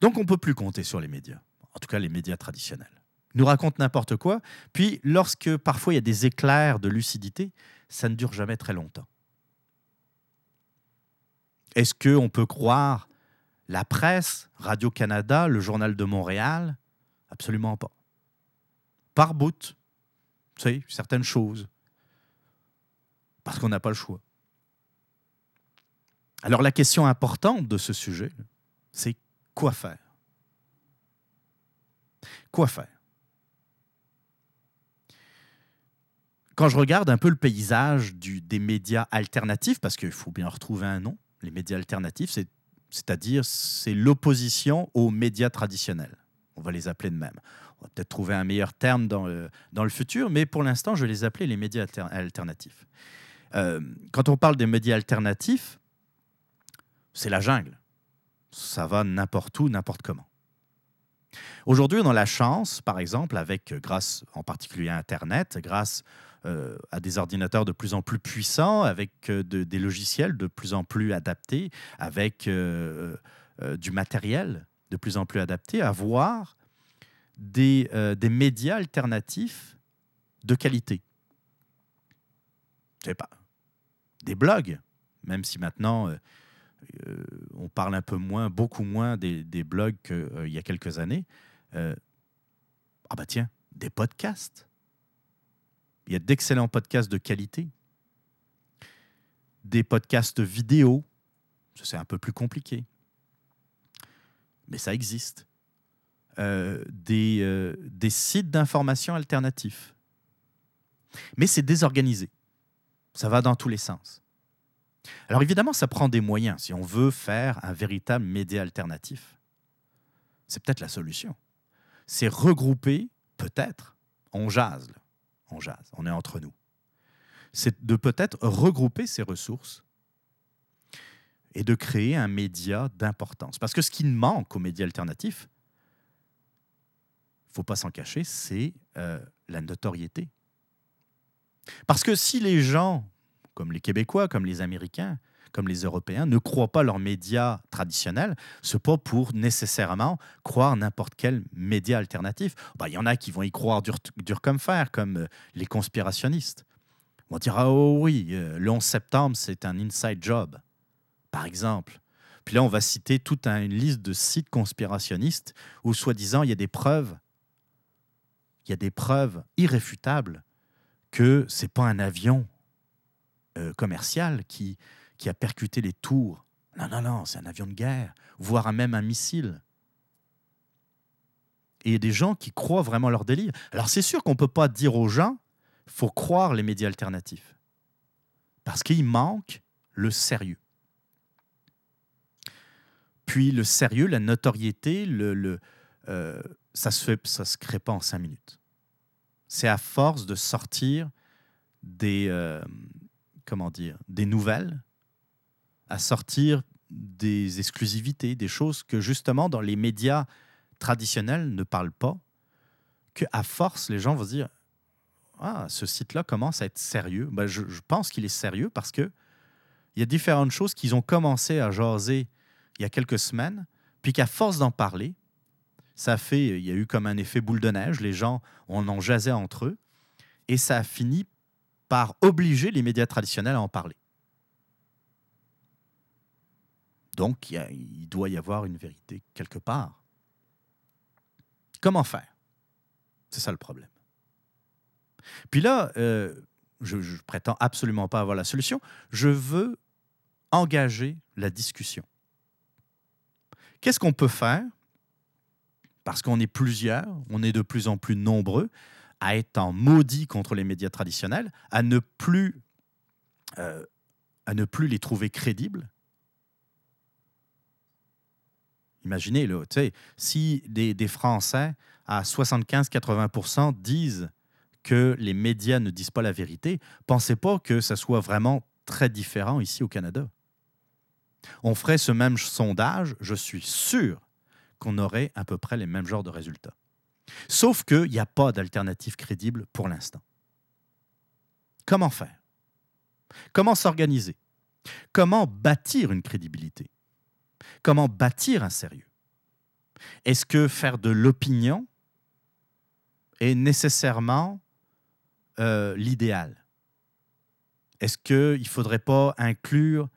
Donc on ne peut plus compter sur les médias, en tout cas les médias traditionnels. Ils nous racontent n'importe quoi, puis lorsque parfois il y a des éclairs de lucidité, ça ne dure jamais très longtemps. Est-ce qu'on peut croire la presse, Radio-Canada, le Journal de Montréal? Absolument pas. Par bout, tu sais, certaines choses. Parce qu'on n'a pas le choix. Alors la question importante de ce sujet, c'est quoi faire? Quoi faire? Quand je regarde un peu le paysage des médias alternatifs, parce qu'il faut bien retrouver un nom, les médias alternatifs, c'est-à-dire c'est l'opposition aux médias traditionnels. On va les appeler de même. On va peut-être trouver un meilleur terme dans le, futur, mais pour l'instant, je vais les appeler les médias alternatifs. Euh, quand on parle des médias alternatifs, c'est la jungle. Ça va n'importe où, n'importe comment. Aujourd'hui, on a la chance, par exemple, avec, grâce en particulier à Internet, grâce euh, à des ordinateurs de plus en plus puissants, avec euh, des logiciels de plus en plus adaptés, avec euh, du matériel de plus en plus adapté, à voir des, des médias alternatifs de qualité. Je sais pas, des blogs, même si maintenant on parle un peu moins, beaucoup moins des, des blogs qu'il y a quelques années. ah bah tiens, des podcasts. Il y a d'excellents podcasts de qualité. Des podcasts vidéo. C'est un peu plus compliqué. Mais ça existe. Euh, des, euh, des sites d'information alternatifs. Mais c'est désorganisé. Ça va dans tous les sens. Alors évidemment, ça prend des moyens. Si on veut faire un véritable média alternatif, c'est peut-être la solution. C'est regrouper, peut-être, on jase, on jase, on est entre nous. C'est de peut-être regrouper ces ressources et de créer un média d'importance. Parce que ce qui manque aux médias alternatifs, faut pas s'en cacher, c'est euh, la notoriété. Parce que si les gens, comme les Québécois, comme les Américains, comme les Européens, ne croient pas leurs médias traditionnels, ce pas pour nécessairement croire n'importe quel média alternatif. Bah, il y en a qui vont y croire dur, comme fer, comme euh, les conspirationnistes. On dire, ah oh oui, euh, le 11 septembre, c'est un inside job, par exemple. Puis là, on va citer toute un- une liste de sites conspirationnistes où, soi-disant, il y a des preuves, il y a des preuves irréfutables que c'est pas un avion euh, commercial qui, qui a percuté les tours. Non, non, non, c'est un avion de guerre, voire même un missile. Et il y a des gens qui croient vraiment leur délire. Alors c'est sûr qu'on ne peut pas dire aux gens, faut croire les médias alternatifs. Parce qu'il manque le sérieux. Puis le sérieux, la notoriété, le, le, euh, ça se fait, ça se crée pas en cinq minutes. C'est à force de sortir des, euh, comment dire, des nouvelles, à sortir des exclusivités, des choses que justement dans les médias traditionnels ne parlent pas, qu'à force, les gens vont se dire Ah, ce site-là commence à être sérieux. Ben, je, pense qu'il est sérieux parce que il y a différentes choses qu'ils ont commencé à jaser il y a quelques semaines, puis qu'à force d'en parler, ça fait, il y a eu comme un effet boule de neige, les gens, on en jasait entre eux, et ça a fini par obliger les médias traditionnels à en parler. Donc, il, doit y avoir une vérité quelque part. Comment faire? C'est ça le problème. Puis là, euh, je, ne prétends absolument pas avoir la solution. Je veux engager la discussion. Qu'est-ce qu'on peut faire? Parce qu'on est plusieurs, on est de plus en plus nombreux à être en maudit contre les médias traditionnels, à ne plus, euh, à ne plus les trouver crédibles. Imaginez, si des, des Français à 75-80% disent que les médias ne disent pas la vérité, pensez pas que ça soit vraiment très différent ici au Canada. On ferait ce même sondage, je suis sûr qu'on aurait à peu près les mêmes genres de résultats. Sauf qu'il n'y a pas d'alternative crédible pour l'instant. Comment faire? Comment s'organiser? Comment bâtir une crédibilité? Comment bâtir un sérieux? Est-ce que faire de l'opinion est nécessairement euh, l'idéal? Est-ce qu'il ne faudrait pas inclure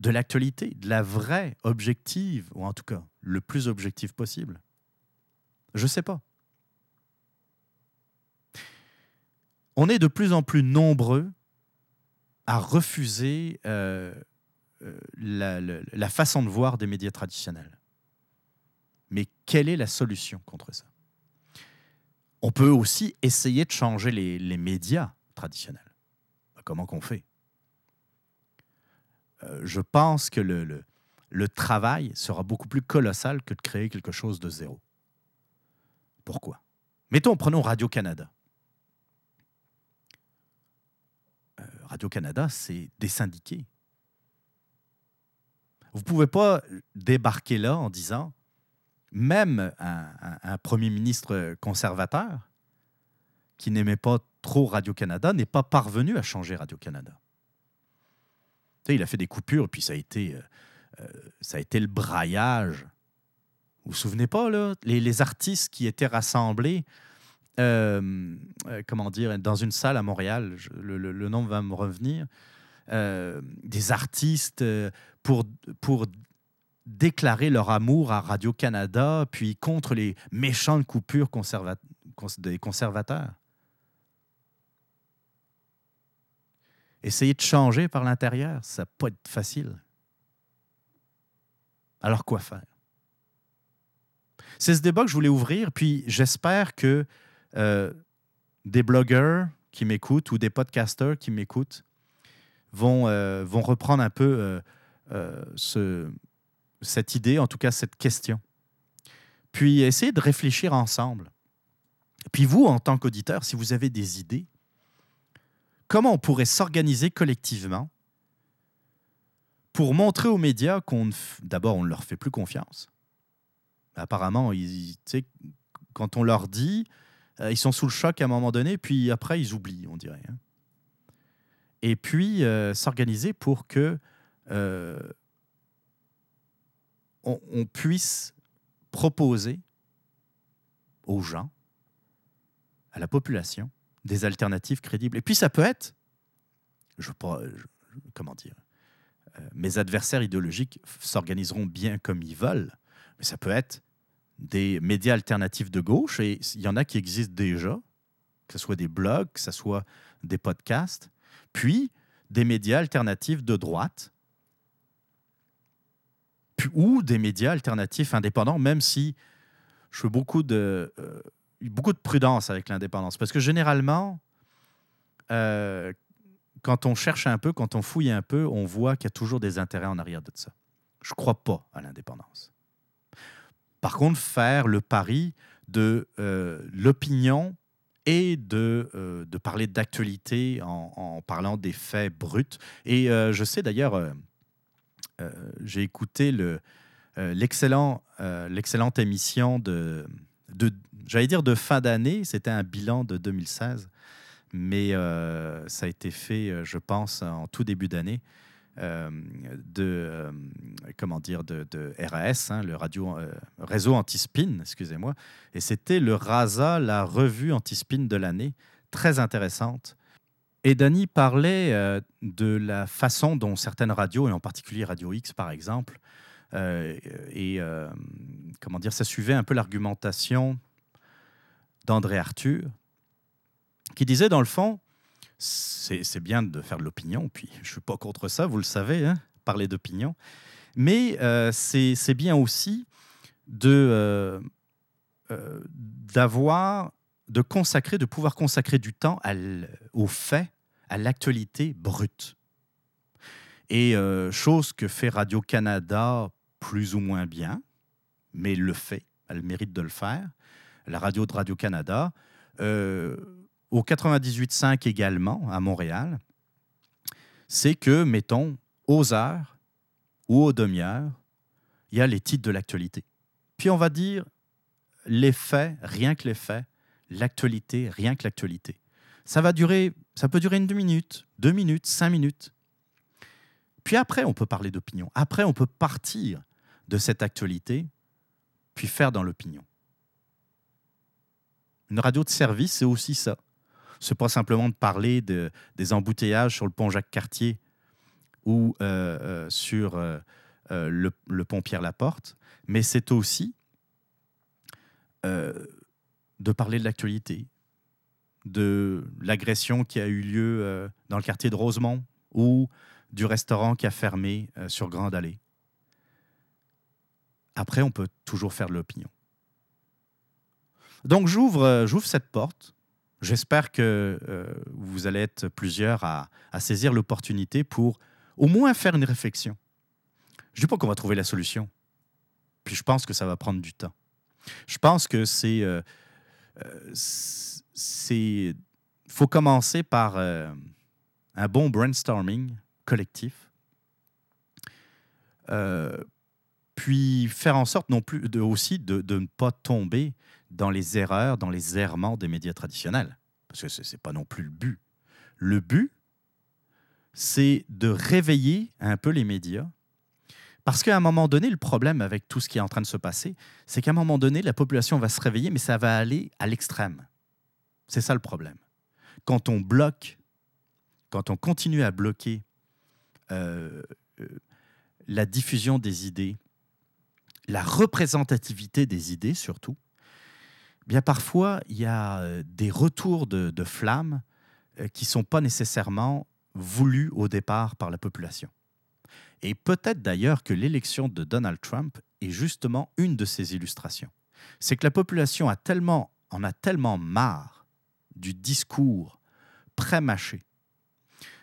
de l'actualité, de la vraie, objective, ou en tout cas le plus objectif possible? Je ne sais pas. On est de plus en plus nombreux à refuser euh, la, façon de voir des médias traditionnels. Mais quelle est la solution contre ça? On peut aussi essayer de changer les, les médias traditionnels. Ben, Comment qu'on fait? Euh, Je pense que le, le- le travail sera beaucoup plus colossal que de créer quelque chose de zéro. Pourquoi? Mettons, prenons Radio-Canada. Euh, Radio-Canada, c'est des syndiqués. Vous ne pouvez pas débarquer là en disant, même un, premier ministre conservateur qui n'aimait pas trop Radio-Canada n'est pas parvenu à changer Radio-Canada. Il a fait des coupures, puis ça a été, euh, euh, ça a été le braillage. Vous vous souvenez pas, là, les, artistes qui étaient rassemblés, euh, comment dire, dans une salle à Montréal, le- le nom va me revenir, euh, des artistes euh, pour, pour déclarer leur amour à Radio-Canada, puis contre les méchantes coupures des conservateurs. Essayer de changer par l'intérieur, ça va pas être facile. Alors quoi faire? C'est ce débat que je voulais ouvrir, puis j'espère que euh, des blogueurs qui m'écoutent ou des podcasters qui m'écoutent vont, euh, vont reprendre un peu euh, euh, ce, cette idée, en tout cas cette question. Puis essayer de réfléchir ensemble. Puis vous, en tant qu'auditeur, si vous avez des idées, comment on pourrait s'organiser collectivement pour montrer aux médias qu'on, d'abord, on ne leur fait plus confiance. Apparemment, ils, quand on leur dit, ils sont sous le choc à un moment donné, puis après, ils oublient, on dirait. hein. Et puis, euh, s'organiser pour que euh, on, puisse proposer aux gens, à la population, des alternatives crédibles. Et puis, ça peut être, je, comment dire, mes adversaires idéologiques s'organiseront bien comme ils veulent, mais ça peut être des médias alternatifs de gauche, et il y en a qui existent déjà, que ce soit des blogs, que ce soit des podcasts, puis des médias alternatifs de droite, ou des médias alternatifs indépendants, même si je fais beaucoup de, euh, beaucoup de prudence avec l'indépendance. Parce que généralement, euh, quand on cherche un peu, quand on fouille un peu, on voit qu'il y a toujours des intérêts en arrière de ça. Je ne crois pas à l'indépendance. Par contre, faire le pari de euh, l'opinion et de, euh, de parler d'actualité en, parlant des faits bruts. Et euh, je sais d'ailleurs, j'ai écouté le, l'excellent, l'excellente émission de j'allais dire de fin d'année, c'était un bilan de 2016, mais ça a été fait, je pense, en tout début d'année. Euh, de, euh, comment dire, de, RAS, hein, le radio, euh, réseau anti-spin, excusez-moi. Et c'était le RASA, la revue anti-spin de l'année, très intéressante. Et Danny parlait de la façon dont certaines radios, et en particulier Radio X par exemple, et comment dire, ça suivait un peu l'argumentation d'André Arthur, qui disait dans le fond, c'est bien de faire de l'opinion, puis je ne suis pas contre ça, vous le savez, hein, parler d'opinion. Mais euh, c'est bien aussi de euh, euh, de consacrer, de pouvoir consacrer du temps à aux faits, à l'actualité brute. Et chose que fait Radio-Canada plus ou moins bien, mais le fait, elle mérite de le faire. La radio de Radio-Canada, au 98.5 également, à Montréal, c'est que, mettons, aux heures ou aux demi-heures, il y a les titres de l'actualité. Puis on va dire les faits, rien que les faits, l'actualité, rien que l'actualité. Ça va durer, ça peut durer une deux minutes, deux minutes, cinq minutes. Puis après, on peut parler d'opinion. Après, on peut partir de cette actualité, puis faire dans l'opinion. Une radio de service, c'est aussi ça n'est pas simplement de parler de, des embouteillages sur le pont Jacques-Cartier ou euh, euh, sur euh, le, pont Pierre-Laporte, mais c'est aussi de parler de l'actualité, de l'agression qui a eu lieu dans le quartier de Rosemont ou du restaurant qui a fermé sur Grande Allée. Après, on peut toujours faire de l'opinion. Donc j'ouvre cette porte J'espère que euh, vous allez être plusieurs à, saisir l'opportunité pour au moins faire une réflexion. Je ne dis pas qu'on va trouver la solution. Puis je pense que ça va prendre du temps. Je pense que c'est... Euh, euh, faut commencer par un bon brainstorming collectif. Puis faire en sorte non plus aussi de, de, ne pas tomber dans les erreurs, dans les errements des médias traditionnels. Parce que ce n'est pas non plus le but. Le but, c'est de réveiller un peu les médias. Parce qu'à un moment donné, le problème avec tout ce qui est en train de se passer, c'est qu'à un moment donné, la population va se réveiller, mais ça va aller à l'extrême. C'est ça le problème. Quand on bloque, quand on continue à bloquer euh, euh, la diffusion des idées, la représentativité des idées surtout, bien parfois, il y a euh, des retours de, de flammes euh, qui ne sont pas nécessairement voulus au départ par la population. Et peut-être d'ailleurs que l'élection de Donald Trump est justement une de ces illustrations. C'est que la population a tellement, en a tellement marre du discours pré-mâché,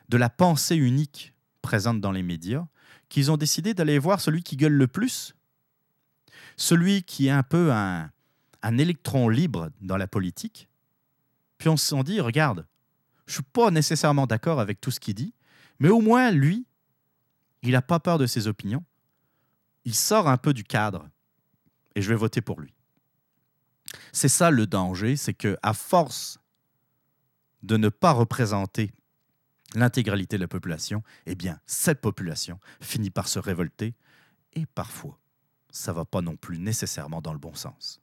de la pensée unique présente dans les médias, qu'ils ont décidé d'aller voir celui qui gueule le plus, celui qui est un peu un, électron libre dans la politique, puis on se dit, regarde, je suis pas nécessairement d'accord avec tout ce qu'il dit, mais au moins, lui, il n'a pas peur de ses opinions, il sort un peu du cadre, et je vais voter pour lui. C'est ça le danger, c'est que à force de ne pas représenter l'intégralité de la population, eh bien, cette population finit par se révolter, et parfois, ça va pas non plus nécessairement dans le bon sens.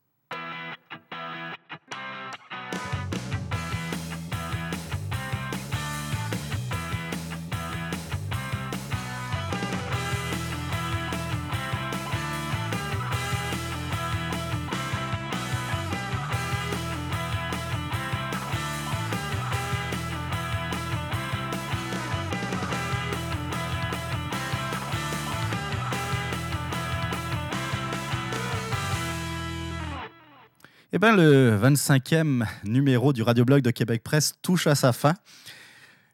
Eh bien, le 25e numéro du Radioblog de Québec Presse touche à sa fin.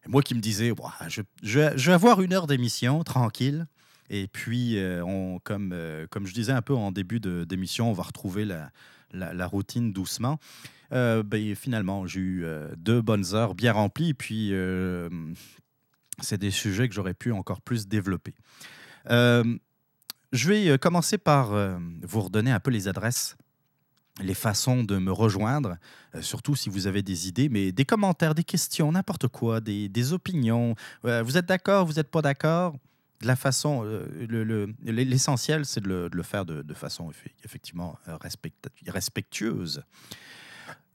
Et moi qui me disais, je, vais avoir une heure d'émission, tranquille. Et puis, euh, euh, comme je disais un peu en début d'émission, on va retrouver la, la, routine doucement. Euh, ben, finalement, j'ai eu deux bonnes heures bien remplies. Et puis, c'est des sujets que j'aurais pu encore plus développer. je vais commencer par vous redonner un peu les adresses les façons de me rejoindre, surtout si vous avez des idées, mais des commentaires, des questions, n'importe quoi, des, opinions. vous êtes d'accord, vous n'êtes pas d'accord? De la façon, l'essentiel, c'est de, le, faire de, façon effectivement respectueuse.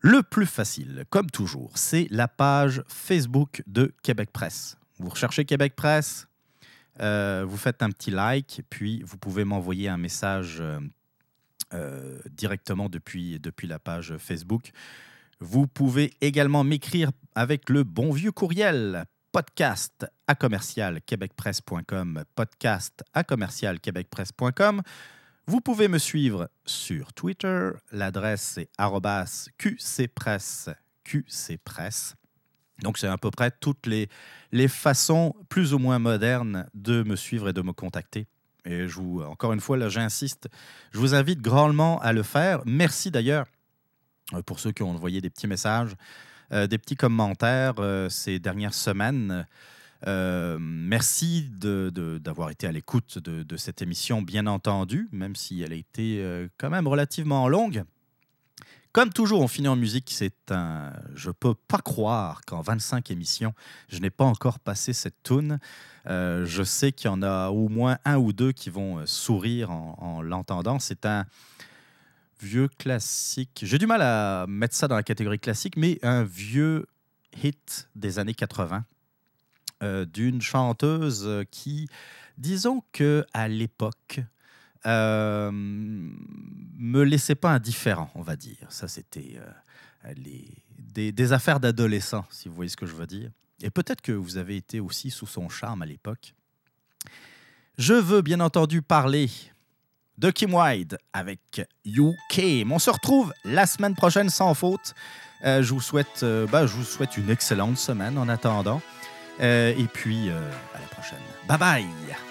Le plus facile, comme toujours, c'est la page Facebook de Québec Presse. Vous recherchez Québec Presse, euh, vous faites un petit like, puis vous pouvez m'envoyer un message euh, directement depuis, depuis la page Facebook. Vous pouvez également m'écrire avec le bon vieux courriel podcast à commercial québecpresse.com, podcast à commercial québecpresse.com. Vous pouvez me suivre sur Twitter. L'adresse est qcpresse, qcpresse. Donc, c'est à peu près toutes les, les façons plus ou moins modernes de me suivre et de me contacter. Et je vous, encore une fois, là, j'insiste, je vous invite grandement à le faire. Merci d'ailleurs euh, pour ceux qui ont envoyé des petits messages. Euh, des petits commentaires euh, ces dernières semaines. Merci d'avoir été à l'écoute de, cette émission, bien entendu, même si elle a été quand même relativement longue. Comme toujours, on finit en musique. C'est un. Je peux pas croire qu'en 25 émissions, je n'ai pas encore passé cette tune. je sais qu'il y en a au moins un ou deux qui vont sourire en l'entendant. C'est un vieux classique. J'ai du mal à mettre ça dans la catégorie classique, mais un vieux hit des années 80 euh, d'une chanteuse qui, disons que à l'époque, euh, me laissait pas indifférent, on va dire. Ça, c'était euh, des, affaires d'adolescents, si vous voyez ce que je veux dire. Et peut-être que vous avez été aussi sous son charme à l'époque. Je veux bien entendu parler de Kim Wilde avec UK. On se retrouve la semaine prochaine sans faute. Euh, je, vous souhaite, bah, je vous souhaite une excellente semaine en attendant. Et puis, à la prochaine. Bye bye!